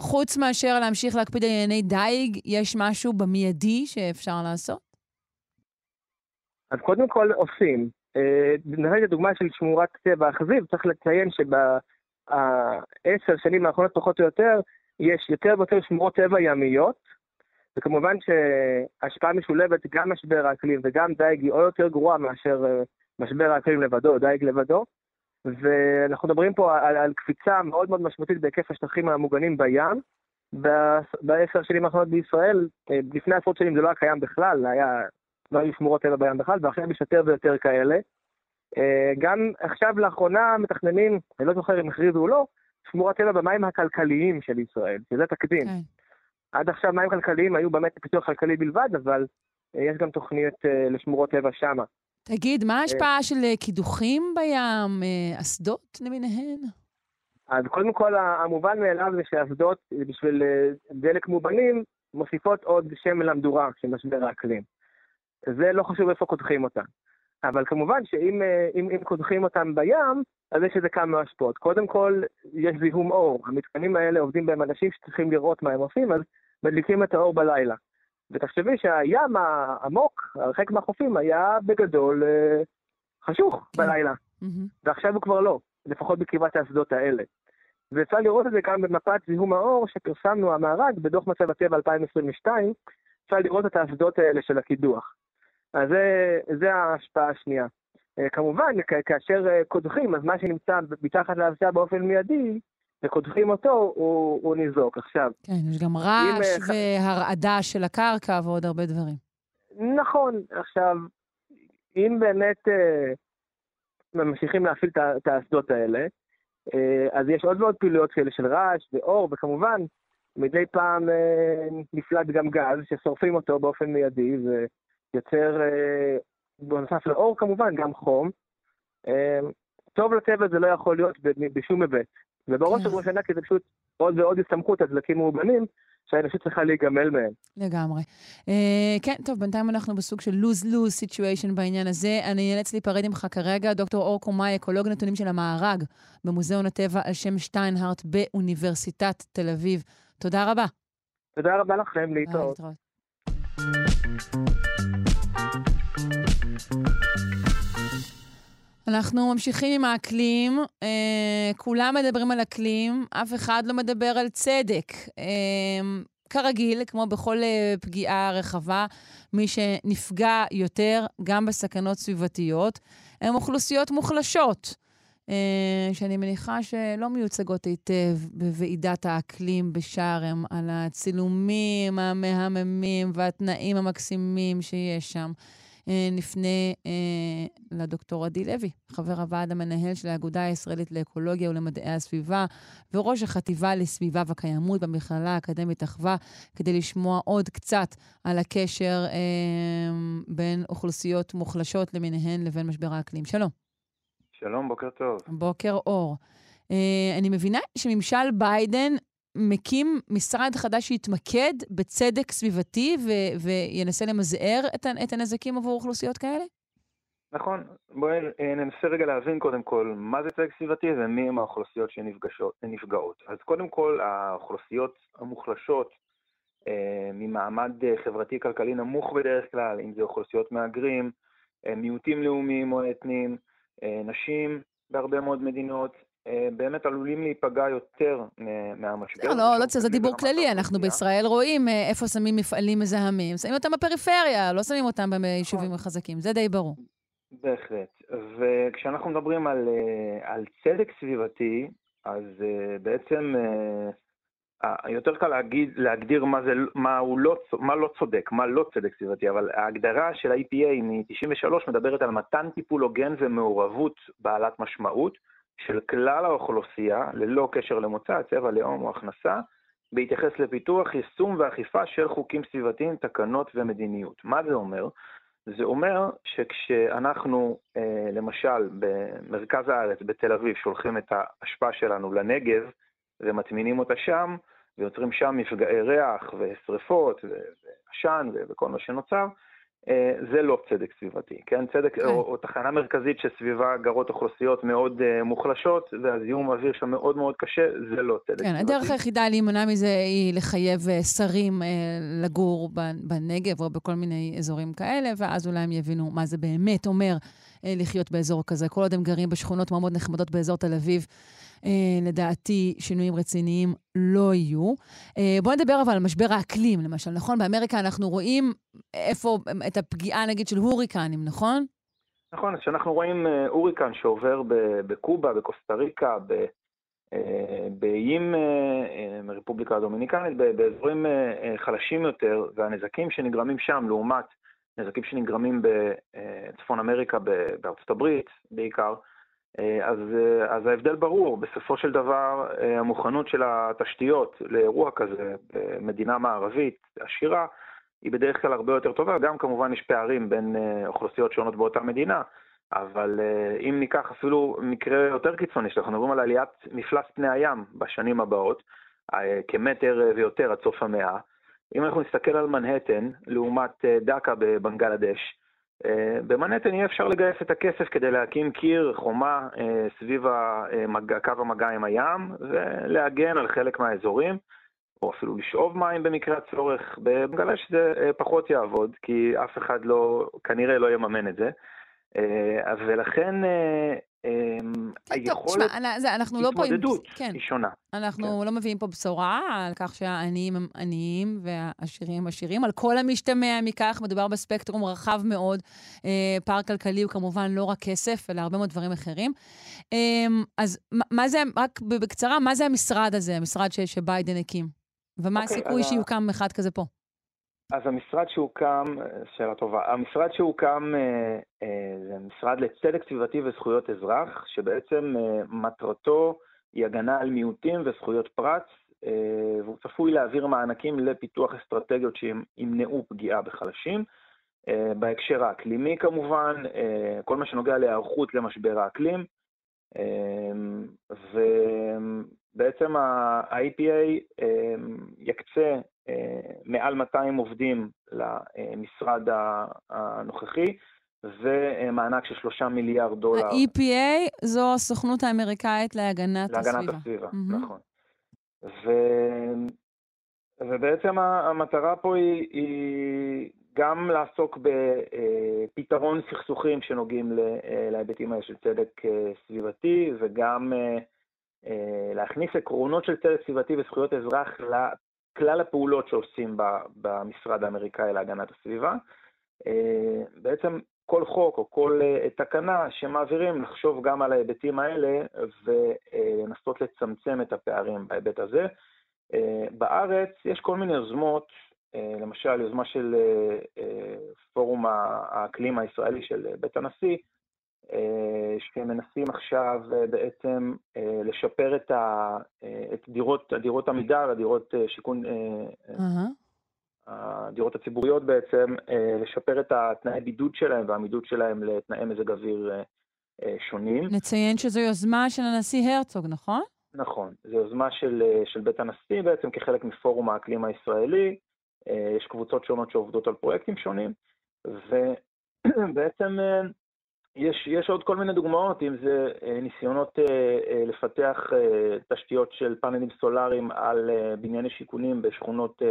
חוץ מאשר להמשיך להקפיד על ענייני דייג, יש משהו במיידי שאפשר לעשות? אז קודם כל עושים. אה, נראה לי דוגמה של שמורת טבע אכזיב, צריך לציין שבעשר שנים האחרונות פחות או יותר, יש יותר ויותר שמורות טבע ימיות, וכמובן שהשפעה משולבת, גם משבר האקלים וגם דייג היא או יותר גרועה מאשר אה, משבר האקלים לבדו, דייג לבדו. ואנחנו מדברים פה על, על קפיצה מאוד מאוד משמעותית בהיקף השטחים המוגנים בים. בעשר שנים האחרונות בישראל, אה, לפני עשרות שנים זה לא היה קיים בכלל, היה, לא היו שמורות טבע בים בכלל, ועכשיו יש יותר ויותר כאלה. אה, גם עכשיו לאחרונה מתכננים, אני לא זוכר אם הכריזו או לא, שמורת טבע במים הכלכליים של ישראל, שזה תקדים. Okay. עד עכשיו מים כלכליים היו באמת פיתוח כלכלי בלבד, אבל אה, יש גם תוכניות אה, לשמורות טבע שמה. תגיד, מה ההשפעה של אה, קידוחים בים, אסדות למיניהן? אז קודם כל, המובן מאליו זה שאסדות, בשביל דלק מובנים, מוסיפות עוד שמן למדורה של משבר האקלים. זה לא חשוב איפה קודחים אותם. אבל כמובן שאם אם, אם קודחים אותם בים, אז יש לזה כמה השפעות. קודם כל, יש זיהום אור. המתקנים האלה עובדים בהם אנשים שצריכים לראות מה הם עושים, אז מדליקים את האור בלילה. ותחשבי שהים העמוק, הרחק מהחופים, היה בגדול אה, חשוך כן. בלילה. ועכשיו הוא כבר לא, לפחות בקרבת האסדות האלה. ואפשר לראות את זה גם במפת זיהום האור שפרסמנו, המארג, בדוח מצב הטבע 2022, אפשר לראות את האסדות האלה של הקידוח. אז זה, זה ההשפעה השנייה. אה, כמובן, כאשר אה, קודחים, אז מה שנמצא מתחת לאבסיה באופן מיידי, וקודחים אותו, הוא, הוא ניזוק. עכשיו... כן, יש גם רעש אם, אה, והרעדה של הקרקע ועוד הרבה דברים. נכון. עכשיו, אם באמת אה, ממשיכים להפעיל את האסדות האלה, אה, אז יש עוד ועוד פעילויות כאלה של רעש ואור, וכמובן, מדי פעם אה, נפלט גם גז, ששורפים אותו באופן מיידי, ויוצר, אה, בנוסף לאור כמובן, גם חום. אה, טוב לטבע זה לא יכול להיות בשום היבט. ובראש כן. ובראשונה כי זה פשוט עוד ועוד הסתמכות על דלקים מאובנים, שהאנושות צריכה להיגמל מהם. לגמרי. Uh, כן, טוב, בינתיים אנחנו בסוג של lose-lose situation בעניין הזה. אני אאלץ להיפרד ממך כרגע. דוקטור אור קומאי, אקולוג נתונים של המארג במוזיאון הטבע על שם שטיינהארט באוניברסיטת תל אביב. תודה רבה. תודה רבה לכם, להתראות. אנחנו ממשיכים עם האקלים. אה, כולם מדברים על אקלים, אף אחד לא מדבר על צדק. אה, כרגיל, כמו בכל אה, פגיעה רחבה, מי שנפגע יותר, גם בסכנות סביבתיות, הן אוכלוסיות מוחלשות, שאני מניחה שלא מיוצגות היטב בוועידת האקלים בשארם, על הצילומים המהממים והתנאים המקסימים שיש שם. אה, נפנה אה, לדוקטור עדי לוי, חבר הוועד המנהל של האגודה הישראלית לאקולוגיה ולמדעי הסביבה, וראש החטיבה לסביבה וקיימות במכללה האקדמית אחווה, כדי לשמוע עוד קצת על הקשר אה, בין אוכלוסיות מוחלשות למיניהן לבין משבר האקלים. שלום. שלום, בוקר טוב. בוקר אור. Uh, אני מבינה שממשל ביידן מקים משרד חדש שיתמקד בצדק סביבתי ו- וינסה למזער את, את הנזקים עבור אוכלוסיות כאלה? נכון. בואי אה, ננסה רגע להבין קודם כל מה זה צדק סביבתי ומי הם האוכלוסיות שנפגעות. אז קודם כל, האוכלוסיות המוחלשות אה, ממעמד חברתי-כלכלי נמוך בדרך כלל, אם זה אוכלוסיות מהגרים, אה, מיעוטים לאומיים או אתניים, אה, נשים בהרבה מאוד מדינות, אה, באמת עלולים להיפגע יותר מהמשבר. לא, לא, לא, זה דיבור כללי, אנחנו בישראל רואים אה, איפה שמים מפעלים מזהמים. שמים אותם בפריפריה, לא שמים אותם ביישובים נכון. החזקים, זה די ברור. בהחלט. וכשאנחנו מדברים על, על צדק סביבתי, אז בעצם יותר קל להגיד, להגדיר מה, זה, מה, לא, מה לא צודק, מה לא צדק סביבתי, אבל ההגדרה של ה-EPA מ-93 מדברת על מתן טיפול הוגן ומעורבות בעלת משמעות של כלל האוכלוסייה, ללא קשר למוצא, צבע, לאום או הכנסה, בהתייחס לפיתוח, יישום ואכיפה של חוקים סביבתיים, תקנות ומדיניות. מה זה אומר? זה אומר שכשאנחנו, אה, למשל, במרכז הארץ, בתל אביב, שולחים את האשפה שלנו לנגב ומטמינים אותה שם, ויוצרים שם מפגעי ריח ושריפות ועשן וכל מה שנוצר, אה, זה לא צדק סביבתי, כן? צדק, כן. או, או תחנה מרכזית שסביבה גרות אוכלוסיות מאוד uh, מוחלשות, והזיהום האוויר שם מאוד מאוד קשה, זה לא צדק כן, סביבתי. כן, הדרך היחידה להימנע מזה היא לחייב uh, שרים uh, לגור בנגב או בכל מיני אזורים כאלה, ואז אולי הם יבינו מה זה באמת אומר uh, לחיות באזור כזה. כל עוד הם גרים בשכונות מאוד נחמדות באזור תל אביב, אה, לדעתי שינויים רציניים לא יהיו. אה, בואו נדבר אבל על משבר האקלים, למשל, נכון? באמריקה אנחנו רואים איפה, את הפגיעה, נגיד, של הוריקנים, נכון? נכון, אז כשאנחנו רואים אה, הוריקן שעובר בקובה, בקוסטה ריקה, באיים רפובליקה הדומיניקנית, באזורים חלשים יותר, והנזקים שנגרמים שם לעומת נזקים שנגרמים בצפון אמריקה, בארצות הברית בעיקר, אה, אז, אה, אז ההבדל ברור, בסופו של דבר אה, המוכנות של התשתיות לאירוע כזה במדינה מערבית עשירה היא בדרך כלל הרבה יותר טובה, גם כמובן יש פערים בין אוכלוסיות שונות באותה מדינה, אבל אם ניקח אפילו מקרה יותר קיצוני, שאנחנו מדברים על עליית מפלס פני הים בשנים הבאות, כמטר ויותר עד סוף המאה, אם אנחנו נסתכל על מנהטן לעומת דקה בבנגלדש, אה, במנהטן יהיה אפשר לגייס את הכסף כדי להקים קיר, חומה, אה, סביב המג... קו המגע עם הים, ולהגן על חלק מהאזורים, או אפילו לשאוב מים במקרה הצורך. בגלש זה אה, פחות יעבוד, כי אף אחד לא, כנראה לא יממן את זה. ולכן היכולת, אנחנו לא פה עם... התמודדות כן. היא שונה. אנחנו כן. לא מביאים פה בשורה על כך שהעניים הם עניים והעשירים הם עשירים. על כל המשתמע מכך, מדובר בספקטרום רחב מאוד. אה, פער כלכלי הוא כמובן לא רק כסף, אלא הרבה מאוד דברים אחרים. אה, אז מה זה, רק בקצרה, מה זה המשרד הזה, המשרד שביידן הקים? ומה אוקיי, הסיכוי שיוקם אחד כזה פה? אז המשרד שהוקם, שאלה טובה, המשרד שהוקם אה, אה, זה משרד לצדק סביבתי וזכויות אזרח, שבעצם אה, מטרתו היא הגנה על מיעוטים וזכויות פרט, והוא צפוי להעביר מענקים לפיתוח אסטרטגיות שימנעו פגיעה בחלשים. בהקשר האקלימי כמובן, כל מה שנוגע להיערכות למשבר האקלים, ובעצם ה-IPA יקצה מעל 200 עובדים למשרד הנוכחי, ומענק של 3 מיליארד דולר. ה-EPA זו הסוכנות האמריקאית להגנת, להגנת הסביבה. להגנת הסביבה, mm-hmm. נכון. ו... ובעצם המטרה פה היא, היא גם לעסוק בפתרון סכסוכים שנוגעים להיבטים האלה של צדק אה, סביבתי, וגם אה, להכניס עקרונות של צדק סביבתי וזכויות אזרח כלל הפעולות שעושים במשרד האמריקאי להגנת הסביבה. אה, בעצם כל חוק או כל אה, תקנה שמעבירים, לחשוב גם על ההיבטים האלה ולנסות לצמצם את הפערים בהיבט הזה. אה, בארץ יש כל מיני יוזמות למשל, יוזמה של פורום האקלים הישראלי של בית הנשיא, שמנסים עכשיו בעצם לשפר את, ה, את דירות, דירות עמידר, הדירות שיכון, uh-huh. הדירות הציבוריות בעצם, לשפר את התנאי בידוד שלהם והעמידות שלהם לתנאי מזג אוויר שונים. נציין שזו יוזמה של הנשיא הרצוג, נכון? נכון, זו יוזמה של, של בית הנשיא בעצם כחלק מפורום האקלים הישראלי. יש קבוצות שונות שעובדות על פרויקטים שונים, ובעצם יש, יש עוד כל מיני דוגמאות, אם זה ניסיונות לפתח תשתיות של פאנלים סולאריים על בנייני שיכונים בשכונות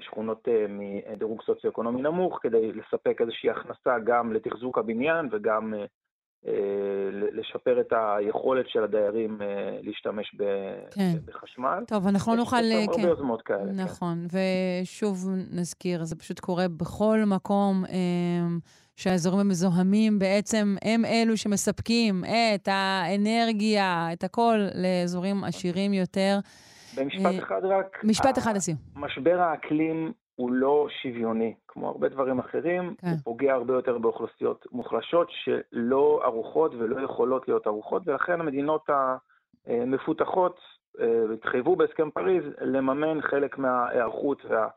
שכונות מדירוג סוציו-אקונומי נמוך, כדי לספק איזושהי הכנסה גם לתחזוק הבניין וגם לשפר את היכולת של הדיירים להשתמש כן. בחשמל. טוב, אנחנו נוכל... יש כן. הרבה יוזמות כאלה. נכון, כן. ושוב נזכיר, זה פשוט קורה בכל מקום. שהאזורים המזוהמים בעצם הם אלו שמספקים את האנרגיה, את הכל, לאזורים עשירים יותר. במשפט אחד רק... משפט אחד לסיום. משבר האקלים הוא לא שוויוני, כמו הרבה דברים אחרים, כן. הוא פוגע הרבה יותר באוכלוסיות מוחלשות שלא ערוכות ולא יכולות להיות ערוכות, ולכן המדינות המפותחות התחייבו בהסכם פריז לממן חלק מההיערכות וה...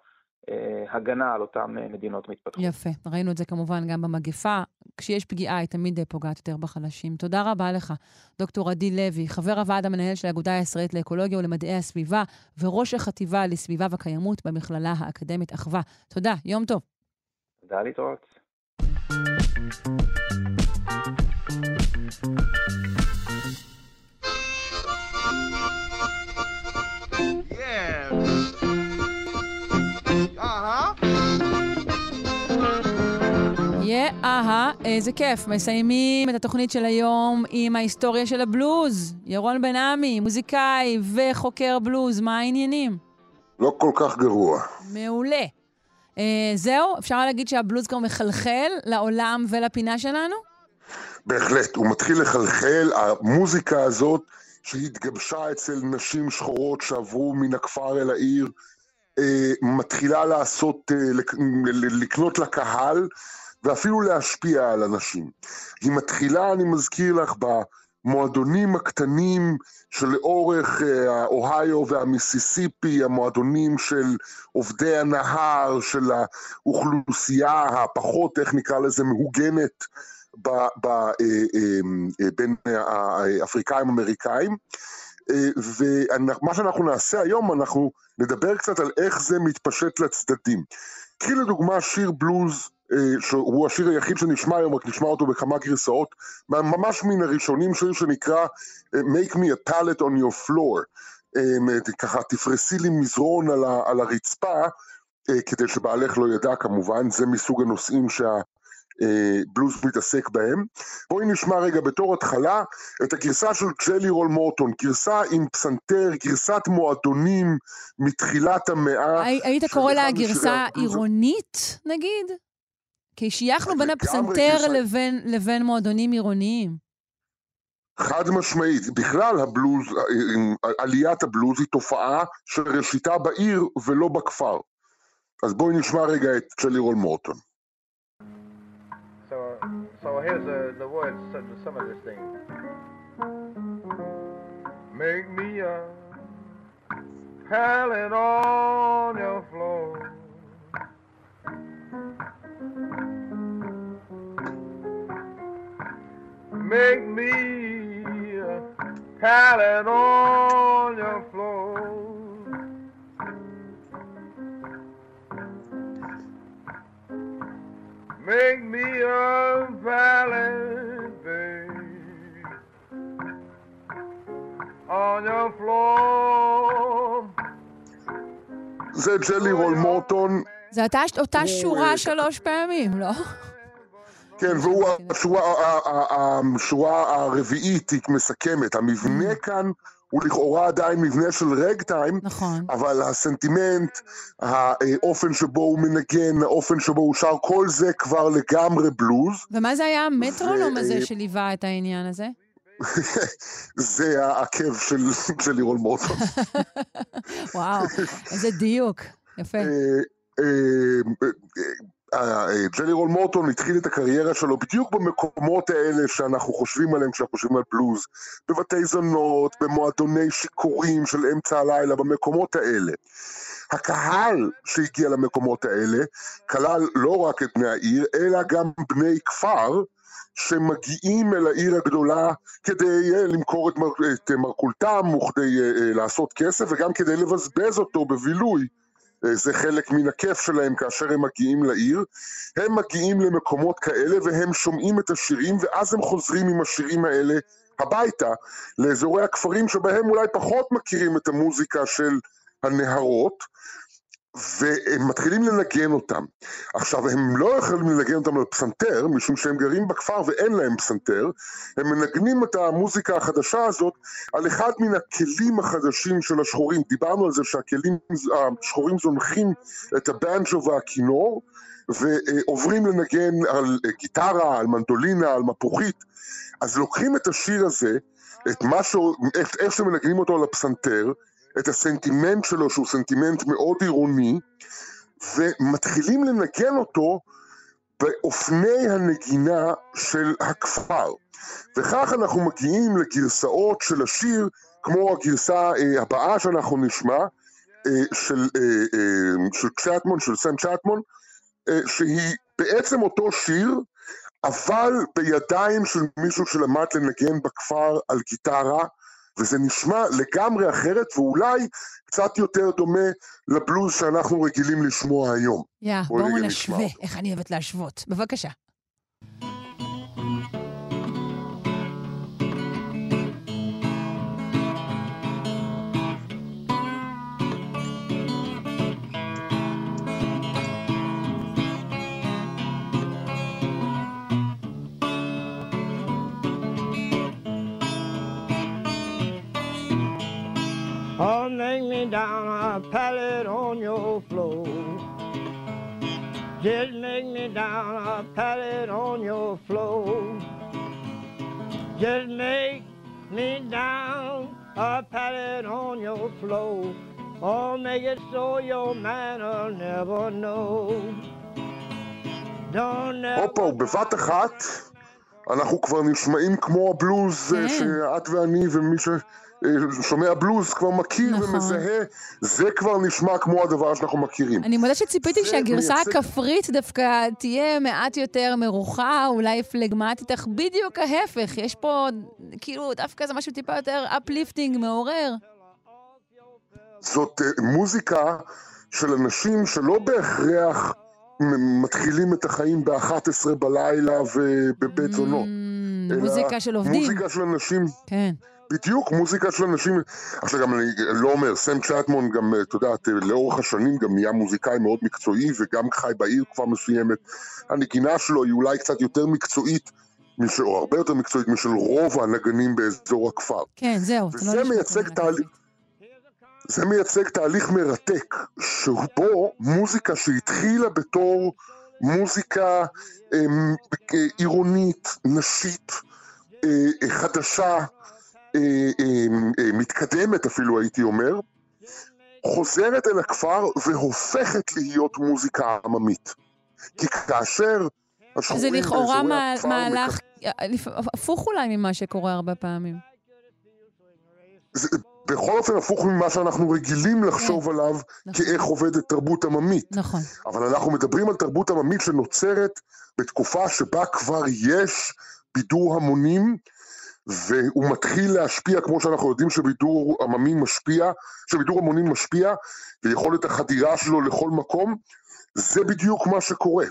הגנה על אותן מדינות מתפתחות. יפה. ראינו את זה כמובן גם במגפה. כשיש פגיעה, היא תמיד פוגעת יותר בחלשים. תודה רבה לך, דוקטור עדי לוי, חבר הוועד המנהל של האגודה הישראלית לאקולוגיה ולמדעי הסביבה, וראש החטיבה לסביבה וקיימות במכללה האקדמית אחווה. תודה, יום טוב. תודה, להתראות. יהיה אהה, איזה כיף. מסיימים את התוכנית של היום עם ההיסטוריה של הבלוז. ירון בן עמי, מוזיקאי וחוקר בלוז, מה העניינים? לא כל כך גרוע. מעולה. אה, זהו? אפשר להגיד שהבלוז כבר מחלחל לעולם ולפינה שלנו? בהחלט, הוא מתחיל לחלחל. המוזיקה הזאת, שהתגבשה אצל נשים שחורות שעברו מן הכפר אל העיר, אה, מתחילה לעשות, אה, לקנות לקהל. ואפילו להשפיע על אנשים. היא מתחילה, אני מזכיר לך, במועדונים הקטנים שלאורך אה, האוהיו והמיסיסיפי, המועדונים של עובדי הנהר, של האוכלוסייה הפחות, איך נקרא לזה, מהוגנת ב, ב, אה, אה, בין האפריקאים-אמריקאים. ומה שאנחנו נעשה היום, אנחנו נדבר קצת על איך זה מתפשט לצדדים. קחי לדוגמה שיר בלוז אה, שהוא השיר היחיד שנשמע היום, רק נשמע אותו בכמה גרסאות, ממש מן הראשונים שיר שנקרא אה, Make me a pallet on your floor. אה, ככה תפרסי לי מזרון על, ה, על הרצפה, כדי שבעלך לא ידע כמובן, זה מסוג הנושאים שהבלוז מתעסק בהם. בואי נשמע רגע בתור התחלה את הגרסה של ג'לי רול מורטון, גרסה עם פסנתר, גרסת מועדונים מתחילת המאה. היית קורא לה גרסה עירונית, נגיד? כי שייכנו בין הפסנתר לבין, לבין מועדונים עירוניים. חד משמעית. בכלל הבלוז, עליית הבלוז היא תופעה של ראשיתה בעיר ולא בכפר. אז בואי נשמע רגע את צ'לי רול מורטון. So, so here's the, the words to some of this thing. Make me a pallet on your floor make me a pallet on your floor. Make me a pallet, babe, on your floor. זה ג'לי רול מורטון. זה אותה שורה שלוש פעמים, לא? כן, והוא השורה הרביעית היא מסכמת. המבנה mm. כאן הוא לכאורה עדיין מבנה של רגטיים, נכון. אבל הסנטימנט, האופן שבו הוא מנגן, האופן שבו הוא שר, כל זה כבר לגמרי בלוז. ומה זה היה המטרונום הזה שליווה את העניין הזה? זה העקב של, של לירון מורטון. וואו, איזה דיוק. יפה. ג'לי רול מורטון התחיל את הקריירה שלו בדיוק במקומות האלה שאנחנו חושבים עליהם כשאנחנו חושבים על בלוז. בבתי זונות, במועדוני שיכורים של אמצע הלילה, במקומות האלה. הקהל שהגיע למקומות האלה כלל לא רק את בני העיר, אלא גם בני כפר שמגיעים אל העיר הגדולה כדי למכור את, את מרכולתם וכדי לעשות כסף וגם כדי לבזבז אותו בבילוי. זה חלק מן הכיף שלהם כאשר הם מגיעים לעיר. הם מגיעים למקומות כאלה והם שומעים את השירים ואז הם חוזרים עם השירים האלה הביתה לאזורי הכפרים שבהם אולי פחות מכירים את המוזיקה של הנהרות והם מתחילים לנגן אותם. עכשיו, הם לא יכולים לנגן אותם על פסנתר, משום שהם גרים בכפר ואין להם פסנתר, הם מנגנים את המוזיקה החדשה הזאת על אחד מן הכלים החדשים של השחורים. דיברנו על זה שהכלים, השחורים זונחים את הבנג'ו והכינור, ועוברים לנגן על גיטרה, על מנדולינה, על מפוחית. אז לוקחים את השיר הזה, את מה ש... איך שמנגנים אותו על הפסנתר, את הסנטימנט שלו, שהוא סנטימנט מאוד עירוני, ומתחילים לנגן אותו באופני הנגינה של הכפר. וכך אנחנו מגיעים לגרסאות של השיר, כמו הגרסה אה, הבאה שאנחנו נשמע, אה, של, אה, אה, של צ'טמון, של סם צ'טמון, אה, שהיא בעצם אותו שיר, אבל בידיים של מישהו שלמד לנגן בכפר על גיטרה, וזה נשמע לגמרי אחרת, ואולי קצת יותר דומה לבלוז שאנחנו רגילים לשמוע היום. יא, בואו נשווה, איך אני אוהבת להשוות. בבקשה. make me down a pallet on your floor. Just make me down a pallet on your floor. Just make me down a pallet on your floor. Oh, make it so your man will never know. Don't never... הופה, ובבת אחת אנחנו כבר נשמעים כמו הבלוז כן. שאת ואני ומי ששומע בלוז כבר מכיר נכון. ומזהה, זה כבר נשמע כמו הדבר שאנחנו מכירים. אני מודה שציפיתי שהגרסה מייצג- הכפרית דווקא תהיה מעט יותר מרוחה, אולי פלגמטית, אך בדיוק ההפך. יש פה, כאילו, דווקא זה משהו טיפה יותר uplifting, מעורר. זאת אה, מוזיקה של אנשים שלא בהכרח מתחילים את החיים ב-11 בלילה ובבית זונות. אלא מוזיקה של עובדים. מוזיקה של אנשים, כן. בדיוק, מוזיקה של אנשים. עכשיו גם אני לא אומר, סם צ'טמון גם, את יודעת, לאורך השנים גם נהיה מוזיקאי מאוד מקצועי וגם חי בעיר כבר מסוימת. הנגינה שלו היא אולי קצת יותר מקצועית, משל, או הרבה יותר מקצועית משל רוב הנגנים באזור הכפר. כן, זהו. זה לא וזה מייצג תהליך, זה מייצג תהליך מרתק, שבו מוזיקה שהתחילה בתור מוזיקה אה, עירונית, נשית, אה, חדשה, מתקדמת אפילו הייתי אומר, חוזרת אל הכפר והופכת להיות מוזיקה עממית. כי כאשר השחורים לכאורה מה- הכפר מהלך, הפוך אולי ממה שקורה הרבה פעמים. זה בכל אופן הפוך ממה שאנחנו רגילים לחשוב עליו כאיך עובדת תרבות עממית. נכון. אבל אנחנו מדברים על תרבות עממית שנוצרת בתקופה שבה כבר יש בידור המונים, והוא מתחיל להשפיע, כמו שאנחנו יודעים שבידור עממי משפיע, שבידור המונים משפיע, ויכולת החדירה שלו לכל מקום, זה בדיוק מה שקורה.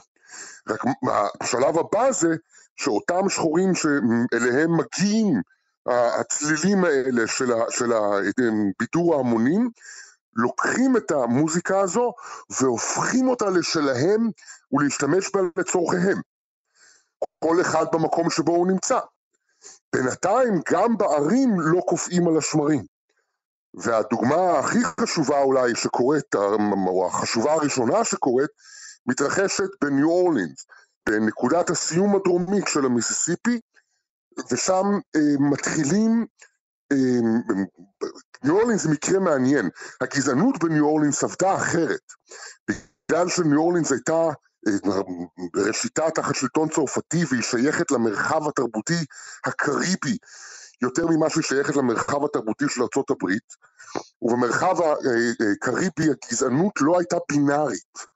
רק השלב הבא זה שאותם שחורים שאליהם מגיעים הצלילים האלה של, ה, של הבידור ההמונים, לוקחים את המוזיקה הזו והופכים אותה לשלהם ולהשתמש בה לצורכיהם. כל אחד במקום שבו הוא נמצא. בינתיים גם בערים לא קופאים על השמרים. והדוגמה הכי חשובה אולי שקורית, או החשובה הראשונה שקורית, מתרחשת בניו אורלינס, בנקודת הסיום הדרומית של המיסיסיפי, ושם אה, מתחילים, אה, ניו אורלינס זה מקרה מעניין. הגזענות בניו אורלינס עבדה אחרת. בגלל שניו אורלינס הייתה ראשיתה תחת שלטון צרפתי והיא שייכת למרחב התרבותי הקריבי יותר ממה שהיא שייכת למרחב התרבותי של ארה"ב, ובמרחב הקריבי הגזענות לא הייתה בינארית.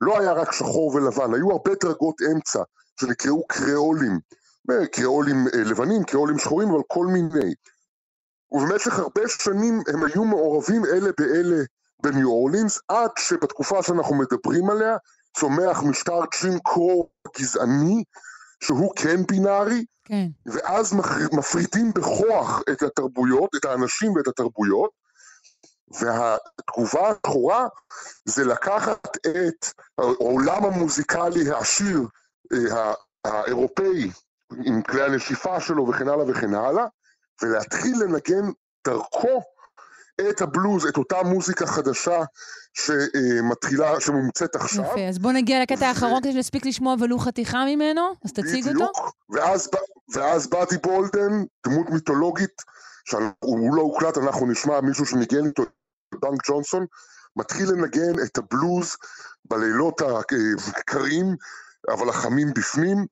לא היה רק שחור ולבן, היו הרבה דרגות אמצע שנקראו קריאולים. קריאולים לבנים, קריאולים שחורים, אבל כל מיני. ובמשך הרבה שנים הם היו מעורבים אלה באלה בניו אורלינס, עד שבתקופה שאנחנו מדברים עליה, צומח משטר ג'ים קרו גזעני, שהוא כן בינארי, כן. ואז מפרידים בכוח את התרבויות, את האנשים ואת התרבויות, והתגובה השחורה זה לקחת את העולם המוזיקלי העשיר האירופאי, עם כלי הנשיפה שלו וכן הלאה וכן הלאה, ולהתחיל לנגן דרכו את הבלוז, את אותה מוזיקה חדשה שמתחילה, שמומצאת עכשיו. יפה, אז בוא נגיע לקטע האחרון כדי שנספיק לשמוע ולו חתיכה ממנו, אז תציג בדיוק. אותו. ואז, ואז באדי בולדן, דמות מיתולוגית, שהוא לא הוקלט, אנחנו נשמע מישהו שניגן איתו, בנק ג'ונסון, מתחיל לנגן את הבלוז בלילות הקרים, אבל החמים בפנים,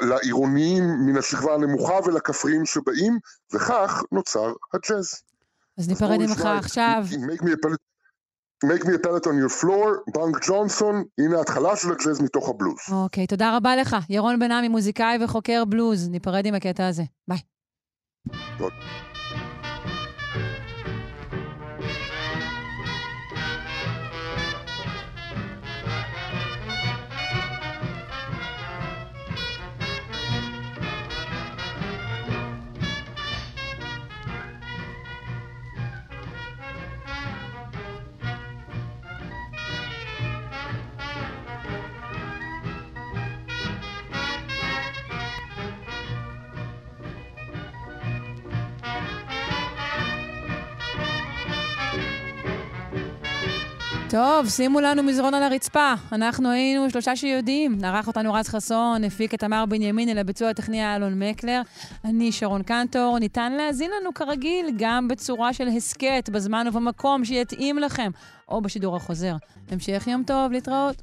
לעירוניים מן השכבה הנמוכה ולכפריים שבאים, וכך נוצר הג'אז. אז ניפרד ממך עכשיו. Make me a pellet, on your floor, בנק ג'ונסון, הנה ההתחלה של הג'אז מתוך הבלוז. אוקיי, תודה רבה לך. ירון בן עמי, מוזיקאי וחוקר בלוז. ניפרד עם הקטע הזה. ביי. טוב. טוב, שימו לנו מזרון על הרצפה. אנחנו היינו שלושה שיודעים. ערך אותנו רז חסון, הפיק את תמר בנימין, אל הביצוע הטכני אלון מקלר. אני שרון קנטור. ניתן להאזין לנו כרגיל, גם בצורה של הסכת, בזמן ובמקום שיתאים לכם, או בשידור החוזר. המשך יום טוב, להתראות.